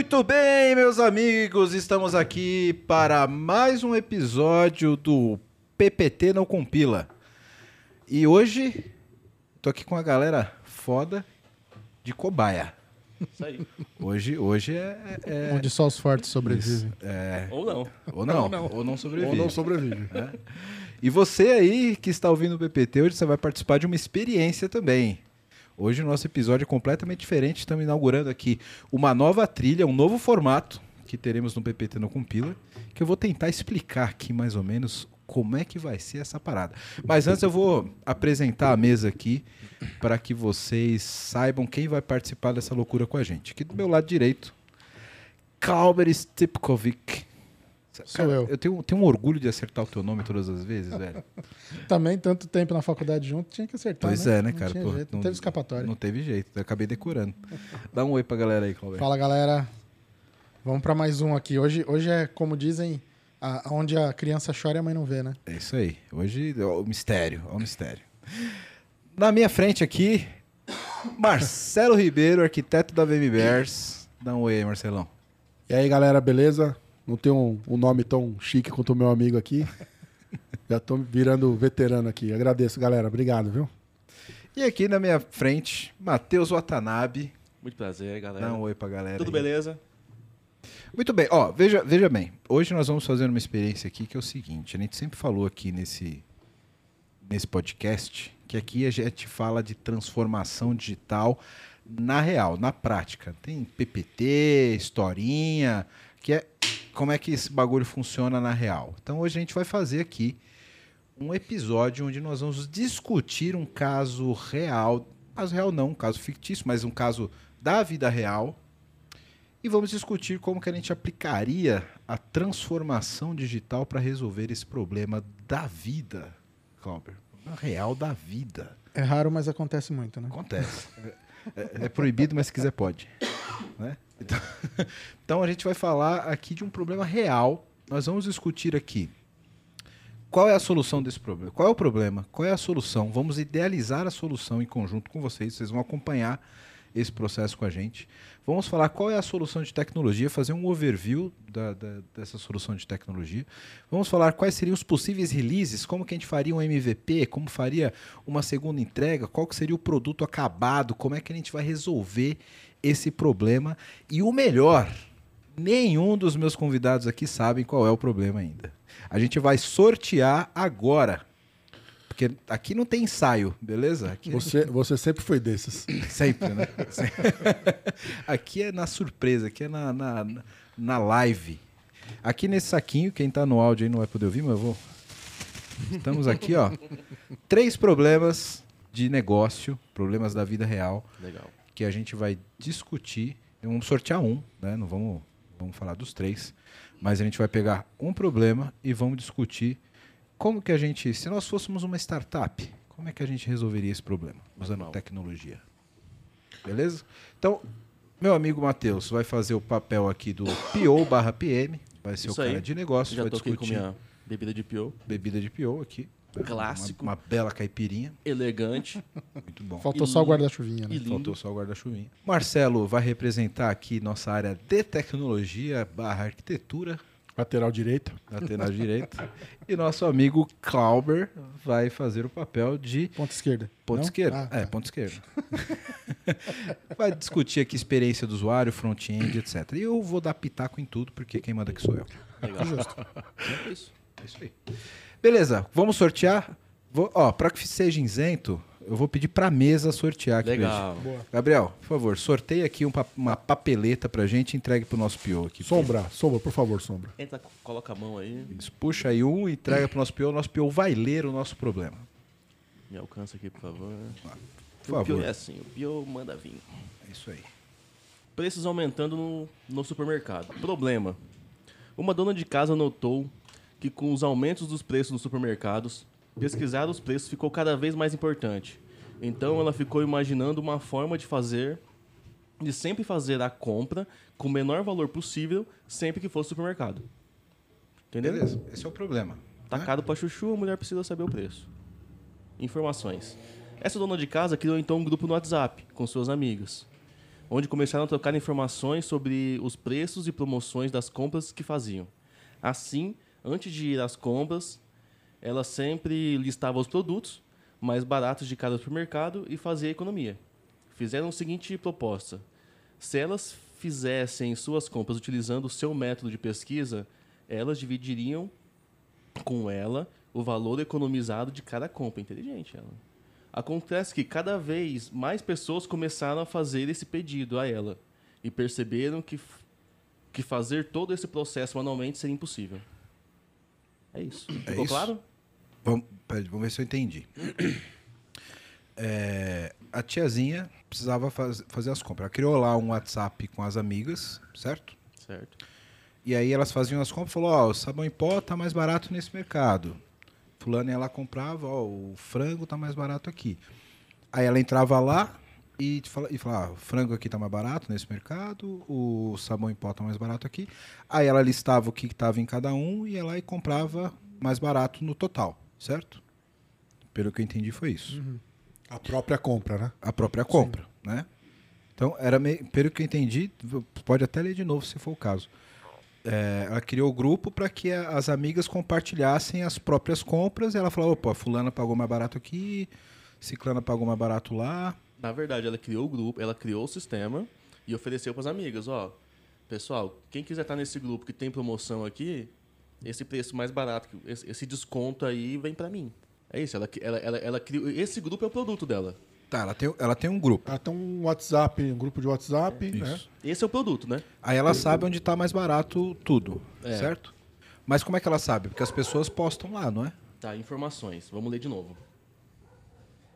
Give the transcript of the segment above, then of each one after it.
Muito bem, meus amigos. Estamos aqui para mais um episódio do PPT Não Compila. E hoje tô aqui com a galera foda de cobaia. Isso aí. Hoje, hoje é, é- Onde só os fortes sobrevivem. é- Ou não. ou não, Ou não. ou não sobrevive. Ou não sobrevive. E você aí que está ouvindo o PPT, hoje você vai participar de uma experiência também. Hoje o nosso episódio é completamente diferente. Estamos inaugurando aqui uma nova trilha, um novo formato que teremos no PPT no Compila, que eu vou tentar explicar aqui mais ou menos como é que vai ser essa parada. Mas antes eu vou apresentar a mesa aqui para que vocês saibam quem vai participar dessa loucura com a gente. Aqui do meu lado direito, Kalber Stipkovic. Sou eu. Eu tenho, tenho um orgulho de acertar o teu nome todas as vezes, velho. Também, tanto tempo na faculdade junto, tinha que acertar. Pois né? é, né, Não cara? tinha Pô, jeito, não, teve escapatória. Não teve jeito, eu acabei decorando. Dá um oi pra galera aí, Cláudio. Fala, galera. Vamos pra mais um aqui. Hoje, hoje é, como dizem, a- onde a criança chora e a mãe não vê, né? É isso aí. Hoje, ó, o mistério, ó, o mistério. Na minha frente aqui, Marcelo Ribeiro, arquiteto da VM Bears. Dá um oi aí, Marcelão. E aí, galera, beleza? Não tem um, um nome tão chique quanto o meu amigo aqui. Já tô virando veterano aqui. Agradeço, galera. Obrigado, viu? E aqui na minha frente, Matheus Watanabe. Muito prazer, galera. Dá um oi pra galera. Tudo aí. beleza? Muito bem, ó, veja, veja bem. Hoje nós vamos fazer uma experiência aqui que é o seguinte: a gente sempre falou aqui nesse, nesse podcast que aqui a gente fala de transformação digital na real, na prática. Tem PPT, historinha, que é como é que esse bagulho funciona na real. Então hoje a gente vai fazer aqui um episódio onde nós vamos discutir um caso real, caso real não, um caso fictício, mas um caso da vida real e vamos discutir como que a gente aplicaria a transformação digital para resolver esse problema da vida, Clauber. Real da vida. É raro, mas acontece muito, né? Acontece. É, é proibido, mas se quiser pode. Né? Então, então a gente vai falar aqui de um problema real. Nós vamos discutir aqui qual é a solução desse problema. Qual é o problema? Qual é a solução? Vamos idealizar a solução em conjunto com vocês. Vocês vão acompanhar esse processo com a gente. Vamos falar qual é a solução de tecnologia, fazer um overview da- da- dessa solução de tecnologia. Vamos falar quais seriam os possíveis releases, como que a gente faria um MVP, como faria uma segunda entrega, qual que seria o produto acabado, como é que a gente vai resolver esse problema. E o melhor, nenhum dos meus convidados aqui sabem qual é o problema ainda. A gente vai sortear agora. Porque aqui não tem ensaio, beleza? Aqui Você, você sempre foi desses. Sempre, né? aqui é na surpresa, aqui é na, na, na live. Aqui nesse saquinho, quem tá no áudio aí não vai poder ouvir, mas eu vou. Estamos aqui, ó. Três problemas de negócio, problemas da vida real, Legal. Que a gente vai discutir. Vamos sortear um, né? Não vamos, vamos falar dos três. Mas a gente vai pegar um problema e vamos discutir como que a gente, se nós fôssemos uma startup, como é que a gente resolveria esse problema usando Animal. tecnologia? Beleza? Então, meu amigo Matheus vai fazer o papel aqui do PO barra PM, vai ser Isso o cara aí. de negócio, Já vai aqui com discutir minha bebida de PO. bebida de PO aqui. Clássico. Uma, uma bela caipirinha, Elegante muito bom. Faltou E só o guarda-chuvinha, né? e. Faltou só o guarda-chuvinha. Marcelo vai representar aqui nossa área de tecnologia barra arquitetura, Lateral direito. lateral direita. E nosso amigo Clauber vai fazer o papel de Ponta esquerda. ponto Não? esquerdo. Ah, É, tá. ponto esquerdo. vai discutir aqui experiência do usuário, front-end, etc. E eu vou dar pitaco em tudo, porque quem manda aqui sou eu. Legal. Justo. É isso. É isso aí. Beleza, vamos sortear. Vou, ó, para que seja isento, eu vou pedir pra mesa sortear aqui. Legal. Gabriel, por favor, sorteia aqui um pa- uma papeleta pra gente e entregue pro nosso PO aqui. Sombra, sombra, por favor, sombra. Entra, coloca a mão aí. Isso, Puxa aí um e entrega pro nosso PO. O nosso PO vai ler o nosso problema. Me alcança aqui, por favor. Por o favor. PO é assim, o PO manda vir. É isso aí. Preços aumentando no, no supermercado. Problema. Uma dona de casa notou que com os aumentos dos preços nos supermercados, pesquisar os preços ficou cada vez mais importante. Então ela ficou imaginando uma forma de fazer, de sempre fazer a compra com o menor valor possível, sempre que fosse supermercado. Entendeu? Beleza, esse é o problema. Tá né? pra chuchu, a mulher precisa saber o preço. Informações. Essa dona de casa criou então um grupo no WhatsApp com suas amigas. onde começaram a trocar informações sobre os preços e promoções das compras que faziam. Assim, antes de ir às compras, ela sempre listava os produtos mais baratos de cada supermercado e fazia economia. Fizeram a seguinte proposta: se elas fizessem suas compras utilizando o seu método de pesquisa, elas dividiriam com ela o valor economizado de cada compra. Inteligente ela. Acontece que cada vez mais pessoas começaram a fazer esse pedido a ela e perceberam que, que fazer todo esse processo manualmente seria impossível. É isso. Ficou isso? claro? Vamos, vamos ver se eu entendi. É, a tiazinha precisava faz- fazer as compras. Ela criou lá um WhatsApp com as amigas, certo? Certo. E aí elas faziam as compras e falou, ó, o sabão em pó tá mais barato nesse mercado. Fulano ia lá comprava, ó, o frango tá mais barato aqui. Aí ela entrava lá e, te fala- e falava, ah, o frango aqui tá mais barato nesse mercado, o sabão em pó tá mais barato aqui. Aí ela listava o que estava em cada um e ia lá e comprava mais barato no total, certo? Pelo que eu entendi foi isso A própria compra, né? a própria compra, né? Então, era meio, pelo que eu entendi, pode até ler de novo se for o caso. É, ela criou o grupo para que a- as amigas compartilhassem as próprias compras. E ela falou: opa, fulana pagou mais barato aqui, ciclana pagou mais barato lá. Na verdade, ela criou o grupo, ela criou o sistema e ofereceu para as amigas, ó, pessoal, quem quiser estar nesse grupo que tem promoção aqui, esse preço mais barato, esse, desconto aí vem para mim. É isso, ela, ela, ela, ela criou, esse grupo é o produto dela. Tá, ela tem, ela tem um grupo. Ela tem um WhatsApp, um grupo de WhatsApp, né? Isso. Esse é o produto, né? Aí ela sabe onde está mais barato tudo, É. certo? Mas como é que ela sabe? Porque as pessoas postam lá, não é? Tá, informações. Vamos ler de novo.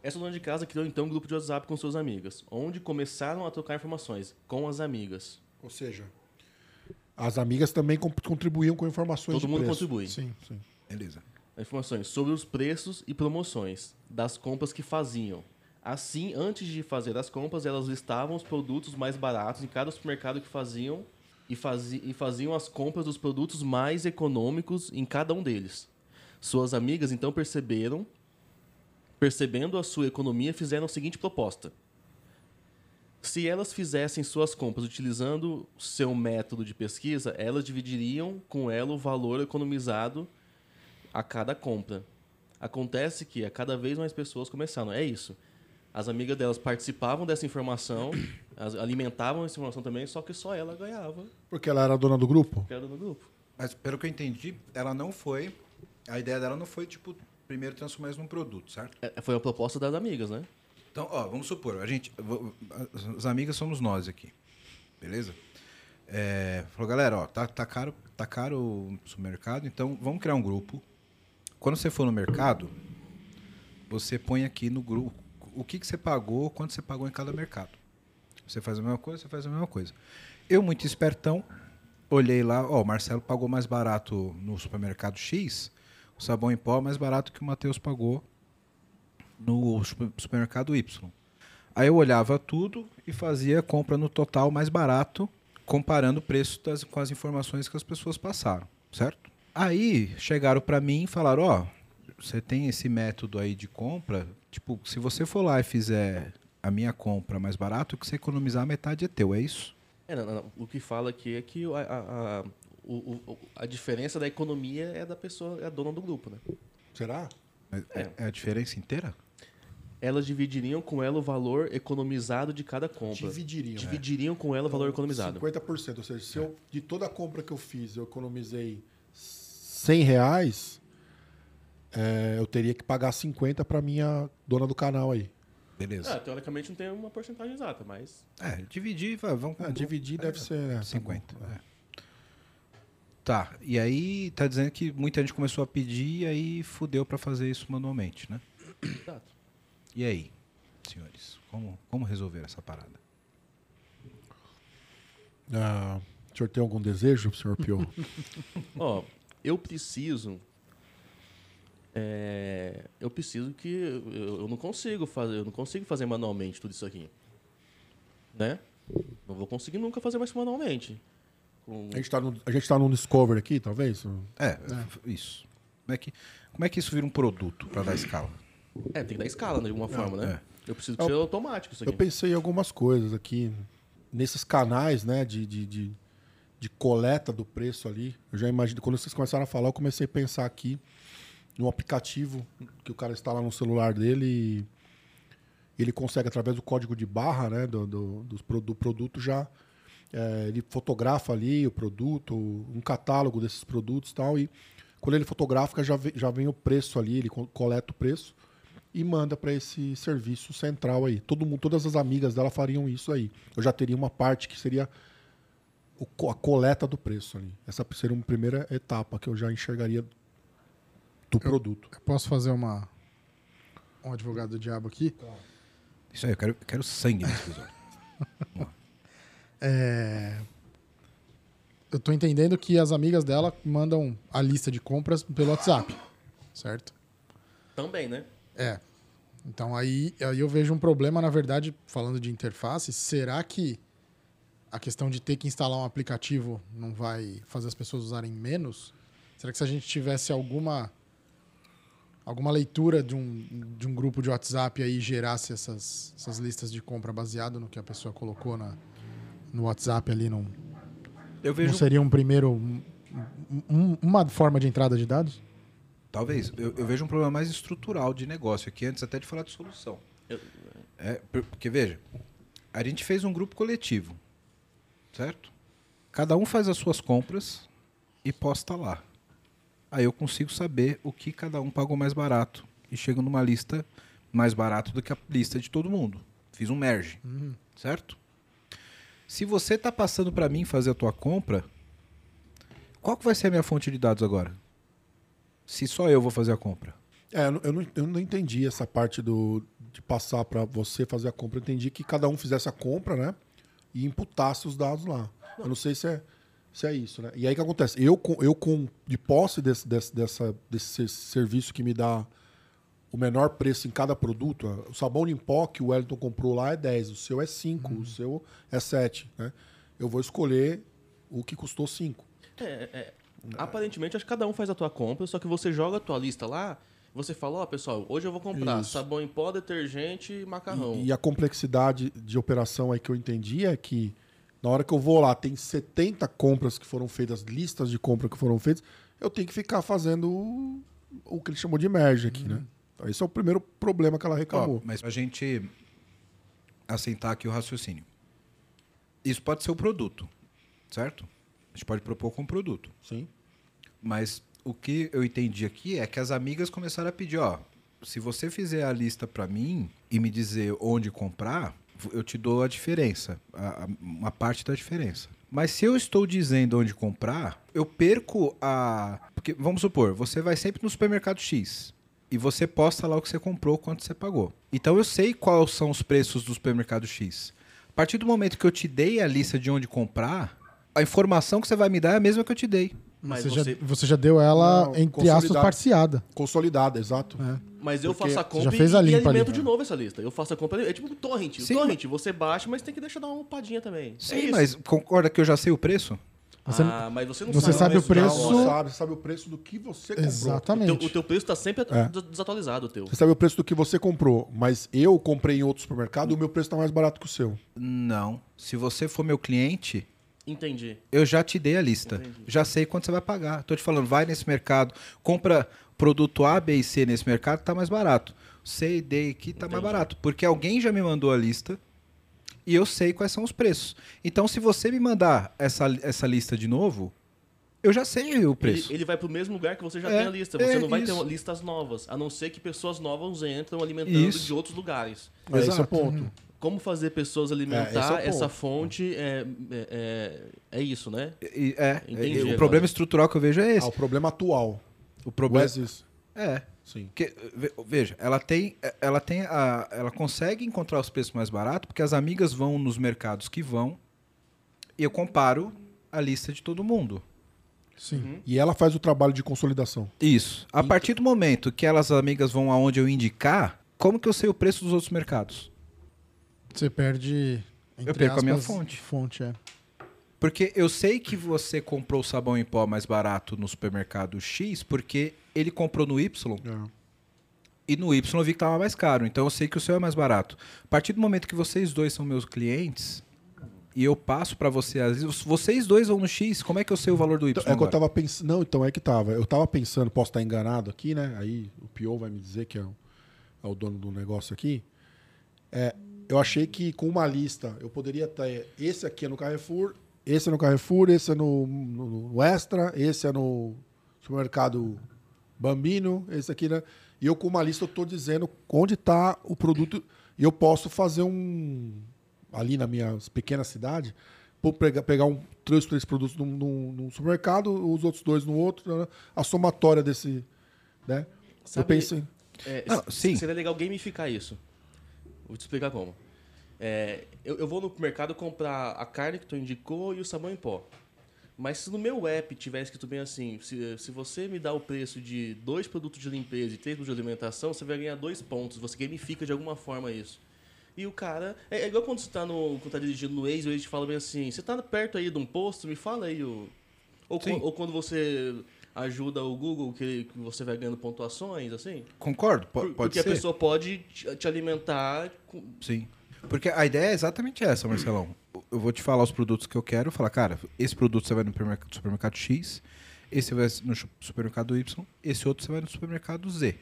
Essa dona de casa criou então um grupo de WhatsApp com suas amigas, onde começaram a trocar informações com as amigas. Ou seja, as amigas também com- contribuíam com informações Todo de mundo preço. contribui. Sim, sim. Beleza. informações sobre os preços e promoções das compras que faziam. Assim, antes de fazer as compras, elas listavam os produtos mais baratos em cada supermercado que faziam e, fazi e faziam as compras dos produtos mais econômicos em cada um deles. Suas amigas então perceberam, percebendo a sua economia, fizeram a seguinte proposta: se elas fizessem suas compras utilizando seu método de pesquisa, elas dividiriam com ela o valor economizado a cada compra. Acontece que a cada vez mais pessoas começaram. É isso. As amigas delas participavam dessa informação, as- alimentavam essa informação também, só que só ela ganhava, Porque ela era dona do grupo? que era no grupo. Mas pelo que eu entendi, ela não foi. A ideia dela não foi, tipo, primeiro transformar isso num produto, certo? É, Foi a proposta das amigas, né? Então, ó, vamos supor, a gente. as amigas somos nós aqui. Beleza? É, falou, galera, ó, tá, tá caro, tá caro o supermercado, então vamos criar um grupo. Quando você for no mercado, você põe aqui no grupo o que, que você pagou, quanto você pagou em cada mercado. Você faz a mesma coisa, você faz a mesma coisa. Eu, muito espertão, olhei lá, ó, o Marcelo pagou mais barato no supermercado X, o sabão em pó mais barato que o Matheus pagou no super- supermercado Y. Aí eu olhava tudo e fazia compra no total mais barato, comparando o preço das- com as informações que as pessoas passaram, certo? Aí chegaram para mim e falaram, ó, você tem esse método aí de compra, tipo, se você for lá e fizer a minha compra mais barato, o que você economizar metade é teu, é isso? É, não, não, o que fala aqui é que a, a, o- o- a diferença da economia é da pessoa, é a dona do grupo, né? Será? Mas É, é a diferença inteira? Elas dividiriam com ela o valor economizado de cada compra. Dividiriam. Dividiriam com ela o valor economizado. 50%. Ou seja, se eu, de toda a compra que eu fiz, eu economizei 100 reais, é, eu teria que pagar 50 para minha dona do canal aí. Beleza. Ah, teoricamente não tem uma porcentagem exata, mas É, dividir, vamos... Ah, dividir deve ser... né, tá 50. bom. é. Tá, e aí tá dizendo que muita gente começou a pedir e aí fudeu pra fazer isso manualmente, né? exato. E aí, senhores, como, como resolver essa parada? Ah, o senhor tem algum desejo, senhor Pio? Ó, eu preciso. é, eu preciso que. Eu, eu não consigo fazer. Eu não consigo fazer manualmente tudo isso aqui. Né? Não vou conseguir nunca fazer mais manualmente. Com- A gente tá no, a gente tá no Discover aqui, talvez? É, isso. Como é, que, como é que isso vira um produto pra dar escala? É, tem que dar escala né, de alguma forma, né? é. Eu preciso que Eu- seja automático isso Eu aqui. pensei em algumas coisas aqui. nesses canais, né, de, de, de, de coleta do preço ali, eu já imagino, quando vocês começaram a falar, eu comecei a pensar aqui no aplicativo que o cara instala no celular dele e ele consegue, através do código de barra, né, do, do, do, do produto, já é, ele fotografa ali o produto, um catálogo desses produtos e tal, e quando ele fotografa, já vem, já vem o preço ali, ele co- coleta o preço e manda para esse serviço central aí. Todo mundo, todas as amigas dela fariam isso aí. Eu já teria uma parte que seria a coleta do preço ali. Essa seria uma primeira etapa que eu já enxergaria do produto. Eu posso fazer uma um advogado do diabo aqui? Isso aí, eu quero, eu quero sangue nesse episódio. É, Eu tô entendendo que as amigas dela mandam a lista de compras pelo WhatsApp, certo? Também, né? É. Então aí, aí eu vejo um problema, na verdade, falando de interface, será que a questão de ter que instalar um aplicativo não vai fazer as pessoas usarem menos? Será que se a gente tivesse alguma alguma leitura de um, de um grupo de WhatsApp aí gerasse essas, essas listas de compra baseado no que a pessoa colocou na, no WhatsApp ali, não, Eu não vejo. seria um primeiro um- um- uma forma de entrada de dados? Talvez. Eu, eu vejo um problema mais estrutural de negócio aqui, antes até de falar de solução. Eu- É, por- porque, veja, a gente fez um grupo coletivo, certo? Cada um faz as suas compras e posta lá. Aí eu consigo saber o que cada um pagou mais barato e chego numa lista mais barato do que a lista de todo mundo. Fiz um merge, certo? Se você está passando para mim fazer a tua compra, qual que vai ser a minha fonte de dados agora? Se só eu vou fazer a compra. É, eu não- eu não, entendi essa parte do, de passar para você fazer a compra. Eu entendi que cada um fizesse a compra, né? E imputasse os dados lá. Eu não sei se é, se é isso, né? E aí o que acontece? Eu, eu com de posse desse, desse, dessa, desse serviço que me dá o menor preço em cada produto, o sabão em pó que o Wellington comprou lá é 10, o seu é 5, o seu é 7, né? Eu vou escolher o que custou 5. É, é. Aparentemente, acho que cada um faz a tua compra, só que você joga a tua lista lá, você fala, ó, pessoal, hoje eu vou comprar Isso. sabão em pó, detergente e macarrão. E, e a complexidade de operação aí que eu entendi é que na hora que eu vou lá, tem 70 compras que foram feitas, listas de compra que foram feitas, eu tenho que ficar fazendo o, o que ele chamou de merge aqui, né? Esse é o primeiro problema que ela reclamou. mas pra gente assentar aqui o raciocínio. Isso pode ser o produto, certo? A gente pode propor como produto. Sim. Mas o que eu entendi aqui é que as amigas começaram a pedir, ó, se você fizer a lista pra mim e me dizer onde comprar, eu te dou a diferença, a- a- uma parte da diferença. Mas se eu estou dizendo onde comprar, eu perco a. Porque, vamos supor, você vai sempre no supermercado X e você posta lá o que você comprou, quanto você pagou. Então eu sei quais são os preços do supermercado X. A partir do momento que eu te dei a lista de onde comprar, a informação que você vai me dar é a mesma que eu te dei. Mas você, você- Já, você já deu ela, Não, entre aspas, parciada. Consolidada, exato. Mas eu Porque faço a compra já fez e, a e limpa ali, alimento né? de novo essa lista. Eu faço a compra, é tipo um torrent. Sim, o torrent, você baixa, mas tem que deixar dar uma upadinha também. É Sim, isso. mas concorda que eu já sei o preço? Você- ah, mas você não você sabe, sabe o de preço- Não, sabe, você sabe o preço do que você comprou. O Exatamente. teu, o teu preço tá sempre É. des- desatualizado, o teu. Você sabe o preço do que você comprou, mas eu comprei em outro supermercado e o meu preço está mais barato que o seu. Não. Se você for meu cliente, Entendi. eu já te dei a lista. Já sei quanto você vai pagar. Tô te falando, vai nesse mercado, compra produto A, B e C nesse mercado, tá mais barato. C e D aqui tá mais barato. Porque alguém já me mandou a lista e eu sei quais são os preços. Então, se você me mandar essa, essa lista de novo, eu já sei o Ele, preço. ele vai pro mesmo lugar que você já É, tem a lista. Você é não vai isso. ter listas novas, a não ser que pessoas novas entram alimentando Isso. de outros lugares. Esse é o Exato. ponto. Como fazer pessoas É, alimentar é o essa fonte é, é, é, é isso, né? É, Entendi o agora. problema estrutural que eu vejo é Ah, esse. o problema atual. O problema é sim. Porque, veja, ela tem, ela tem a, ela consegue encontrar os preços mais baratos porque as amigas vão nos mercados que vão e eu comparo a lista de todo mundo. Sim. E ela faz o trabalho de consolidação. Isso. A partir do momento que elas amigas vão aonde eu indicar, como que eu sei o preço dos outros mercados? Você perde. entre perco a minha aspas, fonte. Fonte, é. Porque eu sei que você comprou o sabão em pó mais barato no supermercado X porque ele comprou no Y e no Y eu vi que estava mais caro. Então eu sei que o seu é mais barato. A partir do momento que vocês dois são meus clientes, e eu passo pra você, às vezes, vocês dois vão no X, como é que eu sei o valor do Y? Então, é que eu tava pensando. Não, então é que tava. Eu tava pensando, posso estar enganado aqui, né? Aí o Pio vai me dizer que é o, é o dono do negócio aqui. É, eu achei que com uma lista eu poderia ter. Esse aqui é no Carrefour, esse é no Carrefour, esse é no, no- no Extra, esse é no supermercado Bambino, esse aqui, né? E eu com uma lista eu tô dizendo onde está o produto. E eu posso fazer um. Ali na minha pequena cidade, pô, pegar, pegar um, três, três produtos num, num- num supermercado, os outros dois no outro, né? a somatória desse. Né? eu Sabe- pensei. É, se- sim. Seria legal gamificar isso. Vou te explicar como. É, eu, eu vou no mercado comprar a carne que tu indicou e o sabão em pó. Mas se no meu app tiver escrito bem assim, se, se você me dá o preço de dois produtos de limpeza e três produtos de alimentação, você vai ganhar dois pontos. Você gamifica de alguma forma isso. E o cara. É, é igual quando você tá, no, quando tá dirigindo no Waze, o Waze te fala bem assim: você tá perto aí de um posto, me fala aí o. Ou, ou quando você ajuda o Google, que, que você vai ganhando pontuações, assim. Concordo, pode porque ser. a pessoa pode te te alimentar. com- Sim. Porque a ideia é exatamente essa, Marcelão. Eu vou te falar os produtos que eu quero. Falar, cara, esse produto você vai no supermercado, supermercado X, esse vai no supermercado Y, esse outro você vai no supermercado Z.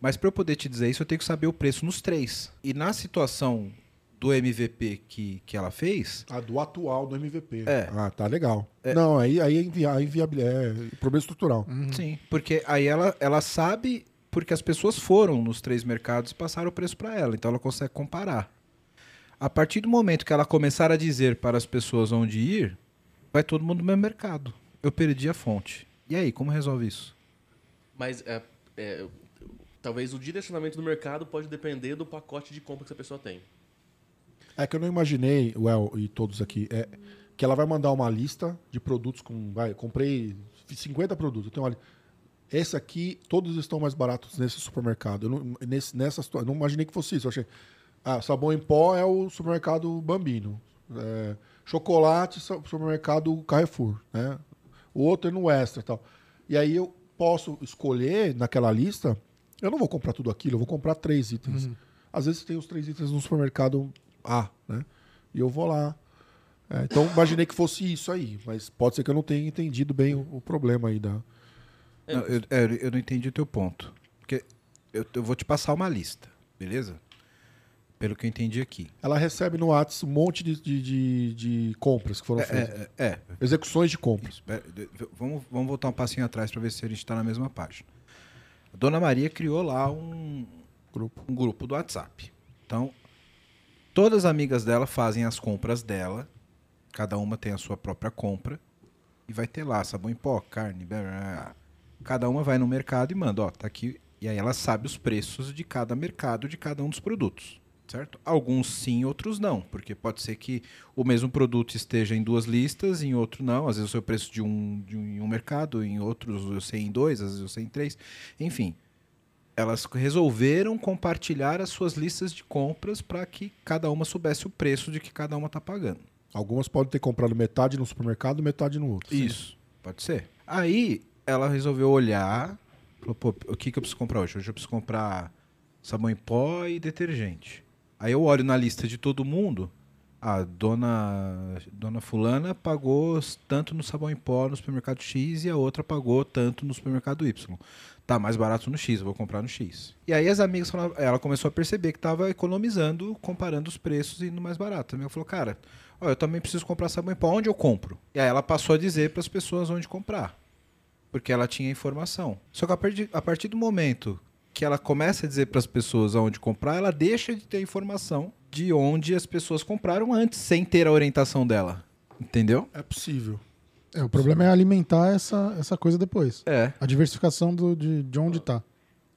Mas para eu poder te dizer isso, eu tenho que saber o preço nos três. E na situação do MVP que, que ela fez, A do atual do MVP. É. Ah, tá legal. Não, aí, aí é invia- inviabilidade. É problema estrutural. sim, porque aí ela, ela sabe porque as pessoas foram nos três mercados e passaram o preço para ela, então ela consegue comparar. A partir do momento que ela começar a dizer para as pessoas onde ir, vai todo mundo no mesmo mercado. Eu perdi a fonte. E aí, como resolve isso? Mas é, é, talvez o direcionamento do mercado pode depender do pacote de compra que essa pessoa tem. É que eu não imaginei, o El e todos aqui, é, que ela vai mandar uma lista de produtos com. Vai, comprei 50 produtos. Eu tenho uma Esse aqui, todos estão mais baratos nesse supermercado. Eu não, nesse, nessa situação, não imaginei que fosse isso. Eu achei. Ah, sabão em pó é o supermercado Bambino. É, chocolate, su- supermercado Carrefour. Né? O outro é no Extra e tal. E aí eu posso escolher naquela lista. Eu não vou comprar tudo aquilo, eu vou comprar três itens. Às vezes tem os três itens no supermercado A, né? E eu vou lá. É, então imaginei que fosse isso aí, mas pode ser que eu não tenha entendido bem o, o problema aí da. Não, eu, é, eu não entendi o teu ponto. Porque eu, eu vou te passar uma lista, beleza? Pelo que eu entendi aqui. Ela recebe no Whats um monte de, de, de- de compras que foram feitas. É, é, Execuções de compras. Isso, vamos, vamos voltar um passinho atrás para ver se a gente está na mesma página. A Dona Maria criou lá um Grupo. um grupo do WhatsApp. Então, todas as amigas dela fazem as compras dela, cada uma tem a sua própria compra, e vai ter lá sabão em pó, carne, blá, blá, blá. Cada uma vai no mercado e manda, ó, tá aqui, e aí ela sabe os preços de cada mercado de cada um dos produtos. Certo? Alguns sim, outros não, porque pode ser que o mesmo produto esteja em duas listas, em outro não. Às vezes o seu preço de um, de um, em um mercado, em outros eu sei em dois, às vezes eu sei em três. Enfim, elas resolveram compartilhar as suas listas de compras para que cada uma soubesse o preço de que cada uma está pagando. Algumas podem ter comprado metade no supermercado, metade no outro. Isso. Pode ser. Aí ela resolveu olhar, falou, pô, o que, que eu preciso comprar hoje? Hoje eu preciso comprar sabão em pó e detergente. Aí eu olho na lista de todo mundo, a dona, dona fulana pagou tanto no sabão em pó no supermercado X e a outra pagou tanto no supermercado Y. Tá mais barato no X, vou comprar no X. E aí as amigas ela começou a perceber que estava economizando, comparando os preços e indo mais barato. A amiga falou, cara, ó, eu também preciso comprar sabão em pó, onde eu compro? E aí ela passou a dizer para as pessoas onde comprar. Porque ela tinha informação. Só que a partir, a partir do momento que ela começa a dizer para as pessoas aonde comprar, ela deixa de ter informação de onde as pessoas compraram antes, sem ter a orientação dela. Entendeu? É possível. É, o problema é alimentar essa, essa coisa depois. É. A diversificação do, de, de onde tá.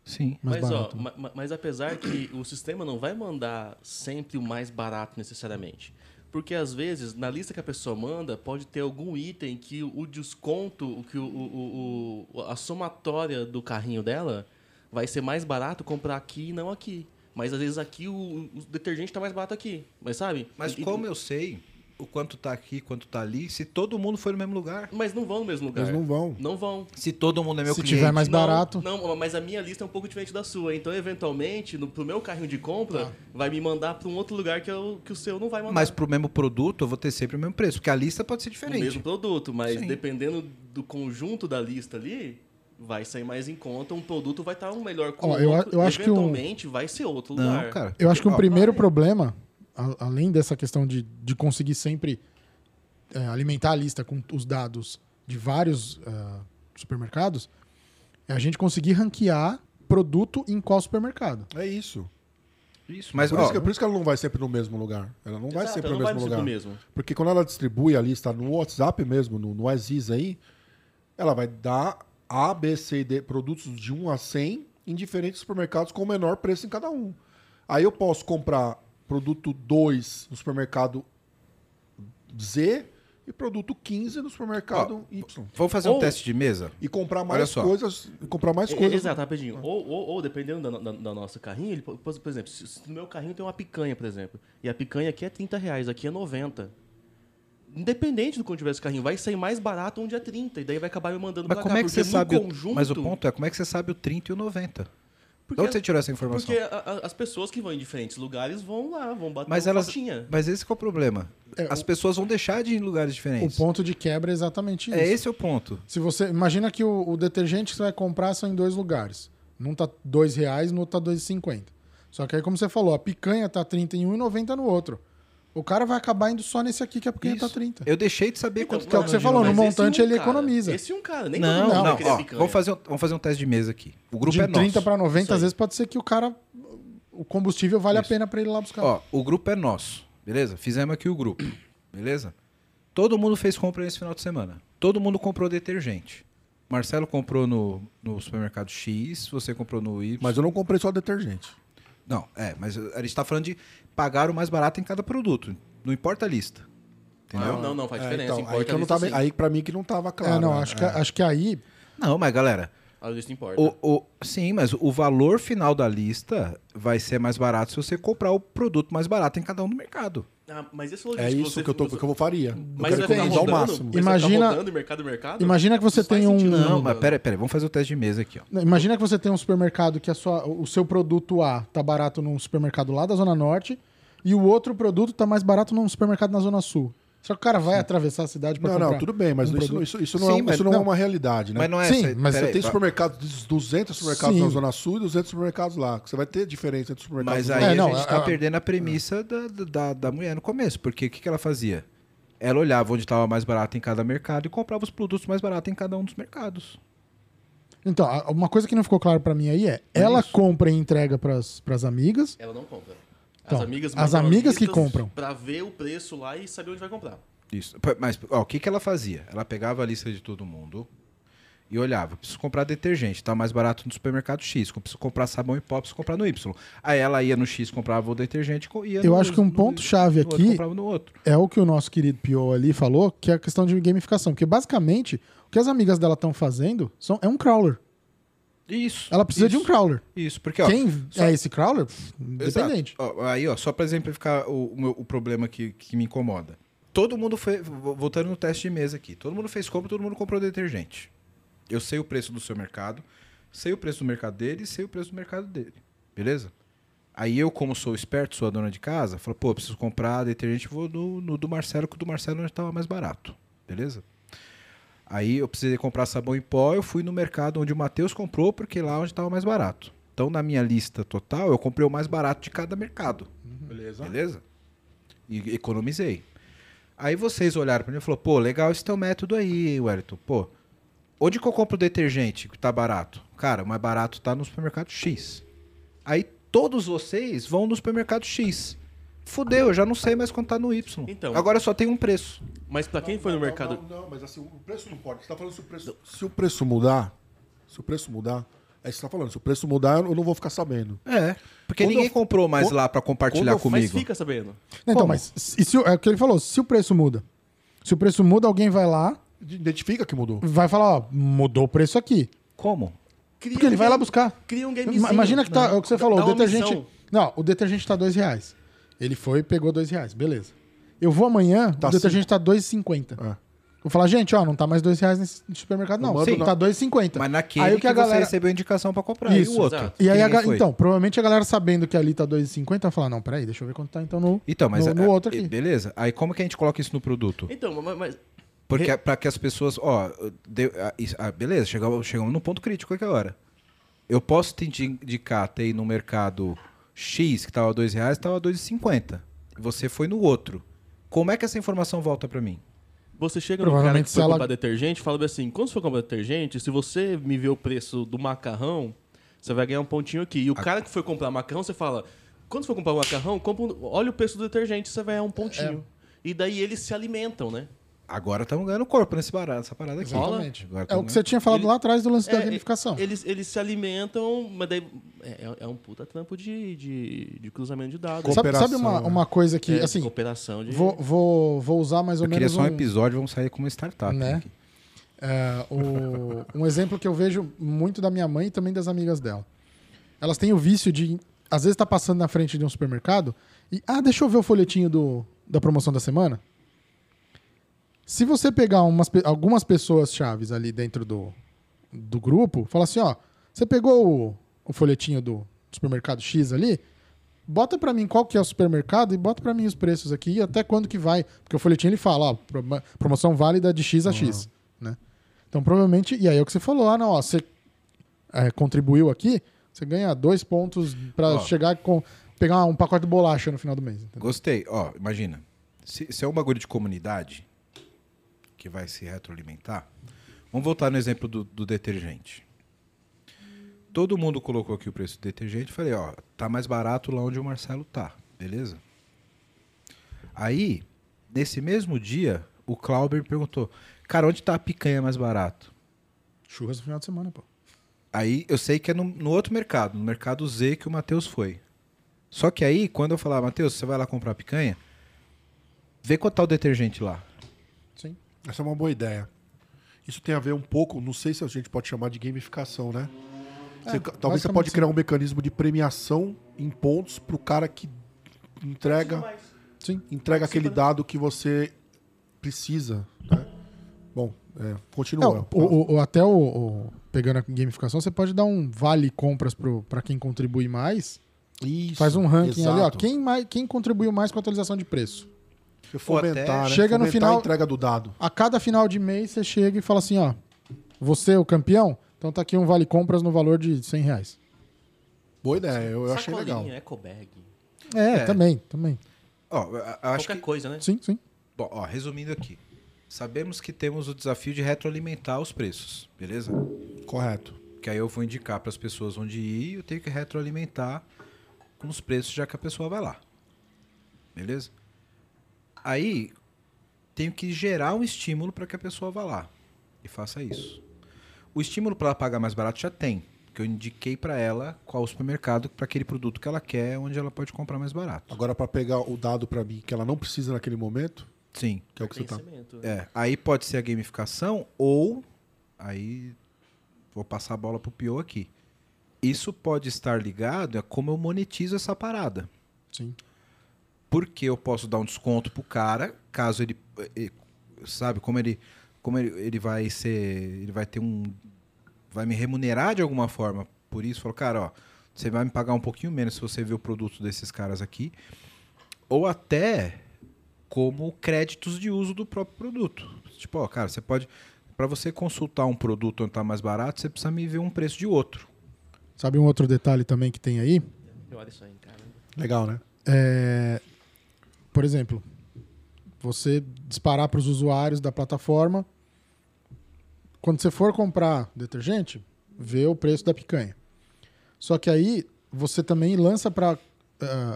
Sim. Mais mas, barato. ó, ma- ma- mas apesar que o sistema não vai mandar sempre o mais barato necessariamente. Porque às vezes, na lista que a pessoa manda, pode ter algum item que o desconto, que o, o- o- a somatória do carrinho dela vai ser mais barato comprar aqui e não aqui. Mas às vezes aqui o, o detergente está mais barato aqui. Mas sabe? Mas e- como eu sei, o quanto tá aqui, quanto tá ali, se todo mundo for no mesmo lugar. Mas não vão no mesmo lugar. Eles não vão. Não vão. Se todo mundo é meu Se cliente. tiver mais Não, barato. Não, mas a minha lista é um pouco diferente da sua. Então, eventualmente, no, pro meu carrinho de compra, Tá. vai me mandar pra um outro lugar que, eu, que o seu não vai mandar. Mas pro mesmo produto, eu vou ter sempre o mesmo preço, porque a lista pode ser o diferente. mesmo produto, mas Sim. dependendo do conjunto da lista ali, vai sair mais em conta. Um produto vai estar um melhor com Ó, o eu eu acho que um- eventualmente vai ser outro lugar. Não, cara. Eu acho que um Ó, primeiro vai. problema, a- além dessa questão de, de conseguir sempre é, alimentar a lista com os dados de vários ah, supermercados, é a gente conseguir ranquear produto em qual supermercado. É isso. Isso, mas por, ó, isso que, por isso que ela não vai sempre no mesmo lugar. Ela não vai Exato, sempre ela no vai mesmo no lugar. mesmo. Porque quando ela distribui a lista no WhatsApp mesmo, no, no Aziz aí, ela vai dar A, B, C e D produtos de 1 a 100 em diferentes supermercados com o menor preço em cada um. Aí eu posso comprar produto 2 no supermercado Z e produto 15 no supermercado Y. vamos fazer um Ou- teste de mesa? E comprar mais só. coisas. e Comprar mais É, coisas. Exato, rapidinho. Ou, ou, ou dependendo da, da, da nossa carrinho, ele, por, exemplo, se, se no meu carrinho tem uma picanha, por exemplo, e a picanha aqui é 30 reais, aqui é 90. Independente do quanto tiver esse carrinho, vai sair mais barato onde é 30, e daí vai acabar me mandando Mas pra como cá, é que você no sabe? o- Conjunto, Mas o ponto é, como é que você sabe o 30 e o 90? Porque, De onde você tirou essa informação? Porque a- a- as pessoas que vão em diferentes lugares vão lá, vão bater Mas uma elas, fotinha. mas esse que é o problema. É, As pessoas vão deixar de ir em lugares O diferentes. ponto de quebra é exatamente isso. É esse o ponto. Se você imagina que o, o detergente que você vai comprar são em dois lugares. Num tá dois reais, no outro tá 2,50. Só que aí, como você falou, a picanha tá 31 e 90 no outro. O cara vai acabar indo só nesse aqui que a picanha tá Isso. 30. Eu deixei de saber Então, quanto que é o que você mas- falou, no mas esse montante ele cara, economiza. Esse um cara, nem Não, não, querer ó, vamos fazer, um- vamos fazer um teste de mesa aqui. O grupo de é nosso. 30 para 90, Isso às vezes pode ser que o cara. O combustível vale a Isso. pena para ele ir lá buscar. Ó, o grupo é nosso, beleza? Fizemos aqui o grupo, beleza? Todo mundo fez compra nesse final de semana. Todo mundo comprou detergente. Marcelo comprou no, no supermercado X, você comprou no Y. Mas eu não comprei só detergente. Não, é, mas a gente tá falando de pagar o mais barato em cada produto. Não importa a lista. Entendeu? Não, não, não, faz É, diferença. então, aí, que eu não tava, sim. aí pra mim que não tava claro. é, não, né? acho, que, acho que aí. Não, mas galera, A lista importa. o, o- sim, mas o valor final da lista vai ser mais barato se você comprar o produto mais barato em cada um do mercado. Ah, mas esse É logístico isso que eu, tô, que eu faria. Eu Mas quero vai ficar economizar ao rodando? máximo. Vai Imagina- rodando mercado mercado? Imagina que você Não faz tem um- sentido, Não, rodando. mas peraí, peraí, vamos fazer o teste de mesa aqui, ó. Imagina que você tem um supermercado que a sua, o seu produto A tá barato num supermercado lá da Zona Norte e o outro produto tá mais barato num supermercado na Zona Sul. Só que o cara vai atravessar a cidade para Não, comprar. não, tudo bem, mas um isso, produto. isso, isso não, Sim, é, mas isso não, é não. uma realidade, né? Mas não é Sim, essa- mas Você peraí, tem va- supermercados, 200 supermercados Sim. na Zona Sul e 200 supermercados lá. Você vai ter diferença entre os supermercados. Mas aí É, a não, gente a- tá a- perdendo a premissa da, da, da mulher no começo. Porque o que, que ela fazia? Ela olhava onde estava mais barato em cada mercado e comprava os produtos mais baratos em cada um dos mercados. Então, uma coisa que não ficou claro para mim aí é, ela compra e entrega pras as amigas. Ela não compra. As Então, amigas, as amigas que compram. Pra ver o preço lá e saber onde vai comprar. Isso. Mas ó, o que, que ela fazia? Ela pegava a lista de todo mundo e olhava. Preciso comprar detergente, tá mais barato no supermercado X. Preciso comprar sabão em pó, preciso comprar no Y. Aí ela ia no X, comprava o detergente e ia Eu no- acho que um ponto-chave aqui- outro. É o que o nosso querido Pio ali falou, que é a questão de gamificação. Porque basicamente, o que as amigas dela estão fazendo são, é um crawler. Isso. Ela precisa de um isso, crawler. Isso, porque ó, Quem só- é esse crawler? Independente. Ó, aí, ó, só para exemplificar o, o, meu- o problema que, que me incomoda. Todo mundo foi. vo- Voltando no teste de mesa aqui. Todo mundo fez compra, todo mundo comprou detergente. Eu sei o preço do seu mercado, sei o preço do mercado dele e sei o preço do mercado dele. Beleza? Aí eu, como sou esperto, sou a dona de casa, falo, pô, preciso comprar detergente, vou no, no do Marcelo, que o do Marcelo estava mais barato. Beleza? Aí eu precisei comprar sabão em pó, eu fui no mercado onde o Matheus comprou, porque lá onde estava mais barato. Então, na minha lista total, eu comprei o mais barato de cada mercado. Beleza. Beleza? E economizei. Aí vocês olharam pra mim e falaram, pô, legal esse teu método aí, Wellington. Pô, onde que eu compro detergente que tá barato? Cara, o mais barato tá no supermercado X. Aí todos vocês vão no supermercado X. Fudeu, eu já não sei mais quanto tá no Y. Então. Agora só tem um preço. Mas pra quem foi no Não, mercado. Não, não, mas assim, o preço não pode. Você tá falando se o preço. Se o preço mudar, se o preço mudar, é isso que você tá falando. Se o preço mudar, eu não vou ficar sabendo. É. Porque Quando ninguém eu- comprou mais quando- lá pra compartilhar eu- comigo. Mas fica sabendo. Então, Como? mas e se, o- é o que ele falou, se o preço muda. Se o preço muda, alguém vai lá, Identifica que mudou. vai falar, ó, mudou o preço aqui. Como? Cria Porque ele um vai lá buscar. Cria um gamezinho. Imagina que tá, é o que você falou, Dá o detergente. missão. Não, o detergente tá dois reais. Ele foi e pegou dois reais, beleza. Eu vou amanhã, Tá o detergente tá 2,50. É. Vou falar, gente, ó, não tá mais 2 reais nesse supermercado, não. Sim, tá 2,50. Mas naquele Aí o que, que a você galera- recebeu a indicação pra comprar. Isso, e o outro? exato. E aí, a ga- então, provavelmente a galera sabendo que ali tá 2,50 vai falar, não, peraí, deixa eu ver quanto tá então no, Então, mas no, a- no outro a- aqui. Beleza. Aí como que a gente coloca isso no produto? Então, mas, Porque para que as pessoas, ó, deu- ah, ah, beleza, chegamos, chegamos num ponto crítico aqui agora. Eu posso te indi- indicar ter ir no mercado X que tava dois reais, tava 2,50. Você foi no outro. Como é que essa informação volta para mim? você chega no cara que foi ela- comprar detergente e fala bem assim, quando você for comprar detergente, se você me vê o preço do macarrão, você vai ganhar um pontinho aqui. E o cara que foi comprar macarrão, você fala, quando você for comprar macarrão, compra um- olha o preço do detergente, você vai ganhar um pontinho. E daí eles se alimentam, né? Agora estamos ganhando corpo nesse barato, nessa parada aqui. Exatamente. Agora É tamo o que você tinha falado Ele- lá atrás do lance da É, gamificação. Eles, eles se alimentam, mas daí é, é um puta trampo de, de, de cruzamento de dados. Sabe, sabe uma, uma coisa que, É, assim, cooperação de... vou, vou, vou usar mais ou Eu queria menos só um um, episódio, vamos sair como uma startup. Né? aqui. é, o- um exemplo que eu vejo muito da minha mãe e também das amigas dela. Elas têm o vício de, às vezes, tá passando na frente de um supermercado e, ah, deixa eu ver o folhetinho do, da promoção da semana. Se você pegar umas, algumas pessoas chaves ali dentro do, do grupo, fala assim, ó, você pegou o, o folhetinho do supermercado X ali, bota pra mim qual que é o supermercado e bota pra mim os preços aqui e até quando que vai. Porque o folhetim ele fala, ó, pro- promoção válida de X a X, né? Então provavelmente, e aí é o que você falou, ah não, ó, você é, contribuiu aqui, você ganha dois pontos pra Ó. chegar com pegar um pacote de bolacha no final do mês. entendeu? Gostei. Ó, imagina. Se, se é um bagulho de comunidade que vai se retroalimentar, vamos voltar no exemplo do, do detergente. Todo mundo colocou aqui o preço do detergente. Falei, ó, tá mais barato lá onde o Marcelo tá. Beleza? Aí, nesse mesmo dia, o Clauber perguntou: Cara, onde tá a picanha mais barato? Churras no final de semana, pô. Aí eu sei que é no, no outro mercado, no mercado Z que o Matheus foi. Só que aí, quando eu falar, Matheus, você vai lá comprar picanha, vê quanto tá o detergente lá. Sim. Essa é uma boa ideia. Isso tem a ver um pouco, não sei se a gente pode chamar de gamificação, né? Você- talvez você pode sim. criar um mecanismo de premiação em pontos pro cara que entrega, Sim. entrega aquele dado que você precisa, né? Bom, é, continua. É, o- o- o- até o, o- pegando a gamificação, você pode dar um vale compras pro, pra quem contribui mais. Isso, Faz um ranking ali, ó. exato. Quem, mais, quem contribuiu mais com a atualização de preço? Fomentar, até né? chega no Fomentar final- a entrega do dado. A cada final de mês você chega e fala assim, ó. Você, o campeão, então tá aqui um vale compras no valor de 100 reais. Boa ideia, eu, eu achei legal. Ecobag. É, É. também, também. Ó, acho Qualquer que, coisa, né? Sim, sim. bom, ó, resumindo aqui. Sabemos que temos o desafio de retroalimentar os preços, beleza? Correto. Que aí eu vou indicar para as pessoas onde ir e eu tenho que retroalimentar com os preços já que a pessoa vai lá. Beleza? Aí tenho que gerar um estímulo para que a pessoa vá lá e faça isso. O estímulo para ela pagar mais barato já tem, porque eu indiquei para ela qual o supermercado para aquele produto que ela quer, onde ela pode comprar mais barato. Agora, para pegar o dado para mim que ela não precisa naquele momento, Sim. que é o que você tá. Pertencimento. É, aí pode ser a gamificação ou aí vou passar a bola pro Pio aqui. Isso pode estar ligado a como eu monetizo essa parada. Sim. Porque eu posso dar um desconto pro cara, caso ele, eh, sabe, como ele como ele, ele vai ser, ele vai ter um vai me remunerar de alguma forma. Por isso, falou, cara, ó, você vai me pagar um pouquinho menos se você ver o produto desses caras aqui, ou até como créditos de uso do próprio produto. Tipo, ó, cara, você pode para você consultar um produto onde tá mais barato, você precisa me ver um preço de outro. Sabe um outro detalhe também que tem aí? Olha isso aí, cara. Legal, né? É, por exemplo, você disparar para os usuários da plataforma. Quando você for comprar detergente, vê o preço da picanha. Só que aí você também lança para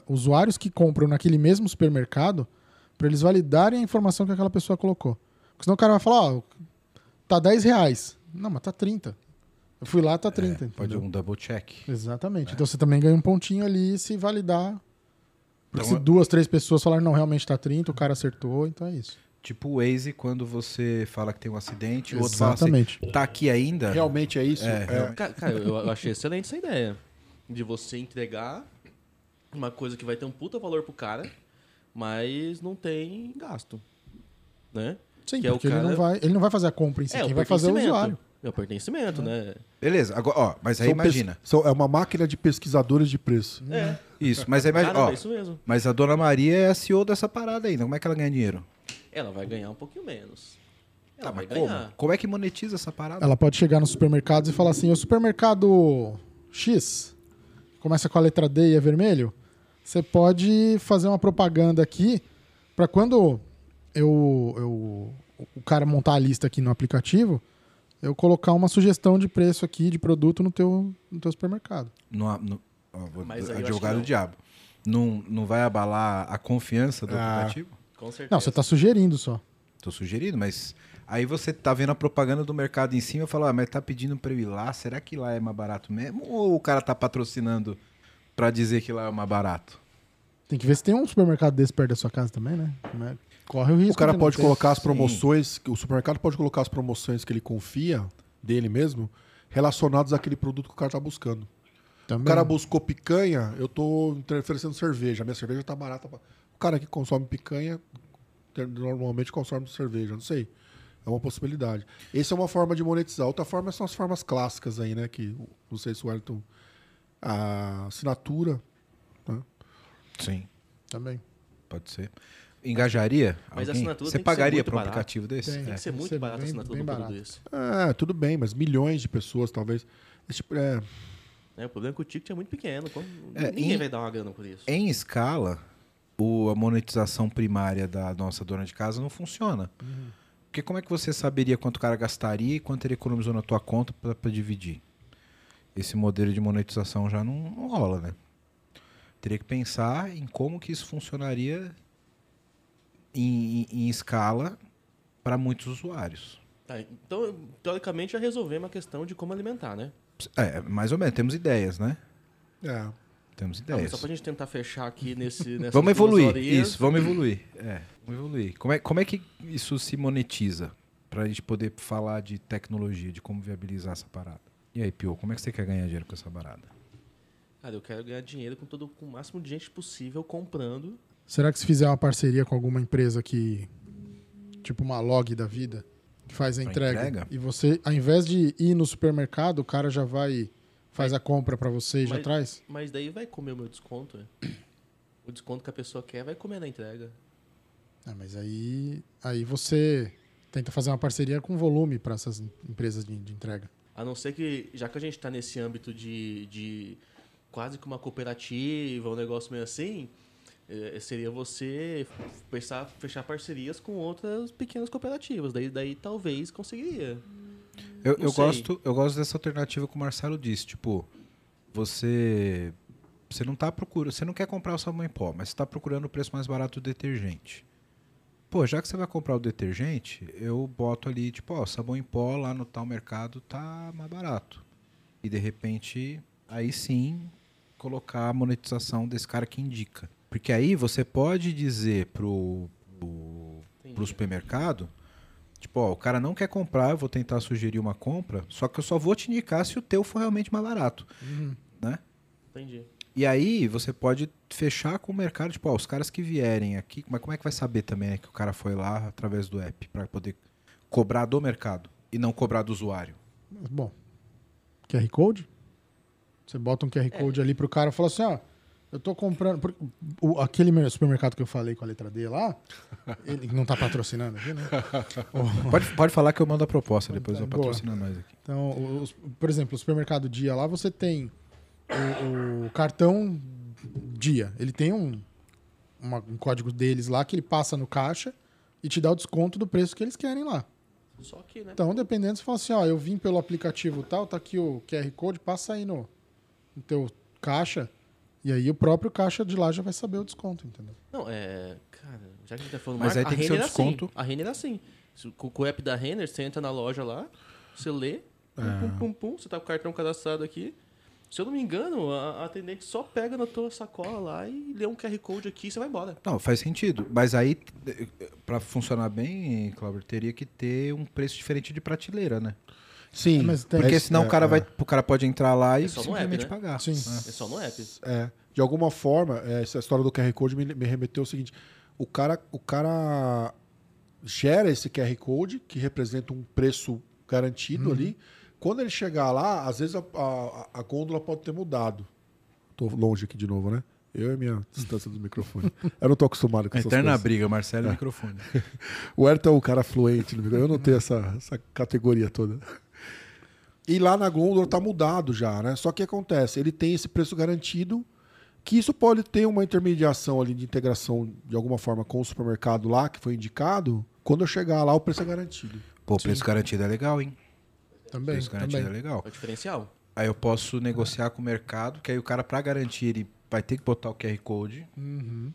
usuários que compram naquele mesmo supermercado para eles validarem a informação que aquela pessoa colocou. Porque senão o cara vai falar, ó, tá 10 reais. Não, mas tá 30. Eu fui lá, tá 30. Pode entendeu? um double check. Exatamente. Então você também ganha um pontinho ali se validar. Porque Então, se duas, três pessoas falarem, não, realmente tá 30, o cara acertou, então é isso. Tipo o Waze, quando você fala que tem um acidente, o outro fala Exatamente. assim, tá aqui ainda? Realmente é isso? É, É. Cara, cara, eu achei excelente essa ideia. De você entregar uma coisa que vai ter um puta valor pro cara, mas não tem gasto. Né? Sim, Que é o porque ele, cara- não vai, ele não vai fazer a compra em si, É, quem vai fazer é o usuário. É o pertencimento, né? Beleza, agora, ó, mas aí São pes- imagina. são- é uma máquina de pesquisadores de preço. É. Isso, mas aí imagina, Caramba, ó, é isso mesmo. mas a dona Maria é a CEO dessa parada ainda. Como é que ela ganha dinheiro? Ela vai ganhar um pouquinho menos. Ela Tá, vai mas como? ganhar. Como é que monetiza essa parada? Ela pode chegar nos supermercados e falar assim: o supermercado X, começa com a letra D e é vermelho, você pode fazer uma propaganda aqui para quando eu, eu- o cara montar a lista aqui no aplicativo, eu colocar uma sugestão de preço aqui de produto no teu, no teu supermercado. No, no, ó, vou Mas advogar não. diabo. Não, não vai abalar a confiança do Ah. aplicativo? Com certeza. Não, você está sugerindo só. Tô sugerindo, mas aí você tá vendo a propaganda do mercado em cima e fala, ah, mas tá pedindo pra eu ir lá, será que lá é mais barato mesmo? Ou o cara tá patrocinando pra dizer que lá é mais barato? Tem que ver se tem um supermercado desse perto da sua casa também, né? Corre o risco. O cara pode colocar as Sim. promoções, o supermercado pode colocar as promoções que ele confia dele mesmo, relacionadas àquele produto que o cara tá buscando. Também. O cara buscou picanha, eu tô oferecendo cerveja. A minha cerveja tá barata. O cara que consome picanha normalmente consome cerveja, não sei. É uma possibilidade. Essa é uma forma de monetizar. Outra forma são as formas clássicas aí, né? Que não sei se o Wellington. A assinatura. né? Sim, Também. pode ser. Engajaria? Mas alguém? assinatura Você pagaria pra um barato. aplicativo desse? Tem. É. Tem que ser muito ser barato a bem- assinatura bem de um produto barato. desse. É, tudo bem, mas milhões de pessoas, talvez. Esse tipo- é, É, o problema é que o ticket é muito pequeno. como- É, Ninguém em- vai dar uma grana por isso. Em escala, o- a monetização primária da nossa dona de casa não funciona. Porque como é que você saberia quanto o cara gastaria e quanto ele economizou na tua conta para dividir? Esse modelo de monetização já não, não rola, né? Teria que pensar em como que isso funcionaria em, em- escala para muitos usuários. Tá, então, teoricamente, já resolvemos a questão de como alimentar, né? É, mais ou menos, temos ideias, né? é. Temos Não, ideias. só pra gente tentar fechar aqui nesse. nessas Vamos evoluir. horinhas. Isso, vamos evoluir. É, vamos evoluir. Como é, como é que isso se monetiza? Pra gente poder falar de tecnologia, de como viabilizar essa parada. E aí, Pio, como é que você quer ganhar dinheiro com essa parada? Cara, eu quero ganhar dinheiro com, todo, com o máximo de gente possível comprando. Será que se fizer uma parceria com alguma empresa que. Tipo uma log da vida, que faz a entrega, entrega? e você, ao invés de ir no supermercado, o cara já vai. Faz a compra pra você e já Mas- traz? Mas daí vai comer o meu desconto. é. O desconto que a pessoa quer vai comer na entrega. É, mas aí. Aí você tenta fazer uma parceria com volume para essas em- empresas de, de entrega. A não ser que, já que a gente está nesse âmbito de, de quase que uma cooperativa, um negócio meio assim, eh, seria você pensar, fechar parcerias com outras pequenas cooperativas. Daí, daí talvez conseguiria. Eu, eu gosto, eu gosto dessa alternativa que o Marcelo disse. Tipo, você. Você não tá procurando. Você não quer comprar o sabão em pó, mas você tá procurando o preço mais barato do detergente. Pô, já que você vai comprar o detergente, eu boto ali, tipo, ó, sabão em pó lá no tal mercado tá mais barato. E de repente, aí sim, colocar a monetização desse cara que indica. Porque aí você pode dizer pro, pro, pro supermercado, tipo, ó, o cara não quer comprar, eu vou tentar sugerir uma compra, só que eu só vou te indicar se o teu for realmente mais barato, né? Entendi. E aí você pode fechar com o mercado, tipo, ó, os caras que vierem aqui, mas como é que vai saber também né, que o cara foi lá através do app para poder cobrar do mercado e não cobrar do usuário? Mas, bom, QR Code? Você bota um QR Code ali pro cara e fala assim, ó, eu tô comprando... por- o- aquele mer- supermercado que eu falei com a letra D lá, ele não tá patrocinando aqui, né? Pode, pode falar que eu mando a proposta, depois eu Boa. patrocino nós aqui. Então, os- por exemplo, o supermercado Dia lá, você tem o, o cartão Dia. Ele tem um, uma- um código deles lá que ele passa no caixa e te dá o desconto do preço que eles querem lá. Só que, né? Então, dependendo, você fala assim, ó, eu vim pelo aplicativo tal, tá aqui o QR Code, passa aí no, no teu caixa, e aí o próprio caixa de lá já vai saber o desconto, entendeu? Não, é. Cara, já que a gente tá falando Mas marca, aí tem a que ser o Renner é desconto. Assim. A Renner é assim. Com, o app da Renner, você entra na loja lá, você lê, pum, pum, pum, pum, você tá com o cartão cadastrado aqui. Se eu não me engano, a, a atendente só pega na tua sacola lá e lê um QR Code aqui e você vai embora. Não, faz sentido. Mas aí, para funcionar bem, Cláudio, teria que ter um preço diferente de prateleira, né? Sim. É, mas tem- Porque mas- senão é, o cara é. vai, o cara pode entrar lá e É só no simplesmente app, né? pagar. Sim. né? É só no app. É, de alguma forma, é, essa história do QR Code me, me remeteu ao seguinte: o cara, o cara gera esse QR Code, que representa um preço garantido ali. Quando ele chegar lá, às vezes a, a, a gôndola pode ter mudado. Tô longe aqui de novo, né? Eu e minha distância do microfone. Eu não tô acostumado com essas eterna coisas. briga, Marcelo e microfone. O Ayrton é um cara fluente no microfone. Eu não tenho essa, essa categoria toda. E lá na gôndola tá mudado já, né? Só que acontece, ele tem esse preço garantido, que isso pode ter uma intermediação ali de integração de alguma forma com o supermercado lá, que foi indicado. Quando eu chegar lá, o preço é garantido. Pô, preço garantido é legal, hein? Também, preço garantido também. é legal. É o diferencial. Aí eu posso negociar com o mercado, que aí o cara, pra garantir, ele vai ter que botar o QR Code. Uhum.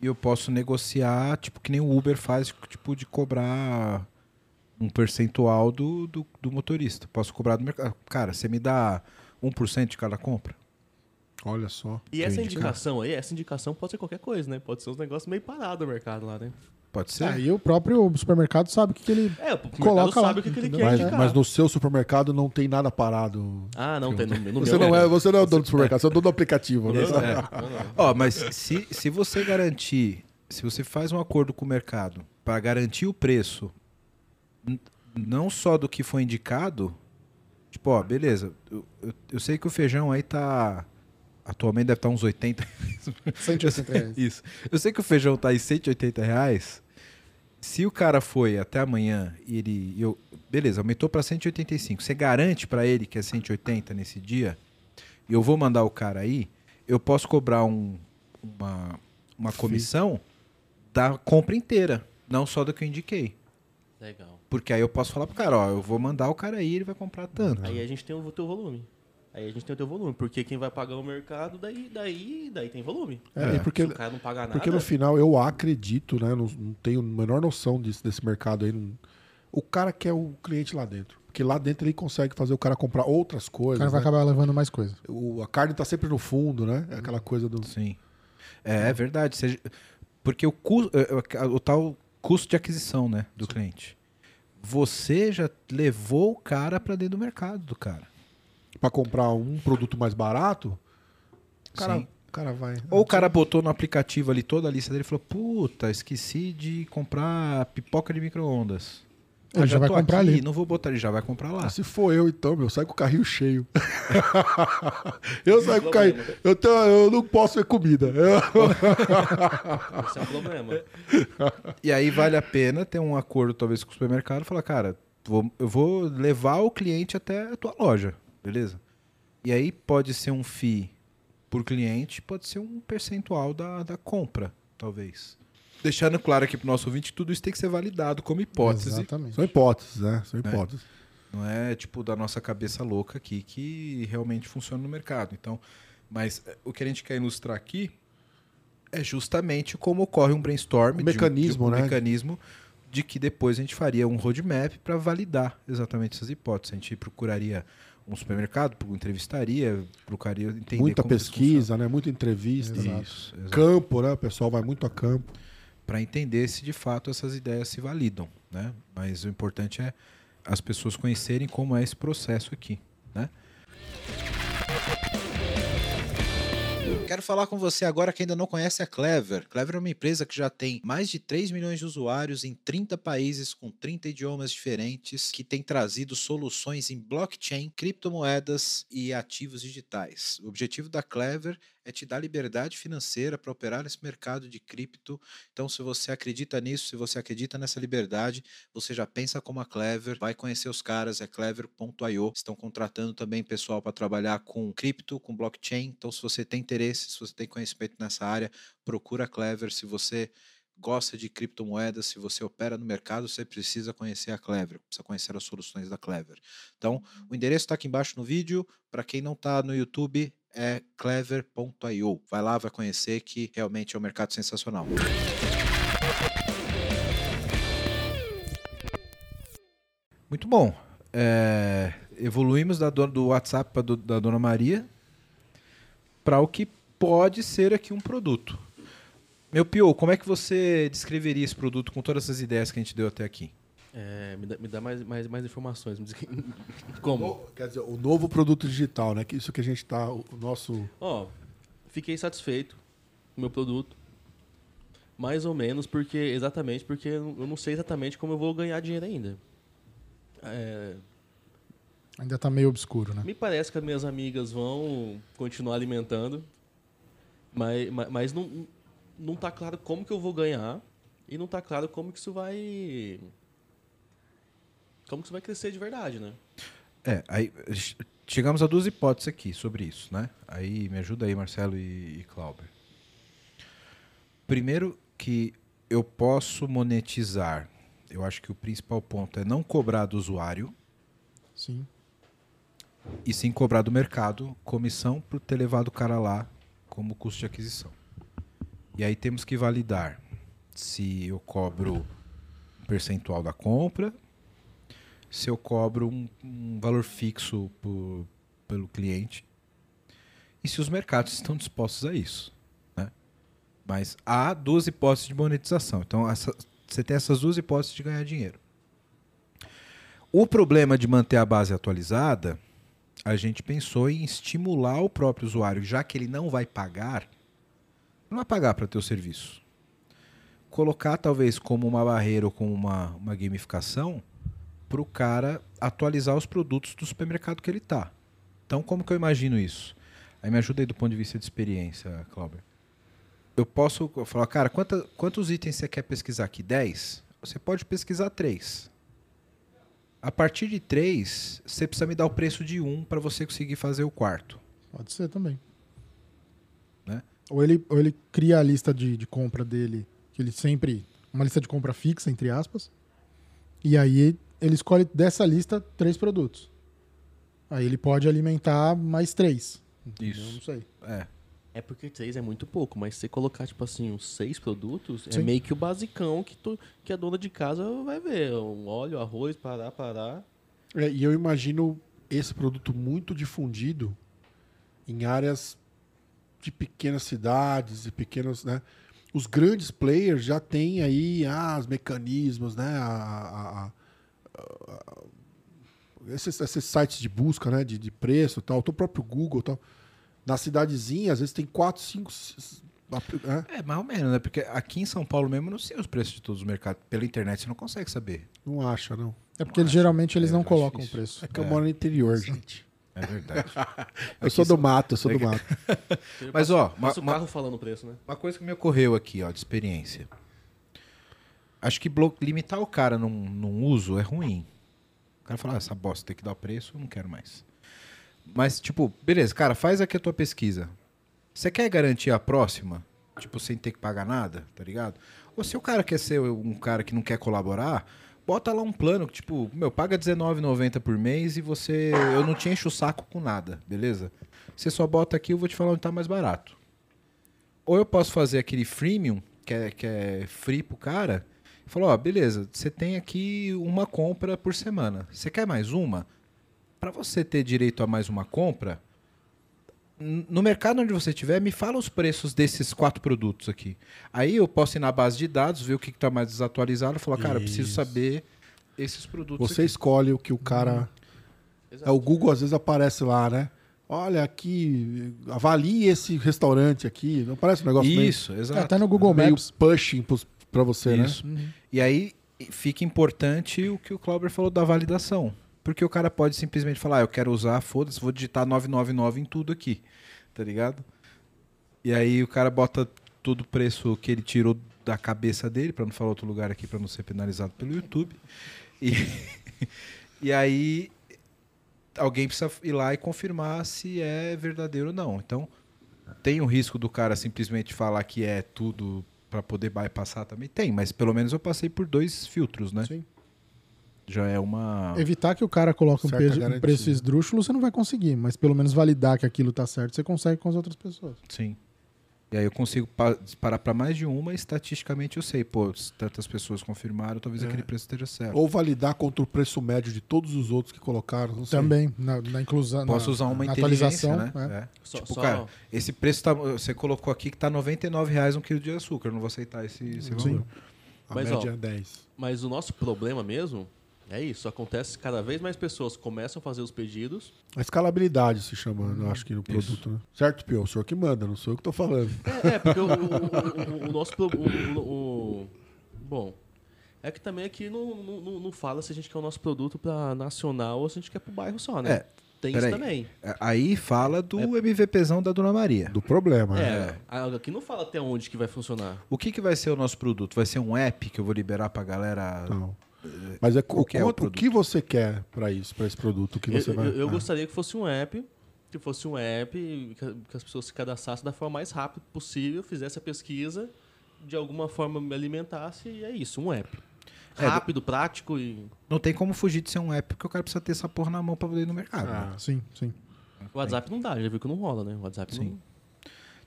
E eu posso negociar, tipo, que nem o Uber faz, tipo, de cobrar um percentual do, do, do motorista. Posso cobrar do mercado. Cara, você me dá 1% de cada compra? Olha só. E essa indicação aí, essa indicação pode ser qualquer coisa, né? Pode ser uns negócios meio parados no mercado lá, né? Pode ser? Aí o próprio supermercado sabe o que, que ele. É, o Coloca mercado lá, sabe o que, que ele quer Mas, mas no seu supermercado não tem nada parado. Ah, não tem. No, no Você meu não, é, você não é o dono do supermercado, você é o dono do aplicativo. Né? É. Não. Ó, mas se, se você garantir, se você faz um acordo com o mercado para garantir o preço, não só do que foi indicado, tipo, ó, beleza, eu, eu- eu sei que o feijão aí tá. Atualmente deve estar uns 80. 180 reais. Isso. Eu sei que o feijão tá em 180 reais. Se o cara foi até amanhã e ele. Eu, beleza, aumentou para 185. Você garante para ele que é 180 nesse dia? E eu vou mandar o cara aí. Eu posso cobrar um- uma, uma comissão da compra inteira, não só do que eu indiquei. Legal. Porque aí eu posso falar pro cara, ó, eu vou mandar o cara aí, ele vai comprar tanto. Aí a gente tem o teu volume. Aí a gente tem o teu volume. Porque quem vai pagar o mercado, daí, daí, daí tem volume. É, e porque, Se o cara não pagar nada. porque no final eu acredito, né? Não, não tenho a menor noção disso, desse mercado aí. não- o cara quer o cliente lá dentro. Porque lá dentro ele consegue fazer o cara comprar outras O coisas. cara vai né? acabar levando mais coisa. O- a carne tá sempre no fundo, né? É aquela coisa do. Sim. É, é verdade. Seja- porque o, é, é, o tal custo de aquisição né, do cliente. Você já levou o cara para dentro do mercado do cara. Pra comprar um produto mais barato, o cara, Sim. o cara vai. Ou o cara botou no aplicativo ali toda a lista dele e falou: Puta, esqueci de comprar pipoca de micro-ondas. Ele Ah, já vai tô comprar aqui, ali. Não vou botar, ele já vai comprar lá. Se for eu, então, meu, sai com o carrinho cheio. eu saio com o carrinho. Eu, tenho, eu não posso ver comida. Esse é o problema. E aí vale a pena ter um acordo, talvez, com o supermercado e falar, cara, vou- eu vou levar o cliente até a tua loja, beleza? E aí pode ser um FII por cliente, pode ser um percentual da, da compra, talvez. Deixando claro aqui pro nosso ouvinte que tudo isso tem que ser validado como hipótese. Exatamente. São hipóteses, né? São hipóteses. Não é tipo da nossa cabeça louca aqui que realmente funciona no mercado. Então, mas eh, o que a gente quer ilustrar aqui é justamente como ocorre um brainstorm, de um- mecanismo, de um né? mecanismo de que depois a gente faria um roadmap para validar exatamente essas hipóteses. A gente procuraria um supermercado, entrevistaria, procuraria entender Muita pesquisa, né? Muita entrevista. exato. Campo, né? O pessoal vai muito a campo. Para entender se de fato essas ideias se validam, né? Mas o importante é as pessoas conhecerem como é esse processo aqui, né? Quero falar com você agora que ainda não conhece a Clever. Clever é uma empresa que já tem mais de 3 milhões de usuários em 30 países com 30 idiomas diferentes, que tem trazido soluções em blockchain, criptomoedas e ativos digitais. O objetivo da Clever é te dar liberdade financeira para operar nesse mercado de cripto. Então, se você acredita nisso, se você acredita nessa liberdade, você já pensa como a Clever, vai conhecer os caras, é clever.io. Estão contratando também pessoal para trabalhar com cripto, com blockchain. Então, se você tem interesse, se você tem conhecimento nessa área, procura a Clever. Se você gosta de criptomoedas, se você opera no mercado, você precisa conhecer a Clever, precisa conhecer as soluções da Clever. Então, o endereço está aqui embaixo no vídeo. Para quem não está no YouTube, é clever.io. Vai lá, vai conhecer que realmente é um mercado sensacional. Muito bom. É, evoluímos da dona- do WhatsApp do- da Dona Maria para o que pode ser aqui um produto. Meu Pio, como é que você descreveria esse produto com todas essas ideias que a gente deu até aqui? É, me, dá, me dá mais, mais, mais informações. Me diz que- Como? Quer dizer, o novo produto digital, né? Que isso que a gente tá. O nosso. Ó, fiquei satisfeito com o meu produto. Mais ou menos, porque exatamente porque eu não sei exatamente como eu vou ganhar dinheiro ainda. É, Ainda tá meio obscuro, né? me parece que as minhas amigas vão continuar alimentando, mas, mas, mas não, não tá claro como que eu vou ganhar e não tá claro como que isso vai. Como que isso vai crescer de verdade, né? É, aí ch- chegamos a duas hipóteses aqui sobre isso, né? Aí me ajuda aí, Marcelo e, e Clauber. Primeiro que eu posso monetizar. Eu acho que o principal ponto é não cobrar do usuário Sim. e sim cobrar do mercado comissão por ter levado o cara lá como custo de aquisição. E aí temos que validar se eu cobro um percentual da compra, se eu cobro um, um valor fixo por- pelo cliente e se os mercados estão dispostos a isso. né? Mas há duas hipóteses de monetização. Então essa- você tem essas duas hipóteses de ganhar dinheiro. O problema de manter a base atualizada a gente pensou em estimular o próprio usuário, já que ele não vai pagar, não vai pagar para ter o serviço. Colocar talvez como uma barreira ou como uma, uma gamificação para o cara atualizar os produtos do supermercado que ele está. Então, como que eu imagino isso? Aí me ajuda aí do ponto de vista de experiência, Clauber. Eu posso falar, cara, quanta- quantos itens você quer pesquisar aqui? 10? Você pode pesquisar 3. A partir de 3, você precisa me dar o preço de um para você conseguir fazer o quarto. Pode ser também. Né? Ou, ele, ou ele cria a lista de, de compra dele, que ele sempre. Uma lista de compra fixa, entre aspas. E aí ele escolhe dessa lista três produtos. Aí ele pode alimentar mais três. Isso. Não sei. É. É porque três é muito pouco, mas se você colocar, tipo assim, uns seis produtos, é Sim. meio que o basicão que, tu, que a dona de casa vai ver. Um óleo, arroz, parar, parar. É, e eu imagino esse produto muito difundido em áreas de pequenas cidades e pequenos, né? Os grandes players já têm aí ah, os mecanismos, né? A- a- a- esses, esses sites de busca, né? De, de preço e tal. O próprio Google tal. Na cidadezinha, às vezes tem quatro, cinco... né? É, mais ou menos, né? Porque aqui em São Paulo mesmo eu não sei os preços de todos os mercados. Pela internet você não consegue saber. Não acha, não. É porque eles, geralmente eles É, não colocam o preço. É que eu moro no interior, gente. É verdade. Eu sou do mato, eu sou do mato. Mas, ó, Mas o uma- carro falando o preço, né? Uma coisa que me ocorreu aqui, ó, de experiência. Acho que limitar o cara num, num uso é ruim. O cara fala, ah, essa bosta tem que dar o preço, eu não quero mais. Mas, tipo, beleza, cara, faz aqui a tua pesquisa. Você quer garantir a próxima? Tipo, sem ter que pagar nada, tá ligado? Ou se o cara quer ser um cara que não quer colaborar, bota lá um plano que, tipo, meu, paga R$19,90 por mês e você. Eu não te encho o saco com nada, beleza? Você só bota aqui, eu vou te falar onde tá mais barato. Ou eu posso fazer aquele freemium, que é, que é free pro cara, falar, ó, beleza, você tem aqui uma compra por semana. Você quer mais uma? Para você ter direito a mais uma compra, no mercado onde você estiver, me fala os preços desses quatro produtos aqui. Aí eu posso ir na base de dados, ver o que está mais desatualizado e falar, cara, eu preciso saber esses produtos Você aqui. escolhe o que o cara. Exato. É, o Google às vezes aparece lá, né? Olha aqui, avalie esse restaurante aqui. Não parece um negócio meio- Isso, exato. Até no Google meio, Maps. pushing pros- pra você, Isso. E aí fica importante o que o Clauber falou da validação. Porque o cara pode simplesmente falar, ah, eu quero usar, foda-se, vou digitar 999 em tudo aqui. Tá ligado? E aí o cara bota todo o preço que ele tirou da cabeça dele, pra não falar outro lugar aqui, pra não ser penalizado pelo YouTube. E, e aí alguém precisa ir lá e confirmar se é verdadeiro ou não. Então, tem o risco do cara simplesmente falar que é tudo pra poder bypassar também? Tem, mas pelo menos eu passei por dois filtros, né? Sim. Já é uma. Evitar que o cara coloque um, peso- um preço esdrúxulo, você não vai conseguir. Mas pelo menos validar que aquilo tá certo, você consegue com as outras pessoas. Sim. E aí eu consigo pa- disparar pra mais de uma e estatisticamente eu sei, pô, se tantas pessoas confirmaram, talvez É. aquele preço esteja certo. Ou validar contra o preço médio de todos os outros que colocaram. Não sei. Também, na, na inclusão. Posso na, usar uma na inteligência, atualização. né? é. É. Só- tipo, só- cara, esse preço tá, você colocou aqui que tá 99 reais um quilo de açúcar. Eu não vou aceitar esse, esse Sim. valor. A Mas, média ó, é 10. Mas o nosso problema mesmo É isso, acontece cada vez mais pessoas começam a fazer os pedidos. A escalabilidade se chama, eu acho que no produto, né? Certo, Pio? O senhor que manda, não sou eu que tô falando. É, é, porque o, o- o- o nosso. o- o- o- bom. É que também aqui não, não, não- fala se a gente quer o nosso produto pra nacional ou se a gente quer pro bairro só, né? É, Tem isso também. É, Aí fala do MVPzão da Dona Maria. Do problema, né? É, a- aqui não fala até onde que vai funcionar. O que, que vai ser o nosso produto? Vai ser um app que eu vou liberar pra galera? Não. Mas é o, que é o o que você quer pra isso, pra esse produto? Que Eu, você vai. eu- eu Ah. gostaria que fosse um app, que fosse um app que, as pessoas se cadastrassem da forma mais rápida possível, fizesse a pesquisa, de alguma forma me alimentasse e é isso, um app. É, Rápido, prático e. Não tem como fugir de ser um app, porque o cara precisa ter essa porra na mão pra poder ir no mercado. Ah. né? Sim, sim. O WhatsApp não dá, já viu que não rola, né? O WhatsApp Sim. não.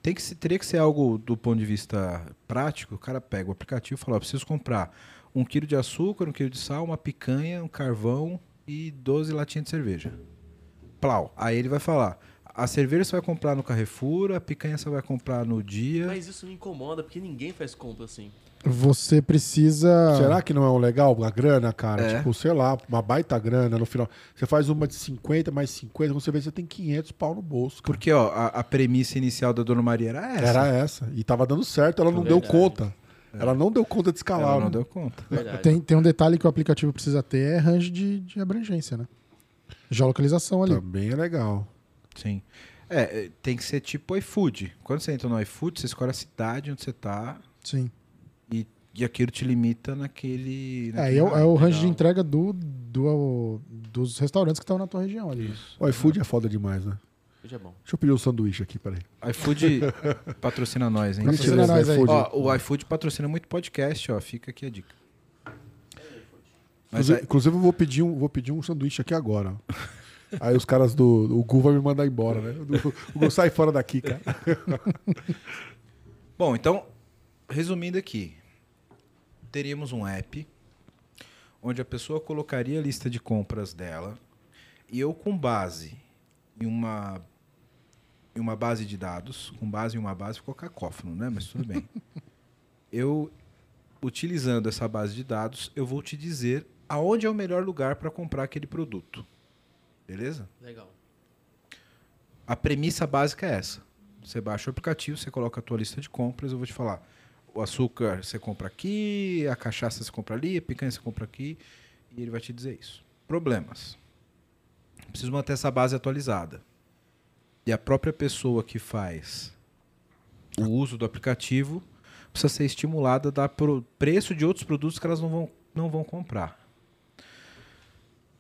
Tem que ser- teria que ser algo do ponto de vista prático. O cara pega o aplicativo e fala: ó, preciso comprar um quilo de açúcar, um quilo de sal, uma picanha, um carvão e 12 latinhas de cerveja. Plau. Aí ele vai falar: a cerveja você vai comprar no Carrefour, a picanha você vai comprar no dia. Mas isso me incomoda, porque ninguém faz compra assim. Você precisa. Será que não é um legal a grana, cara? É. Tipo, sei lá, uma baita grana no final. Você faz uma de 50 mais 50, quando você vê, você tem 500 pau no bolso. Cara. Porque ó, a, a premissa inicial da Dona Maria era essa. Era essa. E tava dando certo, ela não deu conta. Ela não deu conta de escalar. Ela não né? deu conta. Tem, tem um detalhe que o aplicativo precisa ter, é range de, de abrangência, né? Geolocalização ali. Também é legal. Sim. É, é, tem que ser tipo iFood. Quando você entra no iFood, você escolhe a cidade onde você tá Sim. e, e aquilo te limita naquele. É, naquele e é, o- é o range de entrega do, do, dos restaurantes que estão na tua região ali. O iFood é foda demais, né? Hoje é bom. Deixa eu pedir um sanduíche aqui, peraí. iFood patrocina nós, hein? Patrocina Mentira, nós aí. iFood. Ó, o iFood patrocina muito podcast, ó. Fica aqui a dica. Mas Inclusive, aí- eu vou pedir, um, vou pedir um sanduíche aqui agora. Aí os caras do. O Gu vai me mandar embora, né? O Gu sai fora daqui, cara. Bom, então, resumindo aqui, teríamos um app onde a pessoa colocaria a lista de compras dela e eu, com base em uma, em uma base de dados, com base em uma base, ficou cacófono, né? Mas tudo bem. eu, utilizando essa base de dados, eu vou te dizer aonde é o melhor lugar para comprar aquele produto. Beleza? Legal. A premissa básica é essa. Você baixa o aplicativo, você coloca a tua lista de compras, eu vou te falar. O açúcar você compra aqui, a cachaça você compra ali, a picanha você compra aqui, e ele vai te dizer isso. Problemas. Preciso manter essa base atualizada. E a própria pessoa que faz o uso do aplicativo precisa ser estimulada a dar preço de outros produtos que elas não vão, não vão comprar.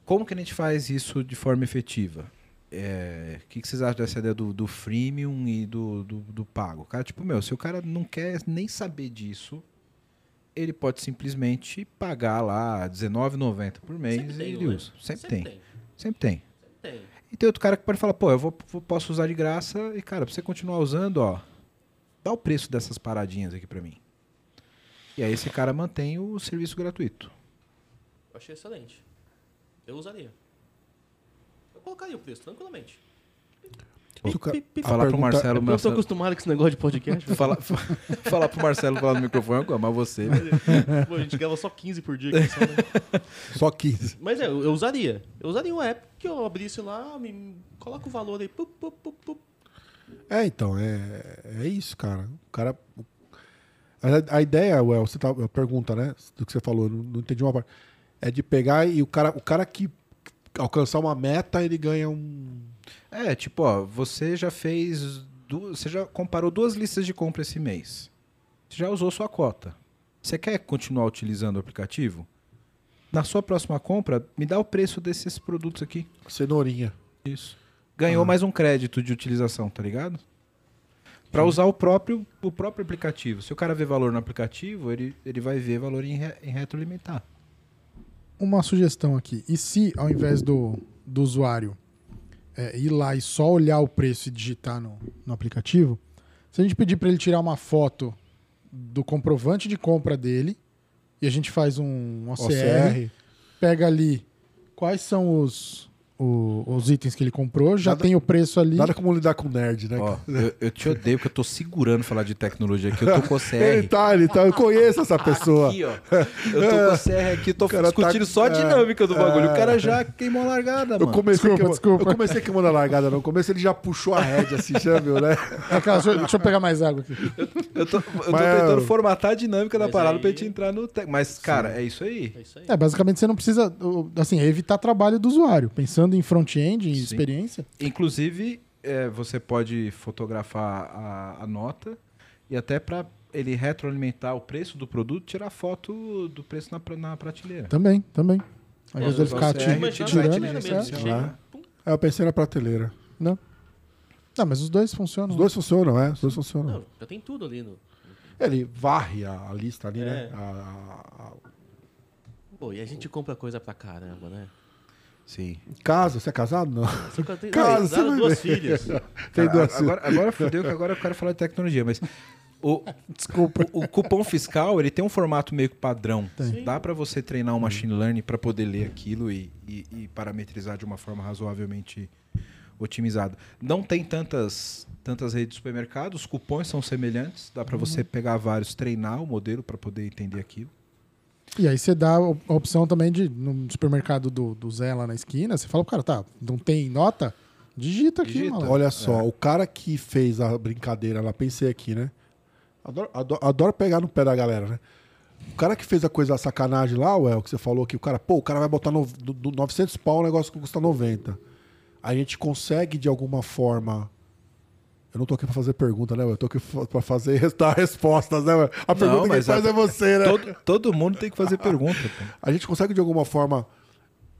Como que a gente faz isso de forma efetiva? É, O que, que vocês acham dessa ideia do, do freemium e do, do, do pago? Cara, tipo, meu, se o cara não quer nem saber disso, ele pode simplesmente pagar lá R$19,90 por mês Sempre e ele não é? usa. Sempre, Sempre tem. tem. Sempre tem. Tem. E tem outro cara que pode falar, pô, eu vou, posso usar de graça e, cara, pra você continuar usando, ó, dá o preço dessas paradinhas aqui pra mim. E aí esse cara mantém o serviço gratuito. Eu achei excelente. Eu usaria. Eu colocaria o preço, tranquilamente. O ca- a Falar pro Marcelo, Eu não tô acostumado com esse negócio de podcast. fala, falar pro Marcelo falar no microfone, agora, mas você, velho. Pô, a gente grava só 15 por dia. aqui, só, né? Só 15. Mas é, eu, eu usaria. Eu usaria um app que eu abrisse lá, me coloca o valor aí. Pup, pup, pup, pup. É, então, é, é isso, cara. O cara. A, a ideia, Well, você tá, a pergunta, né? Do que você falou, não, não entendi uma parte. É de pegar e o cara, o cara que alcançar uma meta, ele ganha um. É, tipo, ó, você já fez. Duas, você já comparou duas listas de compra esse mês. Você já usou sua cota. Você quer continuar utilizando o aplicativo? Na sua próxima compra, me dá o preço desses produtos aqui. Cenourinha. Isso. Ganhou mais um crédito de utilização, tá ligado? Pra usar o próprio, o próprio aplicativo. Se o cara vê valor no aplicativo, ele, ele vai ver valor em, re, em retroalimentar. Uma sugestão aqui. E se, ao invés do, do usuário é, ir lá e só olhar o preço e digitar no, no aplicativo, se a gente pedir para ele tirar uma foto do comprovante de compra dele e a gente faz um OCR, OCR. pega ali quais são os, o- os itens que ele comprou, já Nada- tem o preço ali. Nada como lidar com nerd, né? Ó, eu, eu te odeio porque eu tô segurando falar de tecnologia aqui. Eu tô com o CR. Ele tá, ele tá. Eu conheço essa pessoa. Aqui, ó. Eu tô com o CR aqui, tô cara discutindo tá- só a é, dinâmica do bagulho. O cara é. já queimou a largada, Eu mano. comecei, Desculpa, que, desculpa. eu comecei queimando a largada, não. No começo ele já puxou a rédea, assim, já viu, né? É, cara, deixa, eu- deixa eu pegar mais água aqui. Eu tô, eu tô Mas, tentando é, formatar a dinâmica da Mas parada aí- pra gente entrar no... Te... Mas, cara, é isso aí. É isso aí. É, basicamente você não precisa, assim, é evitar trabalho do usuário. Pensando em front-end, em Sim. experiência. Inclusive, é, você pode fotografar a, a nota e até pra ele retroalimentar o preço do produto, tirar foto do preço na, na prateleira. Também, também. Ao É, invés dele ficar tirando. prateleira né? mesmo, É. eu pensei na prateleira. Não. Não, mas os dois funcionam. Os dois funcionam, é? Os dois funcionam. Não, já tem tudo ali. No... Ele varre a, a lista ali, É. né? A- a- a- Pô, e a gente compra coisa pra caramba, né? Sim. Casa, você é casado? Não. Tem Cara, não, você não duas vê. filhas. Tem duas. agora, agora fodeu que agora eu quero falar de tecnologia, mas o, Desculpa. o, cupom fiscal ele tem um formato meio que padrão. Tem. Dá pra você treinar um machine learning pra poder ler aquilo e, e- e parametrizar de uma forma razoavelmente otimizada. Não tem tantas tantas redes de supermercado, os cupons são semelhantes, dá pra você pegar vários, treinar o modelo pra poder entender aquilo. E aí você dá a op- a opção também de, no supermercado do, do Zé lá na esquina, você fala pro cara, tá, não tem nota? Digita aqui, Digita. maluco. Olha só, o cara que fez a brincadeira lá, pensei aqui, né? Adoro, adoro, adoro pegar no pé da galera, né? O cara que fez a coisa, a sacanagem lá, o El, que você falou que o cara, pô, o cara vai botar no, do, do 900 pau um negócio que custa 90. A gente consegue, de alguma forma. Eu não tô aqui pra fazer pergunta, né? Eu tô aqui pra fazer, dar respostas, né? A pergunta que mas faz a- é você, né? Todo, todo mundo tem que fazer pergunta. pô. A gente consegue, de alguma forma,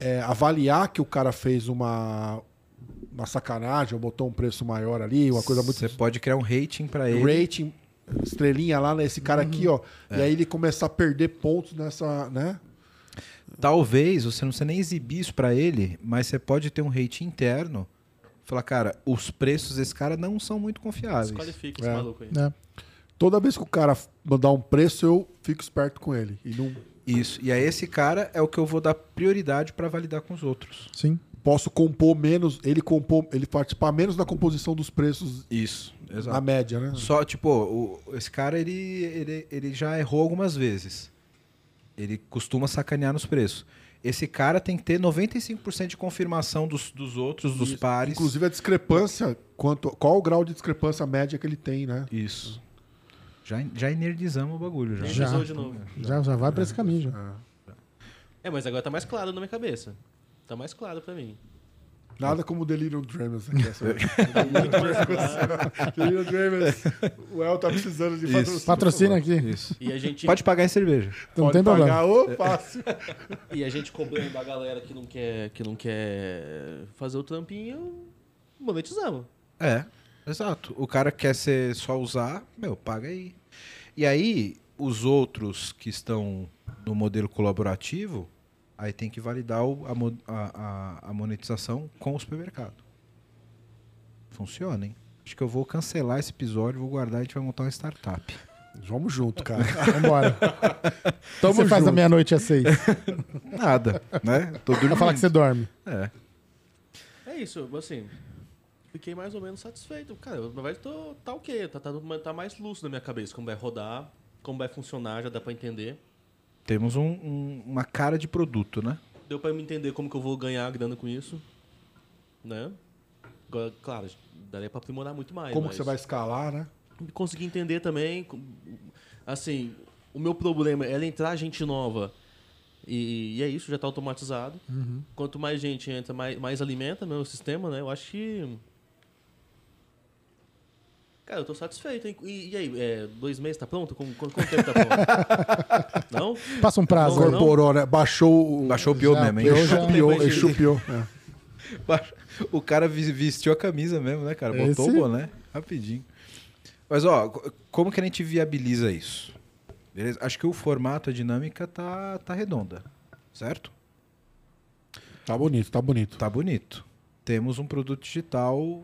é, avaliar que o cara fez uma, uma sacanagem ou botou um preço maior ali, uma coisa muito Você pode criar um rating pra ele. rating, estrelinha lá nesse cara aqui, ó. E aí ele começar a perder pontos nessa, né? Talvez você não precisa nem exibir isso pra ele, mas você pode ter um rating interno. Falar, cara, os preços desse cara não são muito confiáveis. Desqualifica É. esse maluco aí. né? Toda vez que o cara mandar um preço, eu fico esperto com ele. E não Isso. E aí esse cara é o que eu vou dar prioridade pra validar com os outros. Sim. posso compor menos, ele compor, ele participar menos da composição dos preços Isso, na média, né? Só, tipo, o- esse cara, ele, ele, ele já errou algumas vezes. Ele costuma sacanear nos preços. Esse cara tem que ter 95% de confirmação dos, dos outros, dos Isso. pares. Inclusive a discrepância, quanto, qual o grau de discrepância média que ele tem, né? Isso. Já, já nerdizamos o bagulho, já. Já. Já. de novo. Já, já vai pra esse caminho já. É, mas agora tá mais claro na minha cabeça. Tá mais claro pra mim. Nada como o Delirium Dreamers aqui. Essa... Delirium Dreamers. O El tá precisando de patrocínio. Patrocina aqui. Isso. E a gente, Pode pagar em cerveja. Não Pode tem problema. pagar, ô, fácil. e a gente cobrando da galera que não quer, que não quer fazer o trampinho, monetizamos. É, exato. O cara quer ser só usar, meu, paga aí. E aí, os outros que estão no modelo colaborativo, aí tem que validar o- a, a- a- a monetização com o supermercado. Funciona, hein? Acho que eu vou cancelar esse episódio, vou guardar e a gente vai montar uma startup. Vamos junto, cara. Vambora. O que você faz junto. da meia-noite às seis? Nada, né? Tô Pra dormindo. falar que você dorme. É. É isso, assim. Fiquei mais ou menos satisfeito. Cara, vai tô, tá ok, tá, tá, tá mais lúcido na minha cabeça. Como vai rodar, como vai funcionar, já dá pra entender. Temos um- um- uma cara de produto, né? Deu pra me entender como que eu vou ganhar grana com isso. Né? Agora, claro, daria pra aprimorar muito mais. Como mas que você vai escalar, né? Consegui entender também. Assim, o meu problema é entrar gente nova. E, e é isso, já tá automatizado. Quanto mais gente entra, mais, mais alimenta meu sistema, né? Eu acho que. Cara, eu tô satisfeito, hein? E, e aí, é, dois meses tá pronto? Com, quanto tempo tá pronto? Não? Passa um prazo. Não. Incorporou, né? Baixou o. Baixou o pior mesmo, hein? Chupiou, chupiou. É. O cara vestiu a camisa mesmo, né, cara? Botou Esse- o boné rapidinho. Mas, ó, co- como que a gente viabiliza isso? Beleza? Acho que o formato, a dinâmica tá, tá redonda, certo? Tá bonito, tá bonito. Tá bonito. Temos um produto digital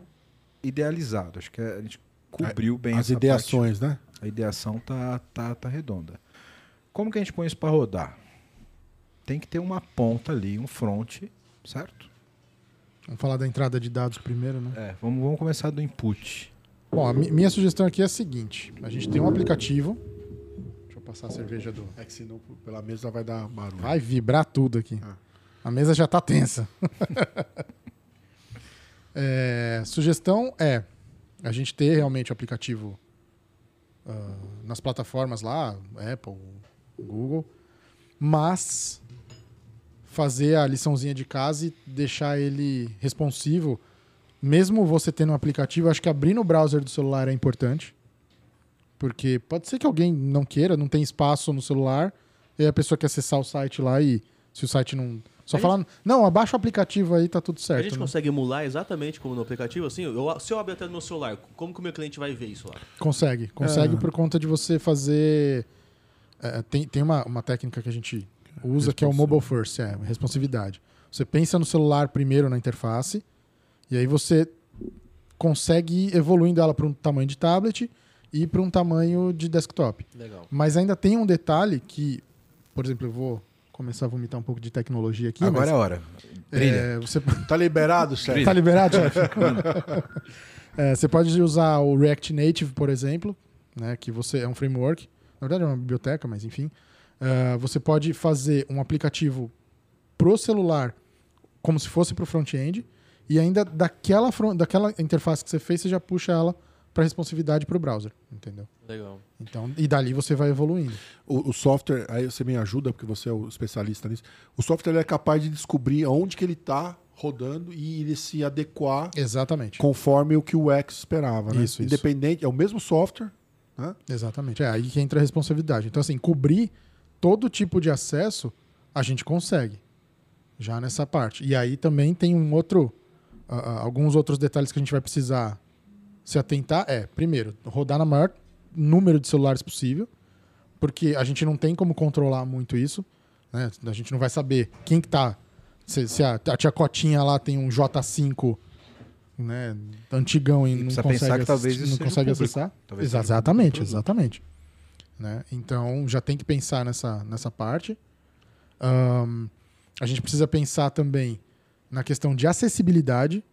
idealizado. Acho que a gente cobriu bem As essa ideações, né? parte. A ideação tá, tá, tá redonda. Como que a gente põe isso para rodar? Tem que ter uma ponta ali, um front, certo? Vamos falar da entrada de dados primeiro, né? É, vamos, vamos começar do input. Bom, a mi- minha sugestão aqui é a seguinte: a gente tem um aplicativo. Deixa eu passar a cerveja do. É que senão pela mesa vai dar barulho. Vai vibrar tudo aqui. Ah. A mesa já tá tensa. É, sugestão é a gente ter realmente o aplicativo ah, nas plataformas lá, Apple, Google, mas fazer a liçãozinha de casa e deixar ele responsivo. Mesmo você tendo um aplicativo, acho que abrir no browser do celular é importante. Porque pode ser que alguém não queira, não tem espaço no celular, e a pessoa quer acessar o site lá e se o site não. Só A falar, não, abaixa o aplicativo aí, tá tudo certo. a gente né? consegue emular exatamente como no aplicativo, assim? Eu- se eu abrir até no meu celular, como que o meu cliente vai ver isso lá? Consegue, consegue É. por conta de você fazer. é, tem tem uma, uma técnica que a gente usa que é o mobile first, é responsividade. Você pensa no celular primeiro na interface, e aí você consegue ir evoluindo ela para um tamanho de tablet e para um tamanho de desktop. Legal. Mas ainda tem um detalhe que, por exemplo, eu vou começar a vomitar um pouco de tecnologia aqui. Agora é a hora. Brilha. é, você Tá liberado, chefe? Tá liberado, chefe? É, você pode usar o React Native, por exemplo, né, que você é um framework. Na verdade, é uma biblioteca, mas enfim. É, você pode fazer um aplicativo pro celular como se fosse pro front-end e ainda daquela, daquela interface que você fez, você já puxa ela para responsividade pro browser, entendeu? Legal. Então, e dali você vai evoluindo. O, o software, aí você me ajuda, porque você é o especialista nisso. O software ele é capaz de descobrir onde que ele está rodando e ele se adequar Exatamente. conforme o que o X esperava, né? Isso, isso. Independente, é o mesmo software, né? Exatamente. É aí que entra a responsabilidade. Então, assim, cobrir todo tipo de acesso a gente consegue. Já nessa parte. E aí também tem um outro. ah, alguns outros detalhes que a gente vai precisar se atentar. É, primeiro, rodar na maior número de celulares possível. Porque a gente não tem como controlar muito isso. Né? A gente não vai saber quem que tá. Se, se a, a tia Cotinha lá tem um J5 né, antigão e, E não consegue, pensar que talvez assistir- não consegue acessar. Talvez exatamente, exatamente. Né? Então já tem que pensar nessa, nessa parte. Ahn, a gente precisa pensar também na questão de acessibilidade,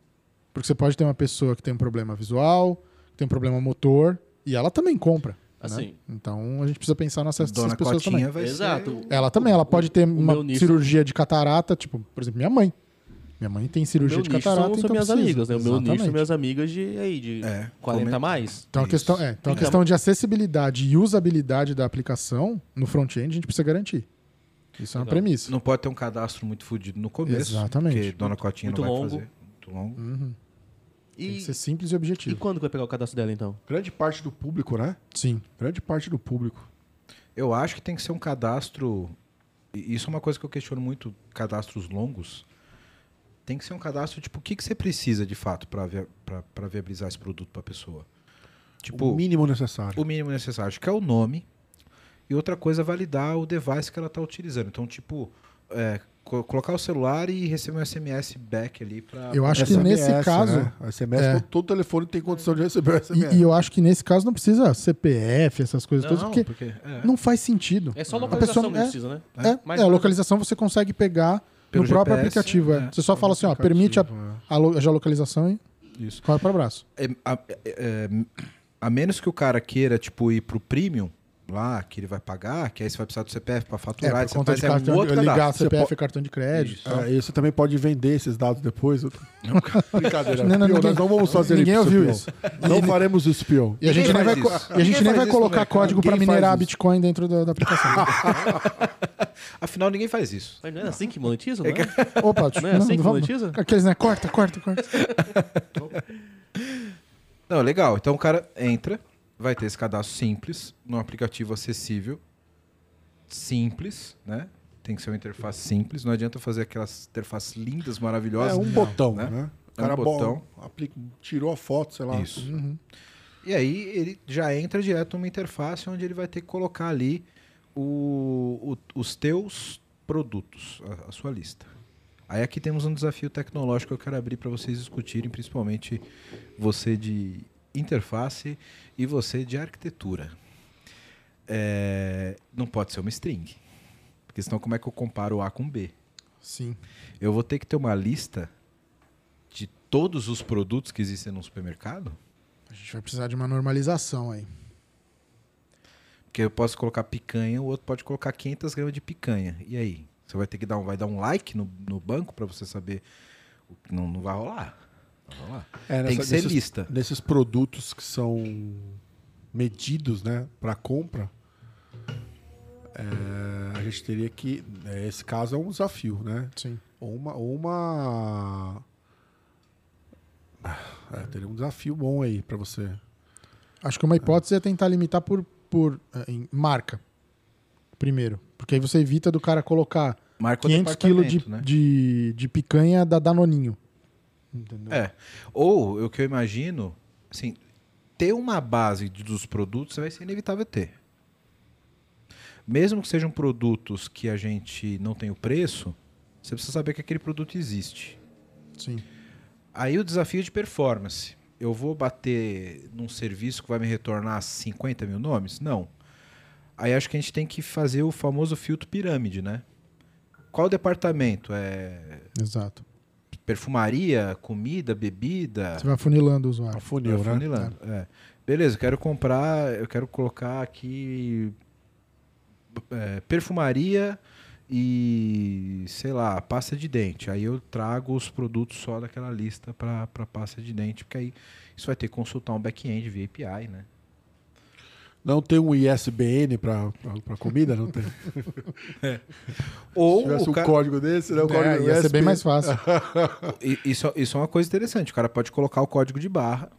porque você pode ter uma pessoa que tem um problema visual, que tem um problema motor, e ela também compra. né? Assim. Então a gente precisa pensar no acesso dessas pessoas Cotinha também. vai Exato. ser... Ela também, ela pode ter uma cirurgia de catarata, tipo, por exemplo, minha mãe. Minha mãe tem cirurgia de catarata, são, são então minhas precisa. amigas, né? O meu nicho são minhas amigas de, aí, de É, 40 comenta- a mais. Então a, questão, é, então a Então- questão de acessibilidade e usabilidade da aplicação no front-end a gente precisa garantir. Isso é uma Legal. premissa. Não pode ter um cadastro muito fodido no começo. Exatamente. Porque Dona Cotinha Muito não vai longo. fazer. Muito longo. Uhum. Tem E, que ser simples e e objetivo. quando que vai pegar o cadastro dela, então? Grande parte do público, né? Sim. Grande parte do público. Eu acho que tem que ser um cadastro. e Isso é uma coisa que eu questiono muito, cadastros longos. Tem que ser um cadastro, tipo, o que, que você precisa de fato para via pra- pra viabilizar esse produto para a pessoa? Tipo, o mínimo necessário. o mínimo necessário, acho que é o nome. E outra coisa é validar o device que ela está utilizando. Então, tipo, é, colocar o celular e receber um SMS back ali para. Eu acho que nesse caso. Né? SMS, é. todo, telefone tem condição de receber o E, SMS. e eu acho que nesse caso não precisa CPF, essas coisas todas, porque porque é, não faz sentido. É só A localização pessoa- que é- precisa, né? É, Mas- é, a localização você consegue pegar no próprio GPS, aplicativo. É. é. Você só fala assim, ó, permite a, a, lo- a geolocalização e isso. corre para abraço. É, a, é, é, a menos que o cara queira, tipo, ir pro premium lá, que ele vai pagar, que aí você vai precisar do CPF para É, faturar, por conta de é um cartão, outro ligar cadastro. CPF Você e cartão de crédito. Isso. É, e você também pode vender esses dados depois. Brincadeira. Não, não, Pior, ninguém- nós não vamos fazer ninguém isso, ouviu Pior. isso. Não faremos isso, Pior. E a gente Ninguém nem vai, isso. e a gente Ninguém nem vai colocar código para Ninguém minerar isso. Bitcoin dentro da, da aplicação. Afinal, ninguém faz isso. Mas não é assim que monetiza, não é? Opa, Não é assim que vamos- monetiza? Aqueles, né? Corta, corta, corta. Não, legal. Então o cara entra, vai ter esse cadastro simples, num aplicativo acessível, simples, né? Tem que ser uma interface simples. Não adianta fazer aquelas interfaces lindas, É maravilhosas. um botão, né? né? O É um cara bo- botão. aplica- tirou a foto, sei lá. Isso. Uhum. E aí ele já entra direto numa interface onde ele vai ter que colocar ali o- o- os teus produtos, a, a sua lista. Aí aqui temos um desafio tecnológico que eu quero abrir para vocês discutirem, principalmente você de interface e você de arquitetura. É, não pode ser uma string, porque senão como é que eu comparo A com B? Sim. Eu vou ter que ter uma lista todos os produtos que existem no supermercado? A gente vai precisar de uma normalização aí. Porque eu posso colocar picanha, o outro pode colocar 500 gramas de picanha. E aí? Você vai ter que dar um, vai dar um like no, no banco para você saber. o que- Não, não vai rolar. Vai rolar. É, Tem que ser nesses, lista. Nesses produtos que são medidos, né, para compra, é, a gente teria que. é, esse caso é um desafio, né? Sim. Ou uma. Ou uma é, teria um desafio bom aí para você. Acho que uma hipótese é tentar limitar por, por eh, em marca. Primeiro. Porque aí você evita do cara colocar Marca o 500 quilos de, né? de, de picanha da Danoninho. Entendeu? É. Ou o que eu imagino, assim, ter uma base dos produtos vai ser inevitável ter. Mesmo que sejam produtos que a gente não tem o preço, você precisa saber que aquele produto existe. Sim. Aí o desafio de performance. Eu vou bater num serviço que vai me retornar 50 mil nomes? Não. Aí acho que a gente tem que fazer o famoso filtro pirâmide, né? Qual departamento? É Exato. Perfumaria, comida, bebida? Você vai funilando o usuário. A funil, Vai né? funilando, é. Beleza, eu quero comprar, eu quero colocar aqui é, perfumaria e, sei lá, pasta de dente. Aí eu trago os produtos só daquela lista para pasta de dente, porque aí isso vai ter que consultar um back-end via API, né? Não tem um ISBN para comida? Não tem. Se Ou tivesse o um cara- código desse, né? O É, código ia ser bem mais fácil. isso, isso é uma coisa interessante. O cara pode colocar o código de barra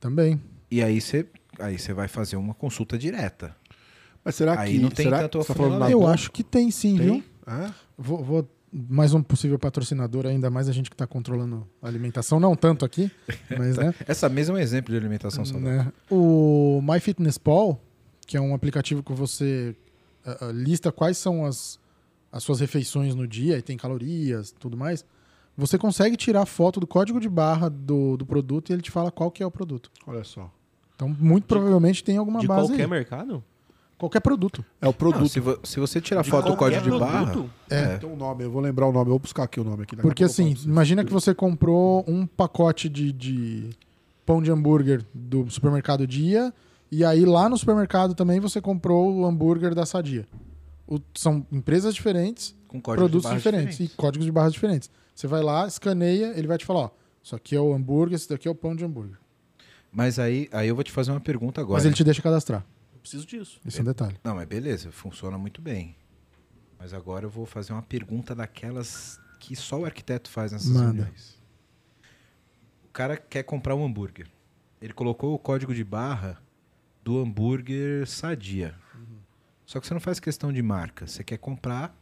Também. e aí você aí você vai fazer uma consulta direta. Mas será Aí que. não tem será tanto que você tá falando. Eu acho que tem sim, Tem? viu? É? Vou, vou- mais um possível patrocinador, ainda mais a gente que está controlando a alimentação, não tanto aqui, mas né, Essa mesma é um exemplo de alimentação saudável. né? O MyFitnessPal, que é um aplicativo que você ah, lista quais são as, as suas refeições no dia e tem calorias, tudo mais. Você consegue tirar foto do código de barra do, do produto e ele te fala qual que é o produto. Olha só. Então, muito provavelmente tem alguma De base qualquer aí. mercado? Qualquer produto. É o produto. Não, se, vo- se você tirar De foto do código de barra, produto? É. Tem um nome, eu vou lembrar o nome, eu vou buscar aqui o nome aqui. Porque assim, imagina que você comprou um pacote de, de pão de hambúrguer do supermercado Dia e aí lá no supermercado também você comprou o hambúrguer da Sadia. O- são empresas diferentes, com código produtos de barra diferentes e códigos de barras diferentes. Você vai lá, escaneia, ele vai te falar, ó, isso aqui é o hambúrguer, esse daqui é o pão de hambúrguer. Mas aí, aí eu vou te fazer uma pergunta agora. Mas ele te deixa cadastrar. Eu preciso disso. Isso é um detalhe. Não, mas beleza, funciona muito bem. Mas agora eu vou fazer uma pergunta daquelas que só o arquiteto faz nessas Manda. reuniões. O cara quer comprar um hambúrguer. Ele colocou o código de barra do hambúrguer sadia. Só que você não faz questão de marca. Você quer comprar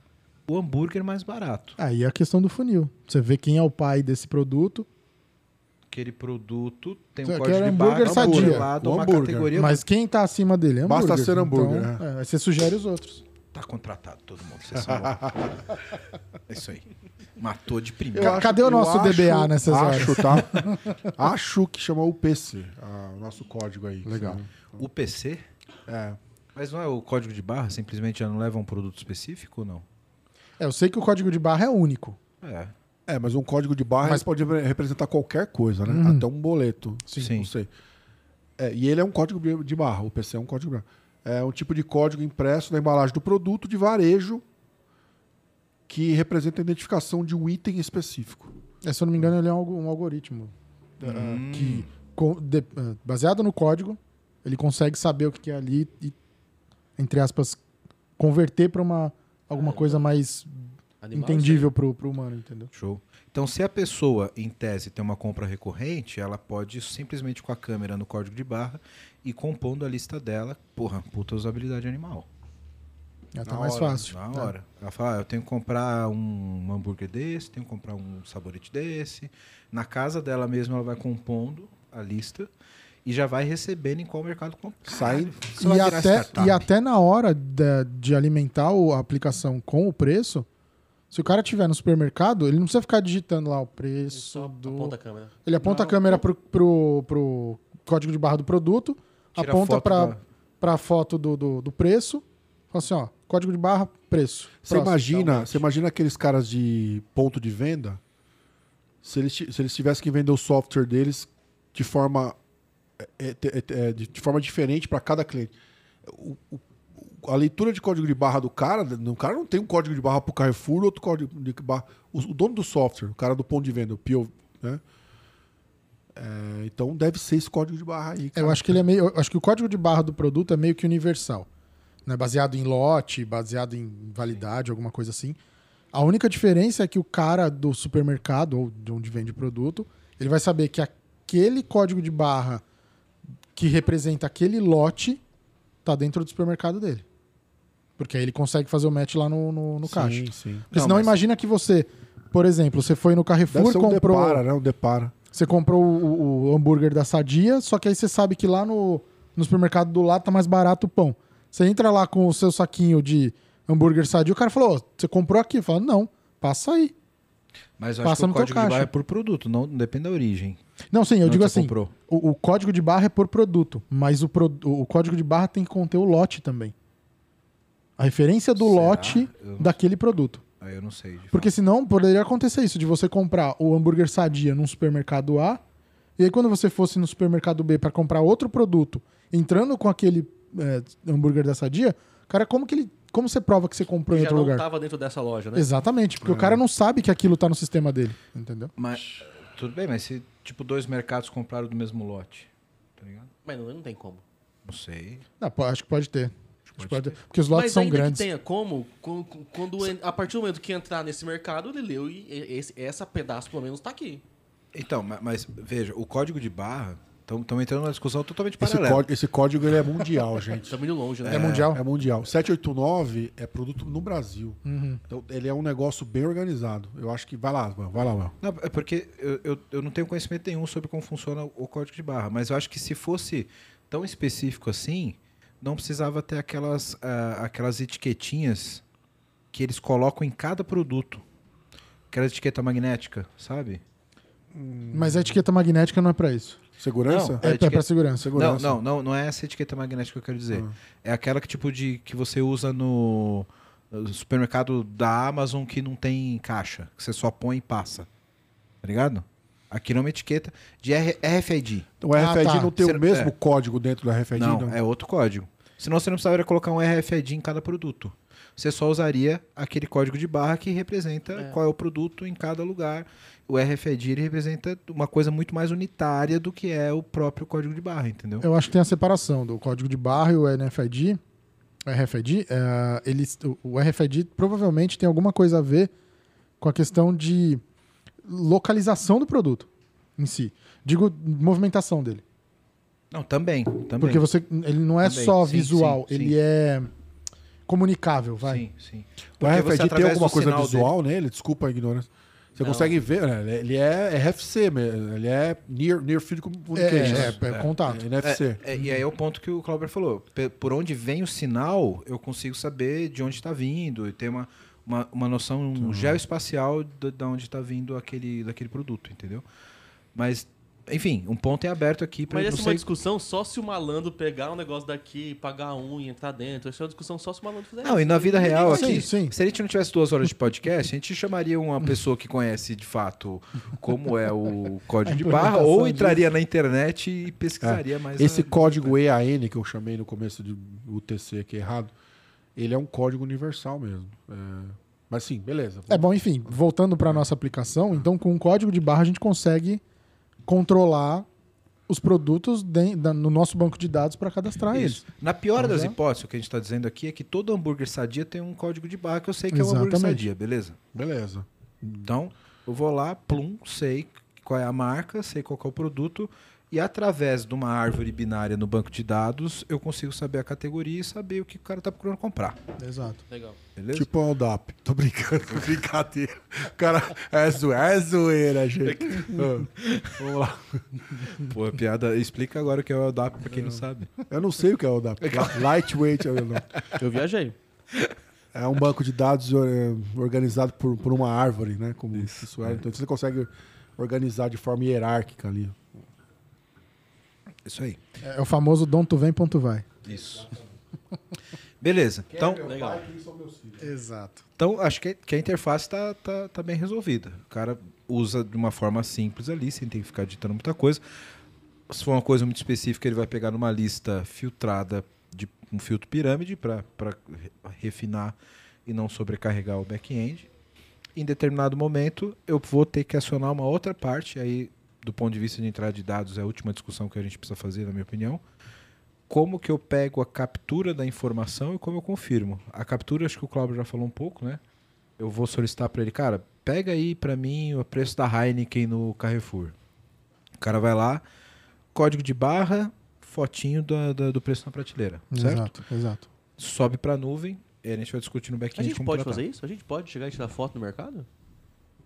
o hambúrguer mais barato. Aí é a questão do funil. Você vê quem é o pai desse produto, Aquele produto tem um código de hambúrguer barra sadia. atrelado uma hambúrguer. categoria. mas quem tá acima dele é Basta hambúrguer. ser hambúrguer, Então, né? é, aí você sugere os outros. Tá contratado todo mundo. Vocês são. É isso aí. Matou de primeira. Ca- cadê o nosso DBA nessas acho, horas? Tá? acho que chama UPC, ah, o nosso código aí. Legal. O PC? É. Mas não é o código de barra? Simplesmente já não leva um produto específico ou não? É, eu sei que o código de barra é único. É. É, mas um código de barra Mas- pode representar qualquer coisa, né? Uhum. Até um boleto. Sim. Não sei. É, e ele é um código de- barra, o PC é um código de barra. É um tipo de código impresso na embalagem do produto de varejo que representa a identificação de um item específico. É, se eu não me engano, ele é um, algo- algoritmo ah, Hum. que, ah, baseado no código, ele consegue saber o que é ali e, entre aspas, converter para uma alguma Ah, coisa mais Animal, entendível pro, pro humano, entendeu? Show. Então, se a pessoa, em tese, tem uma compra recorrente, ela pode simplesmente com a câmera no código de barra e compondo a lista dela, porra, puta usabilidade animal. É até Na mais hora, fácil. Na né? hora. Ela fala, ah, eu tenho que comprar um hambúrguer desse, tenho que comprar um sabonete desse. Na casa dela mesma, ela vai compondo a lista e já vai recebendo em qual mercado comprar. Sai- E até, startup. e até na hora da- de, alimentar o- a aplicação com o preço, se o cara tiver no supermercado, ele não precisa ficar digitando lá o preço Só do. aponta a câmera. Ele aponta Não, a câmera pro, pro, pro código de barra do produto, Tira aponta foto para da- pra foto do, do, do preço, fala assim, ó, código de barra, preço. Você imagina, você imagina aqueles caras de ponto de venda? se eles, se eles tivessem que vender o software deles de forma, é, é, é, é, de, de forma diferente para cada cliente. O- o- a leitura de código de barra do cara, o cara não tem um código de barra para o Carrefour, outro código de barra. O, o dono do software, o cara do ponto de venda, o PO, né? É, então deve ser esse código de barra aí. cara. Eu acho que ele é meio. acho que o código de barra do produto é meio que universal. Né? Baseado em lote, baseado em validade, alguma coisa assim. A única diferença é que o cara do supermercado, ou de onde vende o produto, ele vai saber que aquele código de barra que representa aquele lote tá dentro do supermercado dele. Porque aí ele consegue fazer o match lá no, no, no caixa. Sim, sim. Porque Não, senão mas- imagina que você, por exemplo, você foi no Carrefour, um comprou. Depara, né? Um Depara. Você comprou o, o hambúrguer da Sadia, só que aí você sabe que lá no, no supermercado do lado tá mais barato o pão. Você entra lá com o seu saquinho de hambúrguer Sadia, o cara falou, "Ô, você comprou aqui? Fala, não, passa aí. Mas eu Passa acho que no o código de barra é por produto, não, não depende da origem. Não, sim, eu Onde digo assim, o, o código de barra é por produto, mas o, pro- o código de barra tem que conter o lote também. A referência do Será? lote não- daquele produto. Aí eu não sei. Porque fato. senão poderia acontecer isso, de você comprar o hambúrguer Sadia num supermercado A, e aí quando você fosse no supermercado B para comprar outro produto, entrando com aquele é, hambúrguer da Sadia, cara, como que ele. Como você prova que você comprou em Já outro não lugar? tava dentro dessa loja, né? Exatamente, porque o cara não sabe que aquilo tá no sistema dele, entendeu? Mas, tudo bem, mas se tipo dois mercados compraram do mesmo lote, tá ligado? Mas não, não tem como. Não sei. Não, acho que pode ter. Pode. Porque os lotes Mas são ainda grandes. que tenha como, quando, a partir do momento que entrar nesse mercado, ele leu e esse, essa pedaço pelo menos tá aqui. Então, ma- mas, veja, o código de barra, estamos entrando numa discussão totalmente Esse, paralela. código, esse código ele é mundial, gente. Estamos indo longe, né? É mundial? É mundial. 789 é produto no Brasil. Uhum. Então, ele é um negócio bem organizado. Eu acho que. Vai lá, Mano, vai lá, Mano. Não, é porque eu, eu, eu não tenho conhecimento nenhum sobre como funciona o código de barra, mas eu acho que se fosse tão específico assim, não precisava ter aquelas, ah, aquelas etiquetinhas que eles colocam em cada produto. Aquela etiqueta magnética, sabe? Mas a etiqueta magnética não é pra isso. Segurança? Não, É, é etiqueta- pra segurança. Segurança. Não, não, não, não é essa etiqueta magnética que eu quero dizer. Ah. É aquela que tipo de que você usa no supermercado da Amazon que não tem caixa, que você só põe e passa. Tá ligado? Aqui não é uma etiqueta de R- RFID. Então, o RFID Ah, tá. não tem o mesmo é. código dentro do RFID? Não, é outro código. Senão você não precisaria colocar um RFID em cada produto. Você só usaria aquele código de barra que representa É. qual é o produto em cada lugar. O RFID ele representa uma coisa muito mais unitária do que é o próprio código de barra, entendeu? Eu acho que tem a separação do código de barra e o NFID. O RFID, é, eles, o- o RFID provavelmente tem alguma coisa a ver com a questão de localização do produto em si. Digo, movimentação dele. Não, também. também. Porque você, ele não é Também, só sim, visual, sim, ele sim. é comunicável, vai. Sim, sim. O Porque você, RFID tem alguma coisa visual nele? Desculpa a ignorância. Você Não. consegue ver, né? Ele é RFC, mesmo. ele é Near, near Field É, Communication. é, é contato. É NFC. É, é, e aí é o ponto que o Clauber falou. Por onde vem o sinal, eu consigo saber de onde está vindo e ter uma, uma, uma noção geoespacial de, de onde está vindo aquele, daquele produto, entendeu? Mas, enfim, um ponto é aberto aqui para Mas não essa é sei... uma discussão só se o malandro pegar um negócio daqui, pagar um e entrar dentro. Essa é uma discussão só se o malandro fizer Não, e na vida real vai- Sim, aqui, sim. se a gente não tivesse duas horas de podcast, a gente chamaria uma pessoa que conhece de fato como é o código de barra, ou entraria na internet e pesquisaria mais. Esse a- código EAN que eu chamei no começo do UTC aqui errado, ele é um código universal mesmo. É, Mas sim, beleza. É bom, enfim, voltando para nossa aplicação, então com o código de barra a gente consegue controlar os produtos de- da- no nosso banco de dados para cadastrar eles. Isso. Na pior das hipóteses, o que a gente está dizendo aqui é que todo hambúrguer sadia tem um código de barra que eu sei que é um hambúrguer Exatamente. sadia, beleza? Beleza. Então, eu vou lá, plum, sei qual é a marca, sei qual é o produto, e através de uma árvore binária no banco de dados, eu consigo saber a categoria e saber o que o cara está procurando comprar, Exato. Legal. beleza? Tipo o DAP. Tô brincando, brincadeira. O cara é, é zoeira, gente. Ah, Vamos lá. Pô, a piada. Explica agora o que é o ODAP pra quem não sabe. Eu não sei o que é o DAP. Lightweight. eu não- Eu viajei. É um banco de dados eh, organizado por, por uma árvore, né? Como isso, é. Então você consegue organizar de forma hierárquica ali. Isso aí. É o famoso dom tu vem, ponto vai. Isso. Beleza. Então, Legal. Exato. então acho que, que a interface tá, tá, tá bem resolvida. O cara usa de uma forma simples ali, sem ter que ficar digitando muita coisa. Se for uma coisa muito específica, ele vai pegar numa lista filtrada de um filtro pirâmide para refinar e não sobrecarregar o back-end. Em determinado momento, eu vou ter que acionar uma outra parte, aí do ponto de vista de entrada de dados é a última discussão que a gente precisa fazer, na minha opinião. Como que eu pego a captura da informação e como eu confirmo? A captura, acho que o Cláudio já falou um pouco, né? Eu vou solicitar para ele, cara, pega aí para mim o preço da Heineken no Carrefour. O cara vai lá, código de barra, fotinho da- da- do preço na prateleira, certo? Exato, exato. Sobe para a nuvem, e a gente vai discutir no A back-end gente como pode tratar. fazer isso? A gente pode chegar e tirar foto no mercado?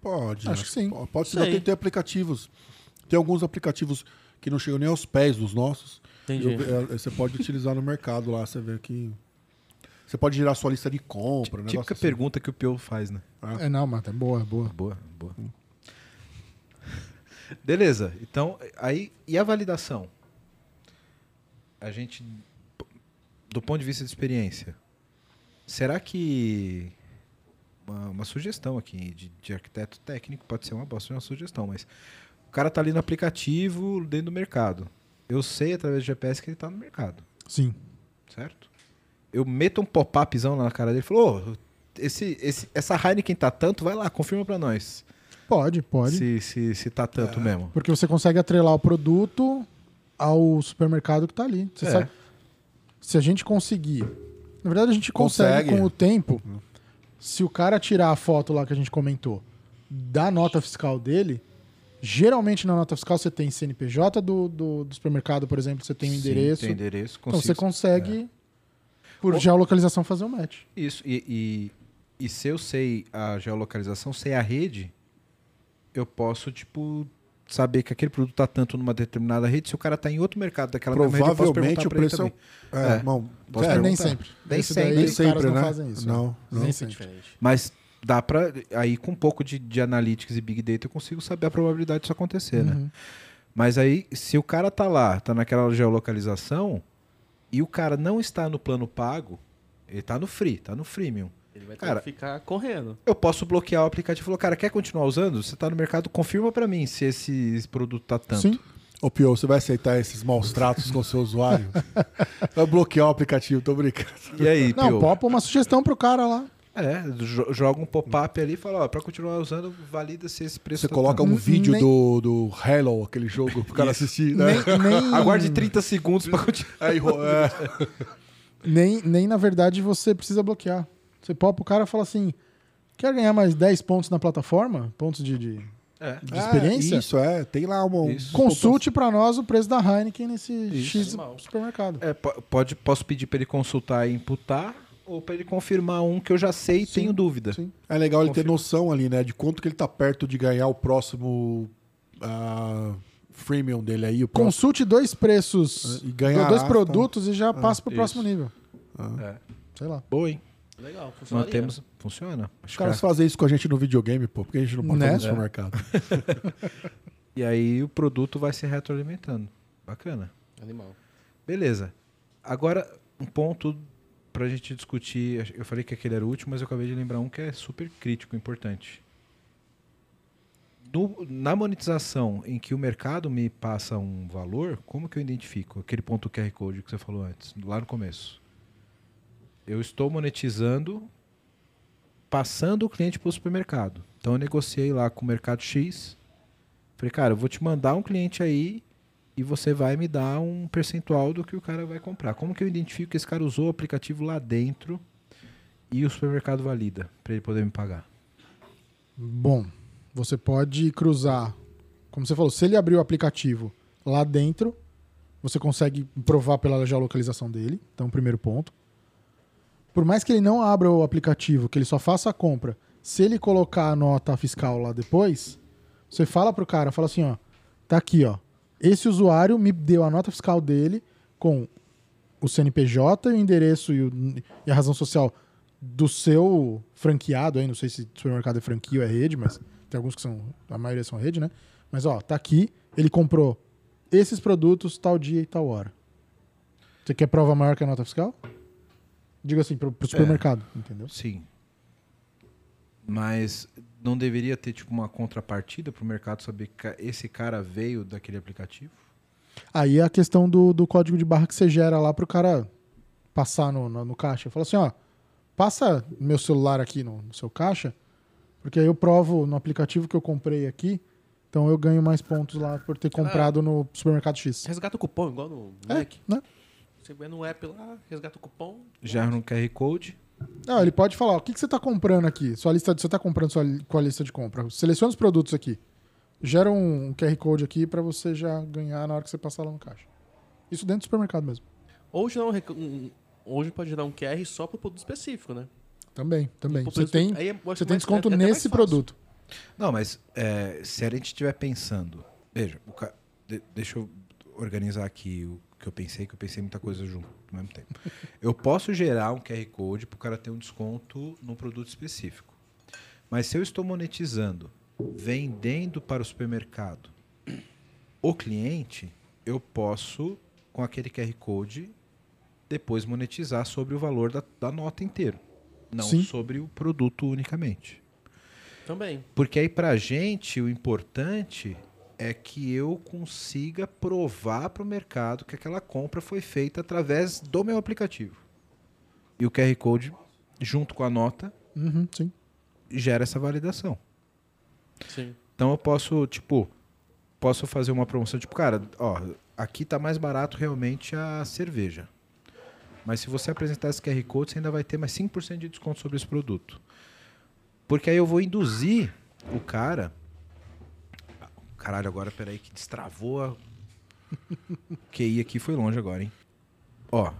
Pode. Acho né? que sim. Pode ser. Tem, tem aplicativos. Tem alguns aplicativos que não chegam nem aos pés dos nossos. Entendi. Eu- é, você pode utilizar no mercado lá, você vê que. Você pode girar sua lista de compra, um Típica assim. pergunta que o Pio faz, né? É, não, mas é boa, boa. Boa, boa. Beleza. Então, aí e a validação? A gente do ponto de vista de experiência, será que uma, uma sugestão aqui de, de arquiteto técnico pode ser uma bosta, uma sugestão, mas o cara tá ali no aplicativo dentro do mercado. Eu sei através do GPS que ele tá no mercado, Sim. certo? Eu meto um pop-upzão na cara dele e falo, ô, esse, esse, essa Heineken tá tanto, vai lá, confirma pra nós. Pode, pode. Se, se, se tá tanto mesmo. Porque você consegue atrelar o produto ao supermercado que tá ali. Você É. sabe- se a gente conseguir. Na verdade, a gente consegue, Consegue. com o tempo. Se o cara tirar a foto lá que a gente comentou da nota fiscal dele, geralmente na nota fiscal você tem CNPJ do, do, do supermercado, por exemplo, você tem o Sim, endereço. tem endereço, então consigo- você consegue, por Ou- geolocalização, fazer o match. Isso, e, e, e se eu sei a geolocalização, sei a rede, eu posso, tipo, saber que aquele produto tá tanto numa determinada rede, se o cara tá em outro mercado daquela mesma rede, eu posso Provavelmente perguntar o preço é. também. É, É. bom, é, nem sempre. Nem sempre. nem os sempre, caras não né? fazem isso. Não, né? não. Nem É sempre. diferente. Mas dá pra, aí com um pouco de, de analytics e big data eu consigo saber a probabilidade disso acontecer, né? Uhum. Mas aí, se o cara tá lá, tá naquela geolocalização, e o cara não está no plano pago, ele tá no free, tá no freemium. Ele vai ter Cara, que ficar correndo. Eu posso bloquear o aplicativo e falar, cara, quer continuar usando? Você tá no mercado, confirma pra mim se esse produto tá tanto. Sim. Ô, Pio, você vai aceitar esses maus tratos com o seu usuário? vai bloquear o aplicativo, tô brincando. E aí, Não, Pio? popa uma sugestão pro cara lá. É, jo- joga um pop-up ali e fala, ó, pra continuar usando, valida se esse preço Você coloca um vídeo Nem- do, do Halo, aquele jogo, pro cara assistir, né? Nem, nem, Aguarde 30 segundos pra continuar. Aí, é. nem, nem, na verdade, você precisa bloquear. Você popa o cara e fala assim: quer ganhar mais 10 pontos na plataforma? Pontos de, de, É. de experiência? É, isso, é. Tem lá uma. Isso. Consulte pra nós o preço da Heineken nesse X Animal. supermercado. É, po- pode, posso pedir pra ele consultar e imputar, ou pra ele confirmar um que eu já sei e Sim, tenho dúvida. sim. É legal ele ter Confirma. noção ali, né? De quanto que ele tá perto de ganhar o próximo ah, freemium dele aí. O próximo. Consulte dois preços, E ganhará, dois tá? produtos e já passa pro isso. próximo nível. É. Sei lá. Boa, hein? Legal, funcionaria. Mantemos. Funciona. Os caras fazem isso com a gente no videogame, pô. Porque a gente não pode Né? no supermercado. E aí o produto vai se retroalimentando. Bacana. Animal. Beleza. Agora, um ponto pra gente discutir. Eu falei que aquele era o último, mas eu acabei de lembrar um que é super crítico, importante. No- na monetização em que o mercado me passa um valor, como que eu identifico aquele ponto QR Code que você falou antes, lá no começo? Eu estou monetizando passando o cliente para o supermercado. Então eu negociei lá com o mercado X. Falei, cara, eu vou te mandar um cliente aí e você vai me dar um percentual do que o cara vai comprar. Como que eu identifico que esse cara usou o aplicativo lá dentro e o supermercado valida para ele poder me pagar? Bom, você pode cruzar. Como você falou, se ele abrir o aplicativo lá dentro, você consegue provar pela geolocalização dele. Então, primeiro ponto. Por mais que ele não abra o aplicativo, que ele só faça a compra, se ele colocar a nota fiscal lá depois, você fala pro cara, fala assim, ó, tá aqui, ó. Esse usuário me deu a nota fiscal dele com o CNPJ, o endereço e, o- e a razão social do seu franqueado aí, não sei se o supermercado é franquia ou é rede, mas tem alguns que são, a maioria são rede, né? Mas ó, tá aqui, ele comprou esses produtos tal dia e tal hora. Você quer prova maior que a nota fiscal? Digo assim, pro, pro supermercado, entendeu? Sim. Mas não deveria ter tipo uma contrapartida para o mercado saber que esse cara veio daquele aplicativo? Aí é a questão do, do código de barra que você gera lá pro cara passar no, no, no caixa. Fala assim, ó, passa meu celular aqui no, no seu caixa, porque aí eu provo no aplicativo que eu comprei aqui, então eu ganho mais pontos lá por ter comprado no supermercado X. Resgata o cupom, igual no É, Mac. né? Você vai no app lá, resgata o cupom. Já no QR Code? Não, ele pode falar, o que, que você está comprando aqui? Sua lista, de- você está comprando sua, com a lista de compra. Seleciona os produtos aqui. Gera um, um QR Code aqui para você já ganhar na hora que você passar lá no caixa. Isso dentro do supermercado mesmo. Ou gerar um, um- hoje pode gerar um QR só pro produto específico, né? Também, também. Pro Você tem, aí é- você tem desconto é- é nesse produto. Não, mas é, se a gente estiver pensando. Veja, o de- deixa eu organizar aqui o que eu pensei, que eu pensei muita coisa junto ao mesmo tempo. Eu posso gerar um QR Code para o cara ter um desconto num produto específico. Mas se eu estou monetizando, vendendo para o supermercado o cliente, eu posso, com aquele QR Code, depois monetizar sobre o valor da, da nota inteiro. Não Sim. sobre o produto unicamente. Também. Porque aí pra gente o importante é que eu consiga provar para o mercado que aquela compra foi feita através do meu aplicativo. E o QR Code, junto com a nota, Uhum, sim. gera essa validação. Sim. Então eu posso, tipo, posso fazer uma promoção, tipo, cara, ó, aqui tá mais barato realmente a cerveja. Mas se você apresentar esse QR Code, você ainda vai ter mais 5% de desconto sobre esse produto. Porque aí eu vou induzir o cara. Caralho, agora peraí que destravou a. QI aqui foi longe agora, hein? Ó,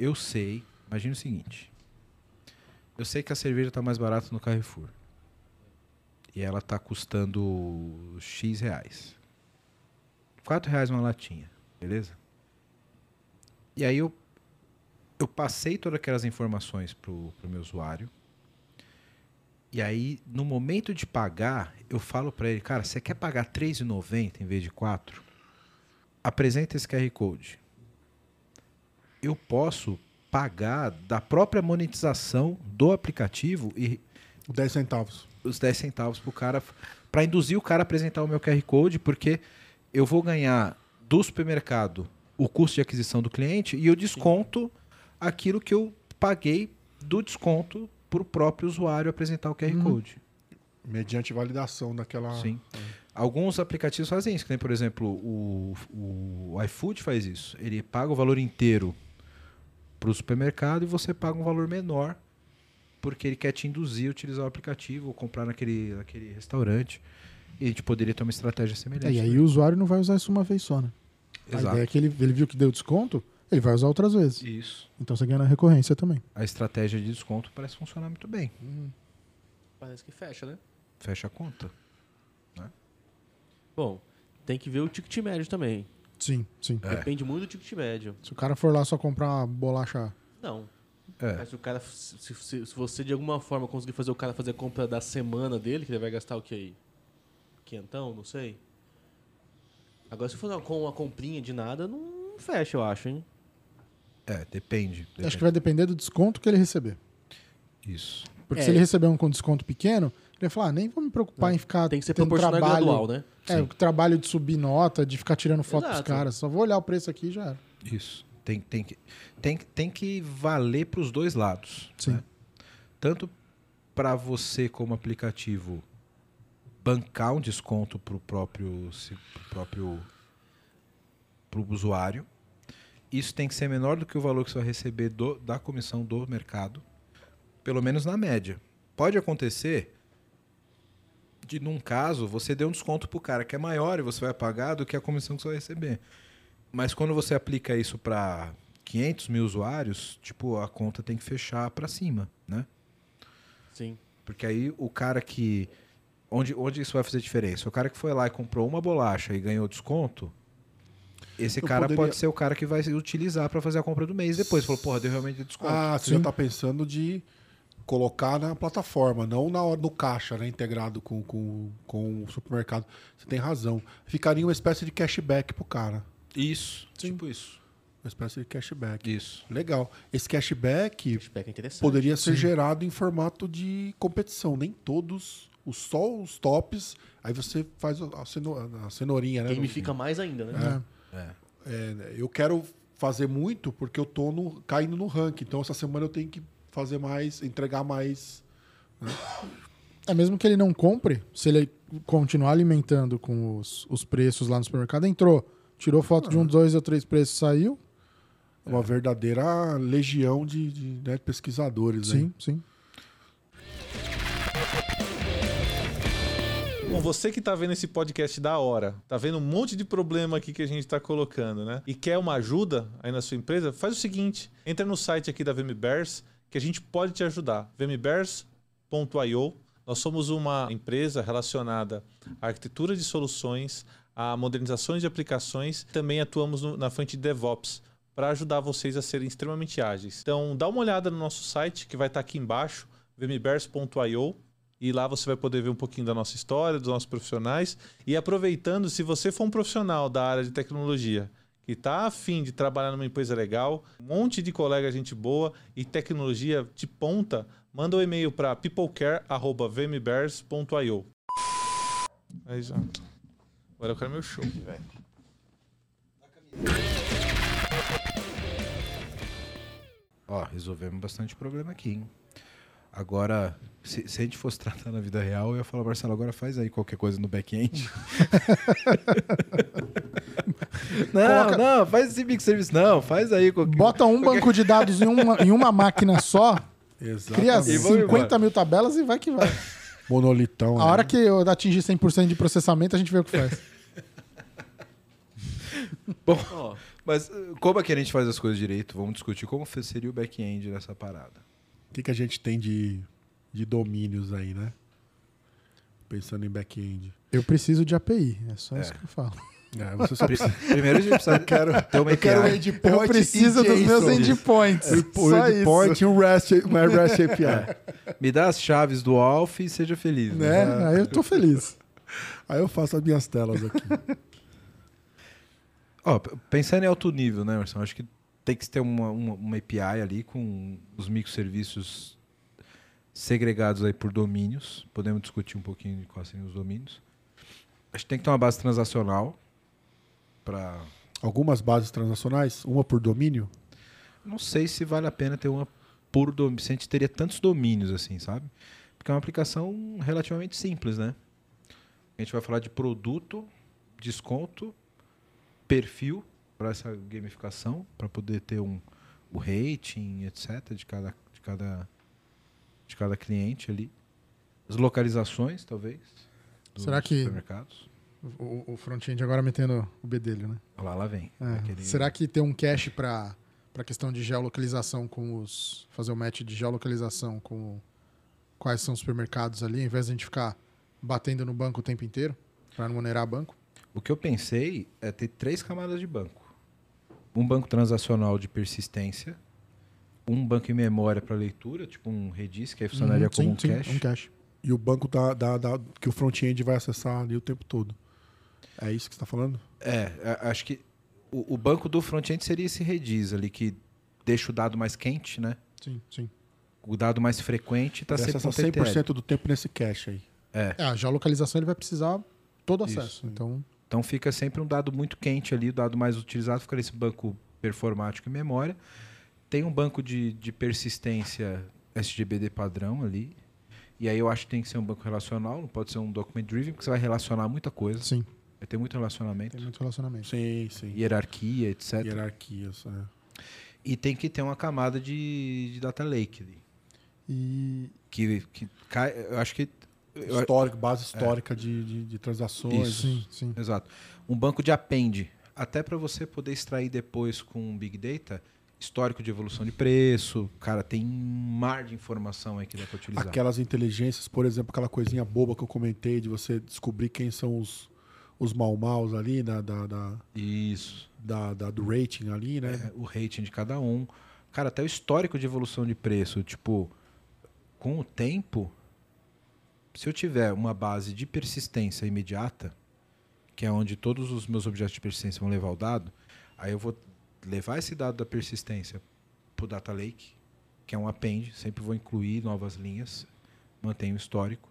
eu sei, imagina o seguinte. Eu sei que a cerveja tá mais barata no Carrefour e ela tá custando X reais. 4 reais uma latinha, beleza? E aí eu, eu passei todas aquelas informações pro, pro meu usuário. E aí, no momento de pagar, eu falo para ele, cara, você quer pagar R$3,90 em vez de 4? Apresenta esse QR Code. Eu posso pagar da própria monetização do aplicativo e 10 centavos. os 10 centavos pro cara para induzir o cara a apresentar o meu QR Code, porque eu vou ganhar do supermercado o custo de aquisição do cliente e eu desconto aquilo que eu paguei do desconto para o próprio usuário apresentar o QR Code. Mediante validação daquela. Sim. Alguns aplicativos fazem isso, que nem, por exemplo, o, o iFood faz isso. Ele paga o valor inteiro para o supermercado e você paga um valor menor porque ele quer te induzir a utilizar o aplicativo ou comprar naquele, naquele restaurante. E a gente poderia ter uma estratégia É, semelhante. e aí o usuário não vai usar isso uma vez só, né? A Exato. ideia é que ele, ele viu que deu desconto, ele vai usar outras vezes. Isso. Então você ganha na recorrência também. A estratégia de desconto parece funcionar muito bem. Parece que fecha, né? Fecha a conta. Bom, tem que ver o ticket médio também. Sim, sim. É. Depende muito do ticket médio. Se o cara for lá só comprar uma bolacha. Não. É. Mas se o cara. Se, se- se você de alguma forma conseguir fazer o cara fazer a compra da semana dele, que ele vai gastar o que aí? Quentão? Não sei. Agora, se for com uma comprinha de nada, não fecha, eu acho, hein? É, depende. depende. Acho que vai depender do desconto que ele receber. Isso. Porque É. se ele receber um com desconto pequeno, ele vai falar, ah, nem vou me preocupar em ficar. Tem que ser tendo proporcional trabalho, gradual, né? É, Sim. o trabalho de subir nota, de ficar tirando foto dos Exato. caras. Só vou olhar o preço aqui e já era. Isso. Tem, tem, que, tem, tem que valer para os dois lados. Sim. né? Tanto para você, como aplicativo, bancar um desconto para o próprio, pro próprio pro usuário. Isso tem que ser menor do que o valor que você vai receber do- da comissão do mercado, pelo menos na média. Pode acontecer de, num caso, você dê um desconto para o cara que é maior e você vai pagar do que a comissão que você vai receber. Mas quando você aplica isso para 500 mil usuários, tipo, a conta tem que fechar para cima, né? Sim. Porque aí o cara que. Onde, onde isso vai fazer diferença? O cara que foi lá e comprou uma bolacha e ganhou desconto, esse Eu cara poderia- pode ser o cara que vai utilizar para fazer a compra do mês depois. Falou, porra, deu realmente desconto. Ah, você Sim. já tá pensando de colocar na plataforma, não na hora no caixa, né? Integrado com, com, com o supermercado. Você tem razão. Ficaria uma espécie de cashback pro cara. Isso, tipo isso. Uma espécie de cashback. Isso. Legal. Esse cashback Cashback é poderia ser gerado em formato de competição. Nem todos, os, só os tops. Aí você faz a, ceno, a cenourinha, né? Gamifica mais ainda, né? É. É, eu quero fazer muito porque eu tô no, caindo no ranking. Então essa semana eu tenho que fazer mais, entregar mais. É mesmo que ele não compre, se ele continuar alimentando com os, os preços lá no supermercado, entrou, tirou foto de um, dois ou três preços, saiu. Uma verdadeira legião de, de, né, pesquisadores. né? Sim, Bom, você que tá vendo esse podcast da hora, tá vendo um monte de problema aqui que a gente tá colocando, né? E quer uma ajuda aí na sua empresa, faz o seguinte, entra no site aqui da VMBears que a gente pode te ajudar. vmbears.io. Nós somos uma empresa relacionada à arquitetura de soluções, a modernizações de aplicações, também atuamos no- na frente de DevOps para ajudar vocês a serem extremamente ágeis. Então, dá uma olhada no nosso site que vai estar aqui embaixo, vmbears.io. E lá você vai poder ver um pouquinho da nossa história, dos nossos profissionais. E aproveitando, se você for um profissional da área de tecnologia que está afim de trabalhar numa empresa legal, um monte de colega gente boa e tecnologia de ponta, manda um e-mail para peoplecare.vmbears.io. Aí já. Agora eu quero meu show. Ó, resolvemos bastante problema aqui, hein? Agora, se, se a gente fosse tratar na vida real, eu ia falar, Marcelo, agora faz aí qualquer coisa no back-end. não, Coloca- não, faz esse big service. Não, faz aí qualquer Bota um banco de dados em uma, em uma máquina só, cria Exatamente. Vamos 50 embora. mil tabelas e vai que vai. Monolitão. A né? hora que eu atingir 100% de processamento, a gente vê o que faz. Bom, mas uh, como é que a gente faz as coisas direito? Vamos discutir como seria o back-end nessa parada. O que, que a gente tem de, de domínios aí, né? Pensando em back-end. Eu preciso de API, é só É. isso que eu falo. É, você só precisa Primeiro a gente precisa ter uma Eu quero um endpoint Eu preciso e dos meus endpoints. O Só endpoint isso. e um REST, uma REST API. Me dá as chaves do Alf e seja feliz. Né? Aí eu tô feliz. Aí eu faço as minhas telas aqui. Ó, p- pensando em alto nível, né, Marcelo? Acho que tem que ter uma, uma, uma API ali com os microserviços segregados aí por domínios. Podemos discutir um pouquinho de quais seriam os domínios. Acho que tem que ter uma base transacional para... Algumas bases transacionais, uma por domínio. Não sei se vale a pena ter uma por domínio. Se a gente teria tantos domínios assim, sabe? Porque é uma aplicação relativamente simples, né? A gente vai falar de produto, desconto, perfil para essa gamificação, para poder ter um, o rating, etc., de cada, de, cada, de cada cliente ali. As localizações, talvez. Será que- Supermercados. O, o front-end agora metendo o bedelho, né? Lá, lá vem. É. Aquele- Será que ter um cache para para questão de geolocalização com os fazer o match de geolocalização com quais são os supermercados ali, ao invés de a gente ficar batendo no banco o tempo inteiro para não onerar banco? O que eu pensei é ter três camadas de banco. Um banco transacional de persistência, um banco em memória para leitura, tipo um Redis, que aí funcionaria Uhum, como sim, um sim, cache. um cache. E o banco da, da- da- que o front-end vai acessar ali o tempo todo. É isso que você está falando? É, acho que o, o banco do front-end seria esse Redis ali, que deixa o dado mais quente, né? Sim, sim. O dado mais frequente está sempre acessa com TTL. 100% do tempo nesse cache aí. É, É, a geolocalização ele vai precisar todo Isso. acesso. Então, então fica sempre um dado muito quente ali, o dado mais utilizado fica nesse banco performático em memória. Tem um banco de, de persistência SGBD padrão ali. E aí eu acho que tem que ser um banco relacional, não pode ser um document driven, porque você vai relacionar muita coisa. sim, Vai ter muito relacionamento, tem muito relacionamento. Sim, sim. hierarquia, etc. Hierarquias. é. E tem que ter uma camada de, de data lake ali. E Que, que cai, eu acho que. Histórico, base histórica de, de, de transações. Isso. sim, sim. Exato. Um banco de append, até para você poder extrair depois com Big Data histórico de evolução de preço. Cara, tem um mar de informação aí que dá para utilizar. Aquelas inteligências, por exemplo, aquela coisinha boba que eu comentei de você descobrir quem são os, os mal-maus ali, da, da, da, Isso. da- da- do rating ali, né? É, o rating de cada um. Cara, até o histórico de evolução de preço. Tipo, com o tempo, se eu tiver uma base de persistência imediata, que é onde todos os meus objetos de persistência vão levar o dado, aí eu vou levar esse dado da persistência para o Data Lake, que é um append, sempre vou incluir novas linhas, mantenho o histórico.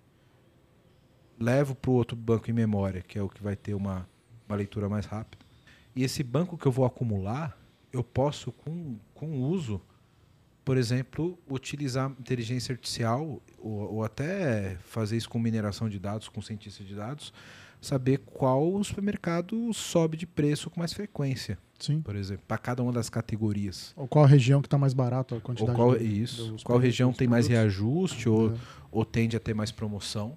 Levo para o outro banco em memória, que é o que vai ter uma, uma leitura mais rápida. E esse banco que eu vou acumular, eu posso, com, com uso, por exemplo, utilizar inteligência artificial ou, ou até fazer isso com mineração de dados, com cientista de dados, saber qual supermercado sobe de preço com mais frequência, Sim. por exemplo, para cada uma das categorias. Ou qual região que está mais barato a Ou quantidade qual, do- isso, qual região tem mais reajuste ou, É. ou tende a ter mais promoção.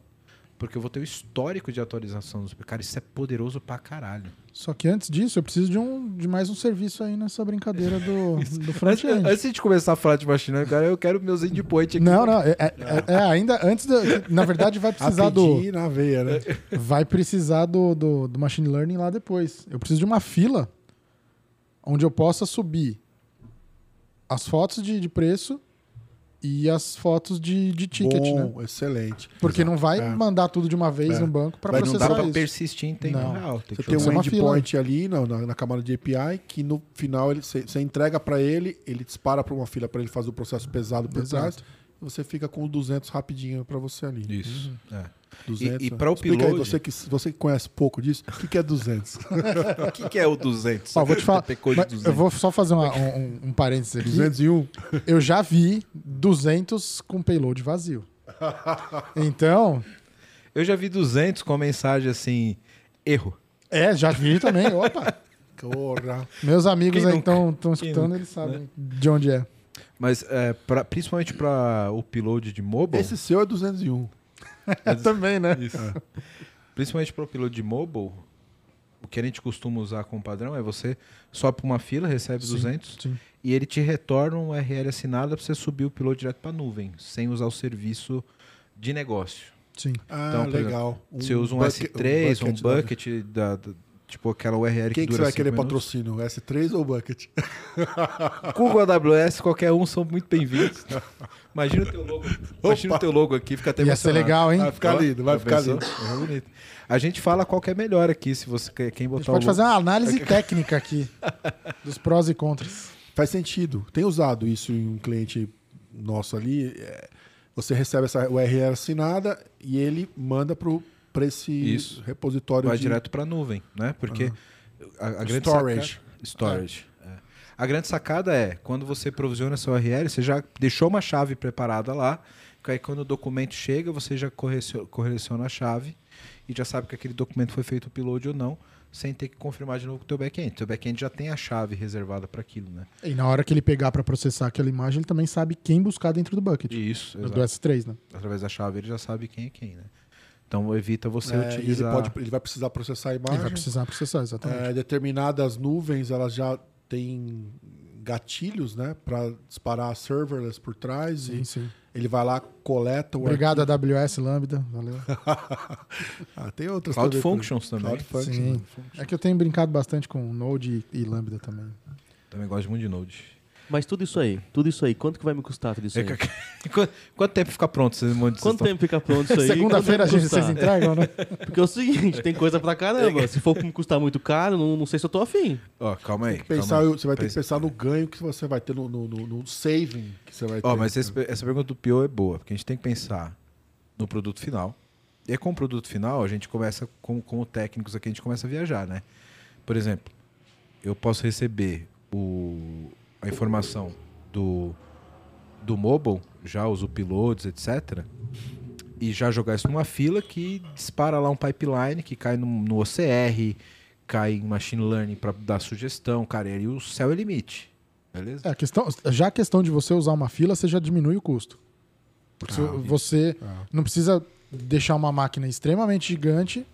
Porque eu vou ter o histórico de atualização dos. Cara, isso é poderoso pra caralho. Só que antes disso, eu preciso de, um, de mais um serviço aí nessa brincadeira do, do Antes, front-end. antes de começar a falar de machine learning, cara, eu quero meus endpoint aqui. Não, não, é, é- é- é ainda antes da. Na verdade, vai precisar do. Na veia, né? Vai precisar do, do, do machine learning lá depois. Eu preciso de uma fila onde eu possa subir as fotos de, de preço e as fotos de, de ticket, né? Bom, excelente. Porque não vai É. mandar tudo de uma vez É. no banco para Mas não processar dá isso. persistir em tempo Não. real. Tem Você que tem um uma fila, endpoint ali na, na, na camada de API que no final ele, você, você entrega para ele, ele dispara para uma fila para ele fazer o processo pesado por Exato. trás e você fica com os 200 rapidinho para você ali. Isso. é. 200, E- e né? pra Explica aí, upload- você que, você que conhece pouco disso, o que, que é 200? O que, que é o 200? Ó, vou te falar. TP Code mas 200. eu vou só fazer uma- um, um, parênteses aqui. 201? Eu já vi 200 com payload vazio. Então, Eu já vi 200 com a mensagem assim: erro. é, já vi também. Opa! Porra. Meus amigos Quem aí estão escutando, nunca, eles sabem de onde é. Mas é, pra- principalmente para o upload de mobile. Esse seu é 201. também, né? Principalmente para o upload de mobile, o que a gente costuma usar como padrão é você sobe para uma fila, recebe Sim, 200 sim. e ele te retorna um URL assinado para você subir o upload direto para a nuvem, sem usar o serviço de negócio. Sim. Ah, Então, legal. você usa um bucket- S3, um bucket da- bucket, da, da- tipo aquela URL Quem que que você dura vai querer minutos. patrocínio? S3 ou Bucket? Google AWS, qualquer um são muito bem-vindos. Imagina o teu logo. Imagina o teu logo aqui, fica até Ia ser legal, hein? Vai ficar lindo, vai já ficar pensou? lindo. É bonito. A gente fala qual que é melhor aqui, se você quer quem A botar gente pode o fazer uma análise técnica aqui dos prós e contras. Faz sentido. Tem usado isso em um cliente nosso ali. é, Você recebe essa URL assinada e ele manda para esse Isso. repositório vai de... direto para a nuvem, né? Porque a, a grande Storage. sacada- storage. é. A grande sacada é quando você provisiona essa URL, você já deixou uma chave preparada lá, que aí quando o documento chega, você já correcio- correleciona a chave e já sabe que aquele documento foi feito upload ou não, sem ter que confirmar de novo com o teu back-end. Teu back-end já tem a chave reservada para aquilo, né? E na hora que ele pegar para processar aquela imagem, ele também sabe quem buscar dentro do bucket. Isso, do exato. S3, né? Através da chave ele já sabe quem é quem, né? Então evita você É, e ele, utilizar. pode, ele vai precisar processar a Ele imagem. vai precisar processar, exatamente. É, determinadas nuvens elas já têm gatilhos, né, para disparar serverless por trás. sim, E sim. ele vai lá, coleta o Obrigado, AWS Lambda. Valeu. arquivo. Ah, tem outras Cloud também, Functions também. Cloud Functions. Sim. É que eu tenho brincado bastante com Node e Lambda também. Também gosto muito de Node. Mas tudo isso aí, tudo isso aí, quanto que vai me custar tudo isso aí? Quanto, quanto tempo fica pronto esse monte de Quanto tempo fica pronto isso aí? Segunda-feira vocês entregam, né? Porque é o seguinte, tem coisa pra caramba. Se for me custar muito caro, não, não sei se eu tô afim. Ó, calma aí. Pensar, calma aí. você vai ter que Pensa- pensar no ganho que você vai ter no, no, no- no saving que você vai ter. Ó, mas esse- essa pergunta do Pio é boa, porque a gente tem que pensar no produto final. E com o produto final, a gente começa, como, como técnicos aqui, a gente começa a viajar, né? Por exemplo, eu posso receber o, a informação do, do mobile, já os uploads, etc. E já jogar isso numa fila que dispara lá um pipeline que cai no, no OCR, cai em machine learning para dar sugestão, cara, e aí o céu é limite. Beleza? É, a questão, já a questão de você usar uma fila, você já diminui o custo. Porque Ah, você Ah. não precisa deixar uma máquina extremamente gigante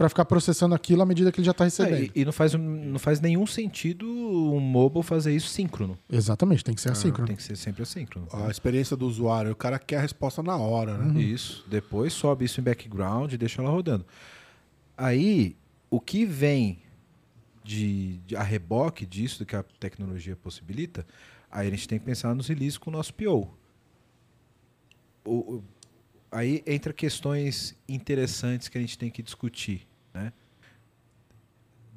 para ficar processando aquilo à medida que ele já está É, recebendo. e, e não, faz, não faz nenhum sentido um mobile fazer isso síncrono. Exatamente, tem que ser assíncrono. Tem que ser sempre assíncrono. A experiência do usuário, o cara quer a resposta na hora, né? Isso. Depois sobe isso em background e deixa ela rodando. Aí, o que vem de, de a reboque disso, do que a tecnologia possibilita, aí a gente tem que pensar nos releases com o nosso PO. O- o- aí entra questões interessantes que a gente tem que discutir. Né?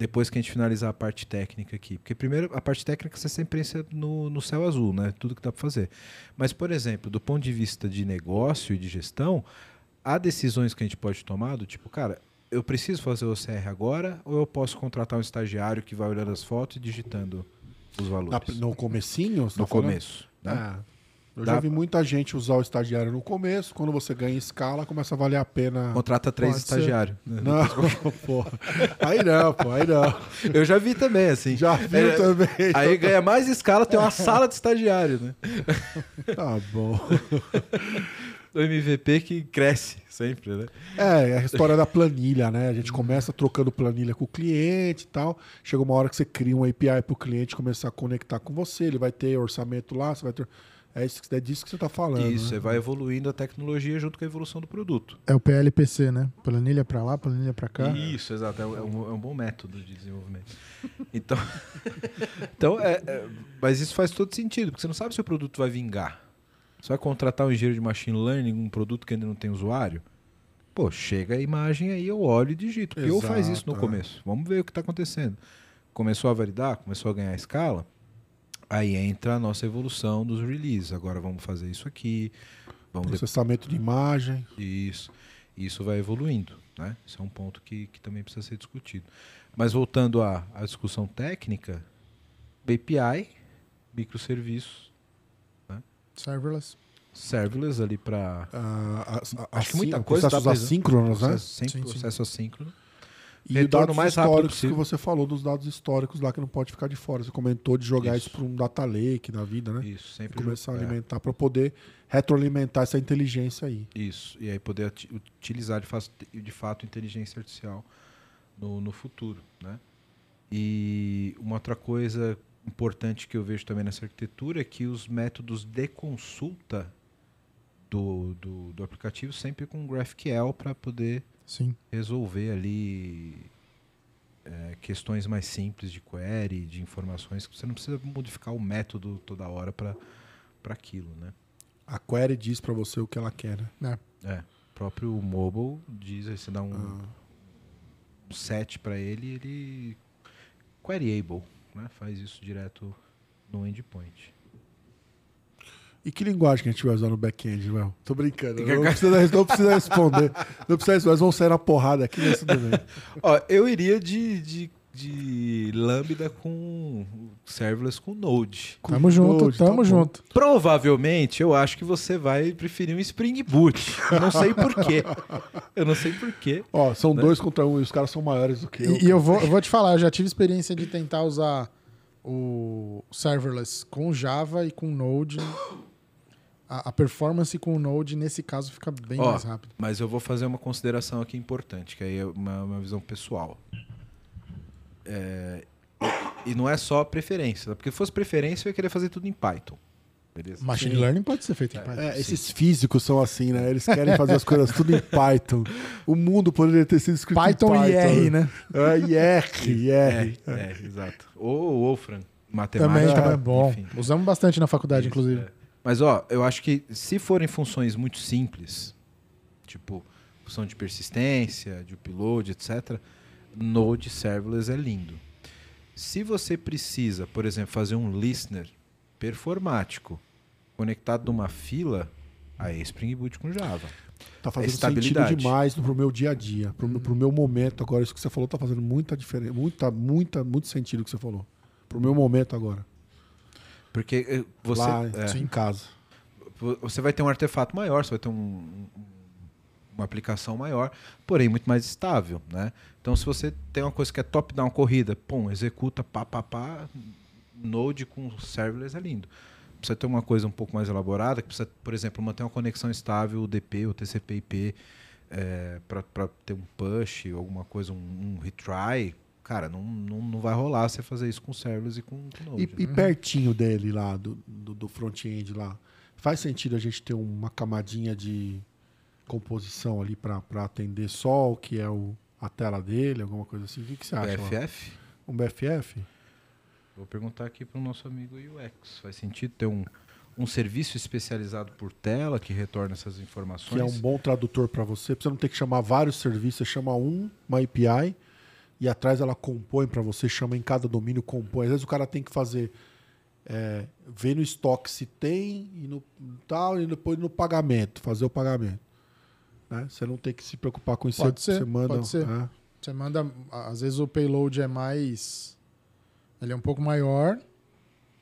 depois que a gente finalizar a parte técnica aqui. Porque primeiro, a parte técnica você sempre pensa no, no céu azul, né? Tudo que dá para fazer. Mas, por exemplo, do ponto de vista de negócio e de gestão, há decisões que a gente pode tomar do tipo, cara, eu preciso fazer o OCR agora ou eu posso contratar um estagiário que vai olhando as fotos e digitando os valores? no comecinho? no tá começo. Né? É. Eu Dá- já vi muita gente usar o estagiário no começo. Quando você ganha escala, começa a valer a pena. Contrata três estagiários. né? Não, pô. Aí não, pô, aí não. Eu já vi também, assim. Já viu É, também. Aí ganha mais escala, tem uma sala de estagiário, né? Tá bom. O MVP que cresce sempre, né? É, é a história da planilha, né? A gente começa trocando planilha com o cliente e tal. Chega uma hora que você cria um API para o cliente começar a conectar com você. Ele vai ter orçamento lá, você vai ter. É, isso, é disso que você está falando. Isso, né? você vai evoluindo a tecnologia junto com a evolução do produto. É o PLPC, né? Planilha pra lá, planilha pra cá. Isso, exato. É um, é um- é um bom método de desenvolvimento. Então, então é, é- mas isso faz todo sentido, porque você não sabe se o produto vai vingar. Você vai contratar um engenheiro de machine learning, um produto que ainda não tem usuário? Pô, chega a imagem aí, eu olho e digito. Porque eu faz isso no é. começo. Vamos ver o que está acontecendo. Começou a validar, começou a ganhar escala, aí entra a nossa evolução dos releases. Agora vamos fazer isso aqui, vamos Processamento de imagem. isso. Isso vai evoluindo, né? Isso é um ponto que, que também precisa ser discutido. Mas voltando à, à discussão técnica, API, microserviços, Serverless. serverless ali para ah, a- a- Acho que muita coisa processos pra- assíncronos, né? sempre Sim, sim. processo assíncrono. E Retorno dados mais históricos que possível. você falou dos dados históricos lá que não pode ficar de fora. Você comentou de jogar isso, Isso. para um data lake da vida, né? Isso, E sempre começar a é, alimentar para poder retroalimentar essa inteligência aí. Isso, e aí poder utilizar de, fato- de fato inteligência artificial no, no futuro, né? E uma outra coisa importante que eu vejo também nessa arquitetura é que os métodos de consulta do, do, do aplicativo sempre com GraphQL para poder Sim. resolver ali é, questões mais simples de query, de informações que você não precisa modificar o método toda hora para aquilo, né? A query diz para você o que ela quer, né? É, o próprio mobile diz, aí você dá um, Ah. um set para ele, ele queryable, né? Faz isso direto no endpoint. E que linguagem que a gente vai usar no back-end, Léo? Tô brincando. Não precisa, não precisa responder. Não precisa responder. Nós vamos sair na porrada aqui nesse domingo. Ó, eu iria de, de, de Lambda com serverless com Node. Tamo junto, Node, tá tamo bom. junto. Provavelmente eu acho que você vai preferir um Spring Boot. Eu não sei porquê. Eu não sei porquê. Ó, são dois contra um e os caras são maiores do que eu. E, e eu, vou, eu vou te falar, eu já tive experiência de tentar usar o serverless com Java e com Node. A, a performance com o Node, nesse caso, fica bem Ó, mais rápido. Mas eu vou fazer uma consideração aqui importante, que aí é uma, uma visão pessoal. É, e não é só preferência, tá? porque se fosse preferência eu ia querer fazer tudo em Python. Beleza? Machine Sim. Learning pode ser feito em Python. É, esses físicos são assim, né? Eles querem fazer as coisas tudo em Python. O mundo poderia ter sido escrito Python, em Python. e R, né? É, e R, e R. É, é, exato. Ou Wolfram, Também, matemática. também é bom. enfim. Usamos bastante na faculdade, Isso, inclusive. é. Mas ó, eu acho que se forem funções muito simples, tipo função de persistência, de upload, etc, Node serverless é lindo. Se você precisa, por exemplo, fazer um listener performático conectado numa fila, aí é Spring Boot com Java. Tá fazendo Estabilidade. sentido demais pro meu dia a dia, pro, pro meu momento agora. Isso que você falou tá fazendo muita diferença, muita, muita, muito sentido o que você falou. Pro meu momento agora. Porque eh, você, Lá é, em casa. você vai ter um artefato maior, você vai ter um- um- uma aplicação maior, porém muito mais estável, né? Então, se você tem uma coisa que é top-down corrida, pum, executa pá, pá, pá, Node com serverless é lindo. Precisa ter uma coisa um pouco mais elaborada, que precisa, por exemplo, manter uma conexão estável, o DP, o TCP/IP, para ter um push, alguma coisa, um, um retry. Cara, não, não, não vai rolar você fazer isso com serverless e com, com Node. E, né? e pertinho dele lá, do, do, do front-end lá, faz sentido a gente ter uma camadinha de composição ali para atender só o que é o, a tela dele, alguma coisa assim? O que, que você acha? lá? BFF? Um BFF? Vou perguntar aqui para o nosso amigo UX. Faz sentido ter um, um serviço especializado por tela que retorna essas informações? Que é um bom tradutor para você, pra você não ter que chamar vários serviços, você chama um, uma API, e atrás ela compõe para você, chama em cada domínio, compõe. Às vezes o cara tem que fazer, é, ver no estoque se tem e no tal, e depois no pagamento, fazer o pagamento. Né? Você não tem que se preocupar com isso. Pode você, ser, você manda. pode ser. é. Você manda. Às vezes o payload é mais. Ele é um pouco maior,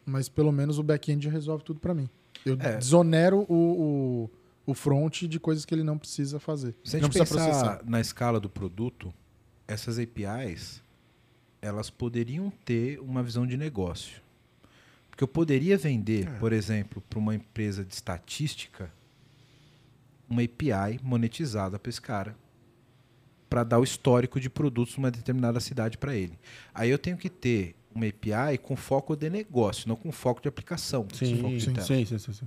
mas pelo menos o back-end resolve tudo pra mim. Eu É. desonero o, o, o front de coisas que ele não precisa fazer. Se a não gente precisa pensar processar. na escala do produto, essas APIs, elas poderiam ter uma visão de negócio. Porque eu poderia vender, por exemplo, para uma empresa de estatística, uma API monetizada para esse cara, para dar o histórico de produtos numa determinada cidade para ele. Aí eu tenho que ter uma API com foco de negócio, não com foco de aplicação. Sim, foco sim, sim, sim, sim, sim.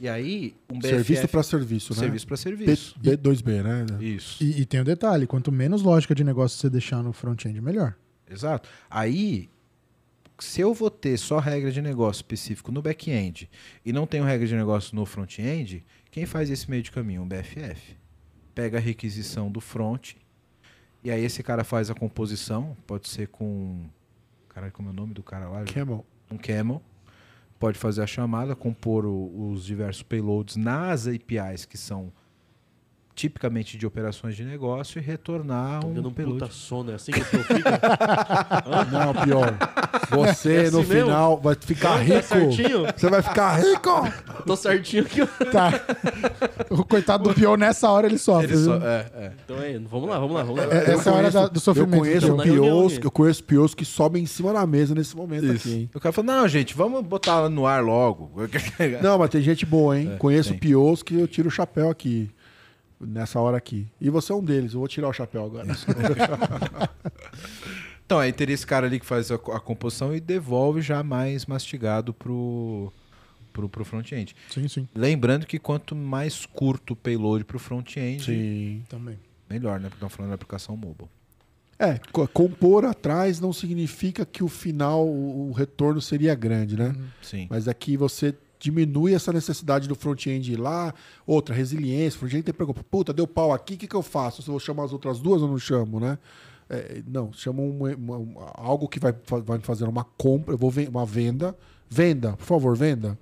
E aí, um BFF, Serviço para serviço, né? serviço para B, serviço. B2B, né? Isso. E, e tem o detalhe: quanto menos lógica de negócio você deixar no front-end, melhor. Exato. Aí, se eu vou ter só regra de negócio específico no back-end e não tenho regra de negócio no front-end, quem faz esse meio de caminho? Um BFF. Pega a requisição do front e aí esse cara faz a composição, pode ser com... Caralho, como é o nome do cara lá? Camel. um camel, pode fazer a chamada, compor o- os diversos payloads nas APIs que são tipicamente de operações de negócio e retornar Tô um um payload. puta sono, é assim que o Pro fica? Não, pior. Você, É assim no mesmo? final, vai ficar Tá rico. certinho? Você vai ficar rico. Tô certinho aqui. Tá. o coitado do Pio, nessa hora ele sofre. Ele viu? é, é. Então é, vamos lá, vamos lá, vamos lá. É- essa é a hora da- do sofrimento. Eu conheço, Então, pios, aqui. eu conheço pios que sobem em cima da mesa nesse momento aqui, hein? O cara falou, não, gente, vamos botar ela no ar logo. Não, mas tem gente boa, hein? É, conheço tem. pios que eu tiro o chapéu aqui. Nessa hora aqui. E você é um deles, eu vou tirar o chapéu agora. Então, aí teria esse cara ali que faz a, a composição e devolve já mais mastigado pro, pro, pro front-end. Sim, sim. Lembrando que quanto mais curto o payload pro front-end, Sim. Também. melhor, né? Porque estamos falando da aplicação mobile. É, co- compor atrás não significa que o final, o o retorno seria grande, né? Sim. Mas aqui você diminui essa necessidade do front-end ir lá. Outra, resiliência. O front-end tem preocupa. Puta, deu pau aqui, o que, que eu faço? Se eu vou chamar as outras duas ou não chamo, né? É, não, chama uma- uma- algo que vai, vai fazer uma compra, eu vou uma venda. Venda, por favor, venda.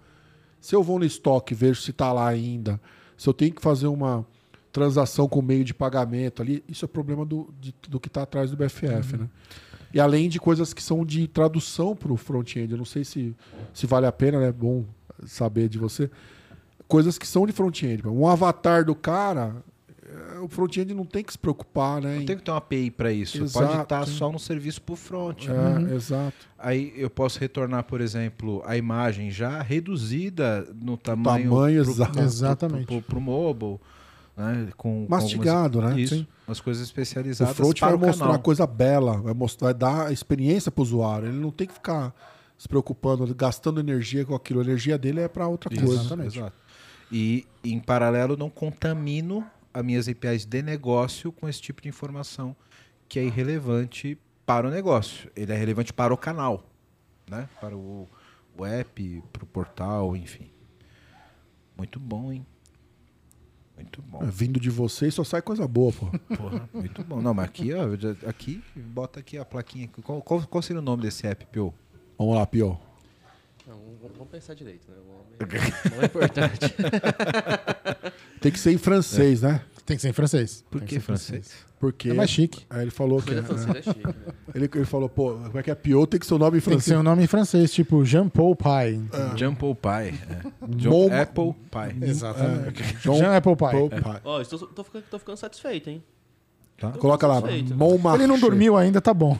Se eu vou no estoque e vejo se está lá ainda, se eu tenho que fazer uma transação com meio de pagamento ali, isso é problema do, de- do que está atrás do BFF, né? E além de coisas que são de tradução para o front-end, eu não sei se, se vale a pena, né? Bom saber de você. Coisas que são de front-end. Um avatar do cara, é, o front-end não tem que se preocupar, né? Não em- tem que ter uma API para isso. Exato, Pode estar só no serviço pro front. É, né? exato. Aí eu posso retornar, por exemplo, a imagem já reduzida no tamanho, tamanho pro, exato. Exatamente. Pro, pro, pro mobile, né? Com, com Mastigado, algumas, né? Isso, Sim. umas coisas O especializadas front para vai o mostrar canal. coisa bela, vai, mostrar, vai dar a experiência para o usuário. Ele não tem que ficar se preocupando, gastando energia com aquilo. A energia dele é para outra Isso, coisa. Exatamente. Exato. E, em paralelo, não contamino as minhas APIs de negócio com esse tipo de informação que é irrelevante para o negócio. Ele é relevante para o canal, né? Para o, o app, para o portal, enfim. Muito bom, hein? Muito bom. É, vindo de vocês só sai coisa boa, pô. Porra, muito bom. Não, mas aqui, ó, aqui, bota aqui a plaquinha. Qual, qual, qual seria o nome desse app, Pio? Vamos lá, Pio. Não, vamos- pensar direito, né? O nome Não é importante. Tem que ser em francês, né? Tem que ser em francês. Por que ser em francês? Porque. É mais chique. Aí ele falou que. Francesa é chique. né? Ele, ele falou, pô, como é que é Pio? Tem que ser o nome em Tem que francês. ser um nome em francês, tipo Jean-Paul Pie. Jumple Pie. É. John Mom- Apple Pie. Exatamente. É, John Jean Apple Pie. Paul Pie. Ó, estou, tô, ficando, tô ficando satisfeito, hein? Tá? Coloca lá. Montmartre. Ele não dormiu ainda, tá bom.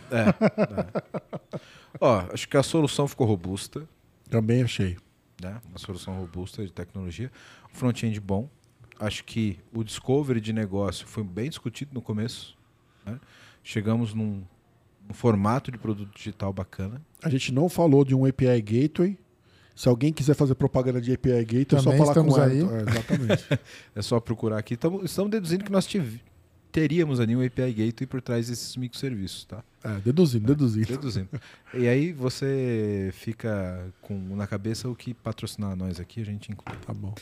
Ó, acho que a solução ficou robusta. Também achei. né? Uma solução robusta de tecnologia. Um front-end bom. Acho que o discovery de negócio foi bem discutido no começo. né? Chegamos num, num formato de produto digital bacana. A gente não falou de um API Gateway. Se alguém quiser fazer propaganda de API Gateway, é só Também falar com aí. É, exatamente. É só procurar aqui. Tamo, estamos deduzindo que nós tive- teríamos ali um API Gateway por trás desses microserviços, tá? É, deduzindo, deduzindo. Deduzindo. e aí você fica com na cabeça o que patrocinar nós aqui, a gente inclui. Tá bom.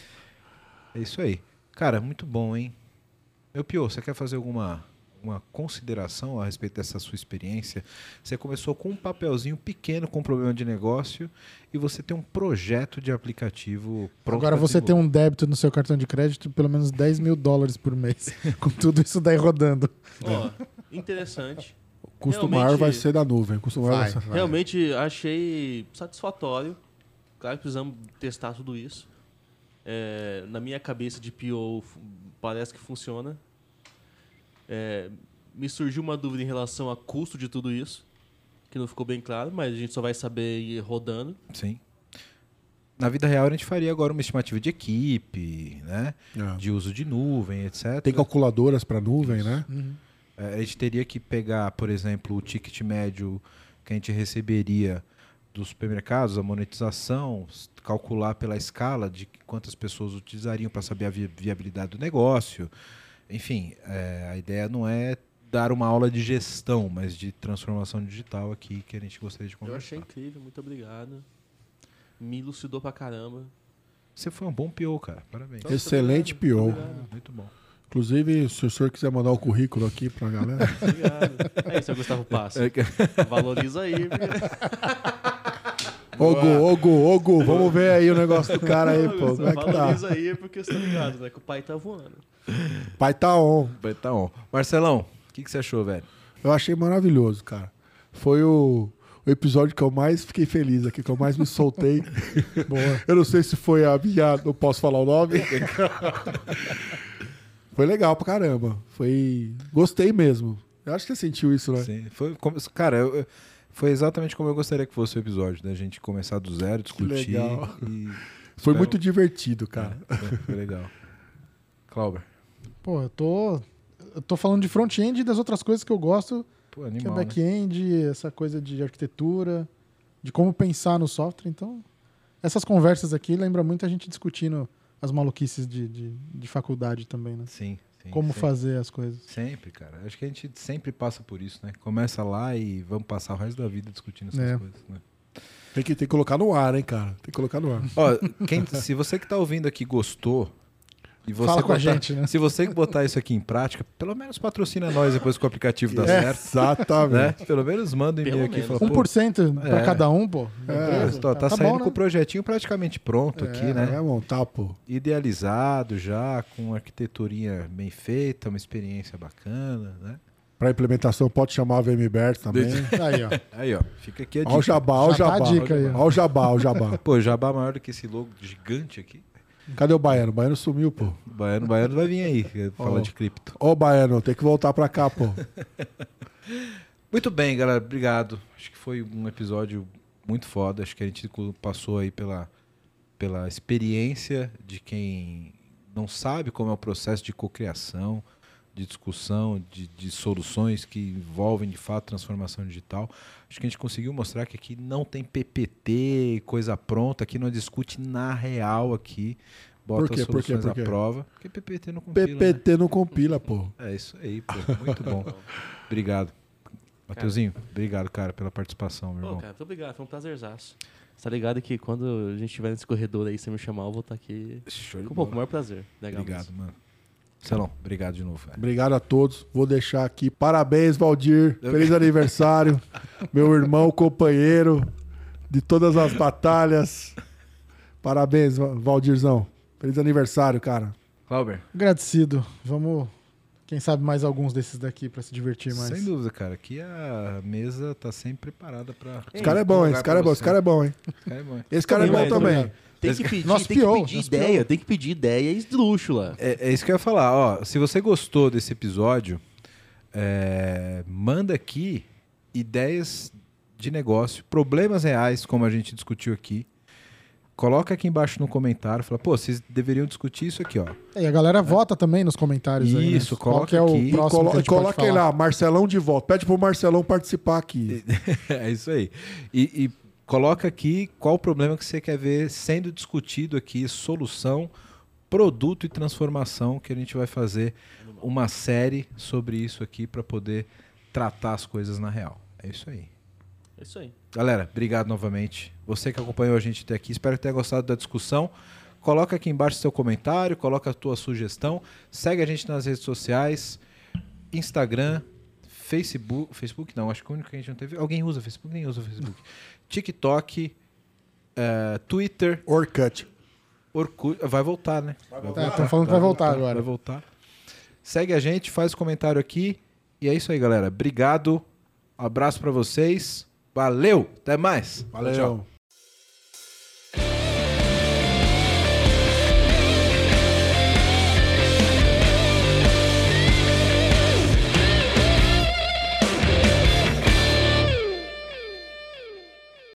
É isso aí. Cara, muito bom, hein? Meu Pio, você quer fazer alguma, alguma consideração a respeito dessa sua experiência? Você começou com um papelzinho pequeno com um problema de negócio e você tem um projeto de aplicativo pronto. Agora você tem um débito no seu cartão de crédito de pelo menos 10 mil dólares por mês. com tudo isso daí rodando. Ó, interessante. O custo Realmente- maior vai ser da nuvem. Custo maior vai, Vai, ser... Realmente achei satisfatório. Claro que precisamos testar tudo isso. É, na minha cabeça de PO parece que funciona. É, me surgiu uma dúvida em relação a custo de tudo isso, que não ficou bem claro, mas a gente só vai saber ir rodando. Sim. Na vida real, a gente faria agora uma estimativa de equipe, né? É. De uso de nuvem, etc. Tem calculadoras para nuvem, né? É, A gente teria que pegar, por exemplo, o ticket médio que a gente receberia dos supermercados, a monetização, calcular pela escala de quantas pessoas utilizariam para saber a vi- viabilidade do negócio. Enfim, é, a ideia não é dar uma aula de gestão, mas de transformação digital aqui que a gente gostaria de Eu conversar. achei incrível, muito obrigado. Me elucidou pra caramba. Você foi um bom PO, cara. Parabéns. Então, Excelente PO. Muito bom. Inclusive, se o senhor quiser mandar o currículo aqui pra galera. obrigado. É isso, Gustavo Passo. Valoriza aí. Ô, Gu, ô, Gu, ô, Gu, vamos ver aí o negócio do cara aí, pô. Como é que tá? Valoriza aí, porque você tá ligado, né? Que o pai tá voando. Pai tá on. Vai tá on. Marcelão, o que, que você achou, velho? Eu achei maravilhoso, cara. Foi o, o episódio que eu mais fiquei feliz aqui, que eu mais me soltei. Boa. Eu não sei se foi a minha. Não posso falar o nome. foi legal pra caramba. Foi. Gostei mesmo. Eu acho que você sentiu isso, né? Sim, foi, como- cara, eu- foi exatamente como eu gostaria que fosse o episódio, da gente começar do zero, discutir. legal. E... Foi Espero- muito divertido, cara. É, foi, foi legal. Clauber. Pô, eu tô. Eu tô falando de front-end e das outras coisas que eu gosto, Pô, que é animal. né? back-end, essa coisa de arquitetura, de como pensar no software. Então, essas conversas aqui lembram muito a gente discutindo as maluquices de, de, de faculdade também, né? Sim, sim. como sempre, fazer as coisas. Sempre, cara. Acho que a gente sempre passa por isso, né? Começa lá e vamos passar o resto da vida discutindo essas É. coisas, né? Tem que, tem que colocar no ar, hein, cara? Tem que colocar no ar. Ó, quem- se você que tá ouvindo aqui gostou, e você Fala com a botar- gente, né? Se você botar isso aqui em prática, pelo menos patrocina nós depois que o aplicativo dá É, certo. Exatamente. Né? Pelo menos manda um e-mail aqui e fala, pô, 1% pra é. cada um, pô. É. Tá, tá Tá saindo bom, com né? o projetinho praticamente pronto aqui, É, né? Vai montar, pô. Idealizado já, com arquiteturinha bem feita, uma experiência bacana, né? Pra implementação pode chamar a VMBert também. Aí, ó. Aí, ó, fica aqui a Olha o dica. jabá, olha o tá a jabá. dica aí, ó. Olha o jabá, olha o jabá. Pô, jabá maior do que esse logo gigante aqui. Cadê o Baiano? O Baiano sumiu, pô. O Baiano, Baiano vai vir aí, falar de cripto. Ô, Baiano, tem que voltar pra cá, pô. Muito bem, galera, obrigado. Acho que foi um episódio muito foda. Acho que a gente passou aí pela, pela experiência de quem não sabe como é o processo de cocriação, de discussão, de, de soluções que envolvem de fato transformação digital. Acho que a gente conseguiu mostrar que aqui não tem PPT, coisa pronta, aqui não discute na real aqui. Bota Por quê? as Por quê? soluções Por à prova. Porque PPT não compila. né? PPT não compila, pô. É isso aí, pô. Muito bom. Obrigado. Mateuzinho, obrigado, cara, pela participação, meu Pô, irmão. cara, muito obrigado. Foi um prazerzaço. Você tá ligado que quando a gente estiver nesse corredor aí, você me chamar, eu vou estar aqui Show com um pouco maior prazer. Legal Obrigado, mesmo. mano. Celão, obrigado de novo, velho. Obrigado a todos. Vou deixar aqui. Parabéns, Valdir. Feliz aniversário. Meu irmão, companheiro de todas as batalhas. Parabéns, Va- Valdirzão. Feliz aniversário, cara. Clauber, Agradecido. Vamos, quem sabe, mais alguns desses daqui pra se divertir mais. sem dúvida, cara. Aqui a mesa tá sempre preparada pra. Esse cara é bom, hein? Esse cara é bom, esse cara é bom, hein? Esse cara é bom. Esse cara é bom também. Tem que pedir, Nosso tem que PO, pedir ideia, PO. tem que pedir ideia esdrúxula. É, é isso que eu ia falar. Ó, se você gostou desse episódio, é, manda aqui ideias de negócio, problemas reais, como a gente discutiu aqui. Coloca aqui embaixo no comentário, fala, pô, vocês deveriam discutir isso aqui, ó. É, E a galera vota também nos comentários aí, né? Isso, Qual coloca que é o aqui. Próximo colo que a gente pode coloca aí lá, Marcelão de volta. Pede pro Marcelão participar aqui. é isso aí. E, e coloca aqui qual o problema que você quer ver sendo discutido aqui, solução, produto e transformação, que a gente vai fazer uma série sobre isso aqui para poder tratar as coisas na real. É isso aí. É isso aí. Galera, obrigado novamente. Você que acompanhou a gente até aqui, espero que tenha gostado da discussão. Coloca aqui embaixo seu comentário, coloca a tua sugestão, segue a gente nas redes sociais. Instagram, Facebook. Facebook não, acho que o único que a gente não teve. Alguém usa Facebook? Nem usa Facebook. TikTok, eh, Twitter, Orkut. Orkut. Vai voltar, né? Vai voltar. Tão falando que vai voltar agora. Vai voltar. Segue a gente, faz o comentário aqui. E é isso aí, galera. Obrigado. Abraço pra vocês. Valeu. Até mais. Valeu. Tchau.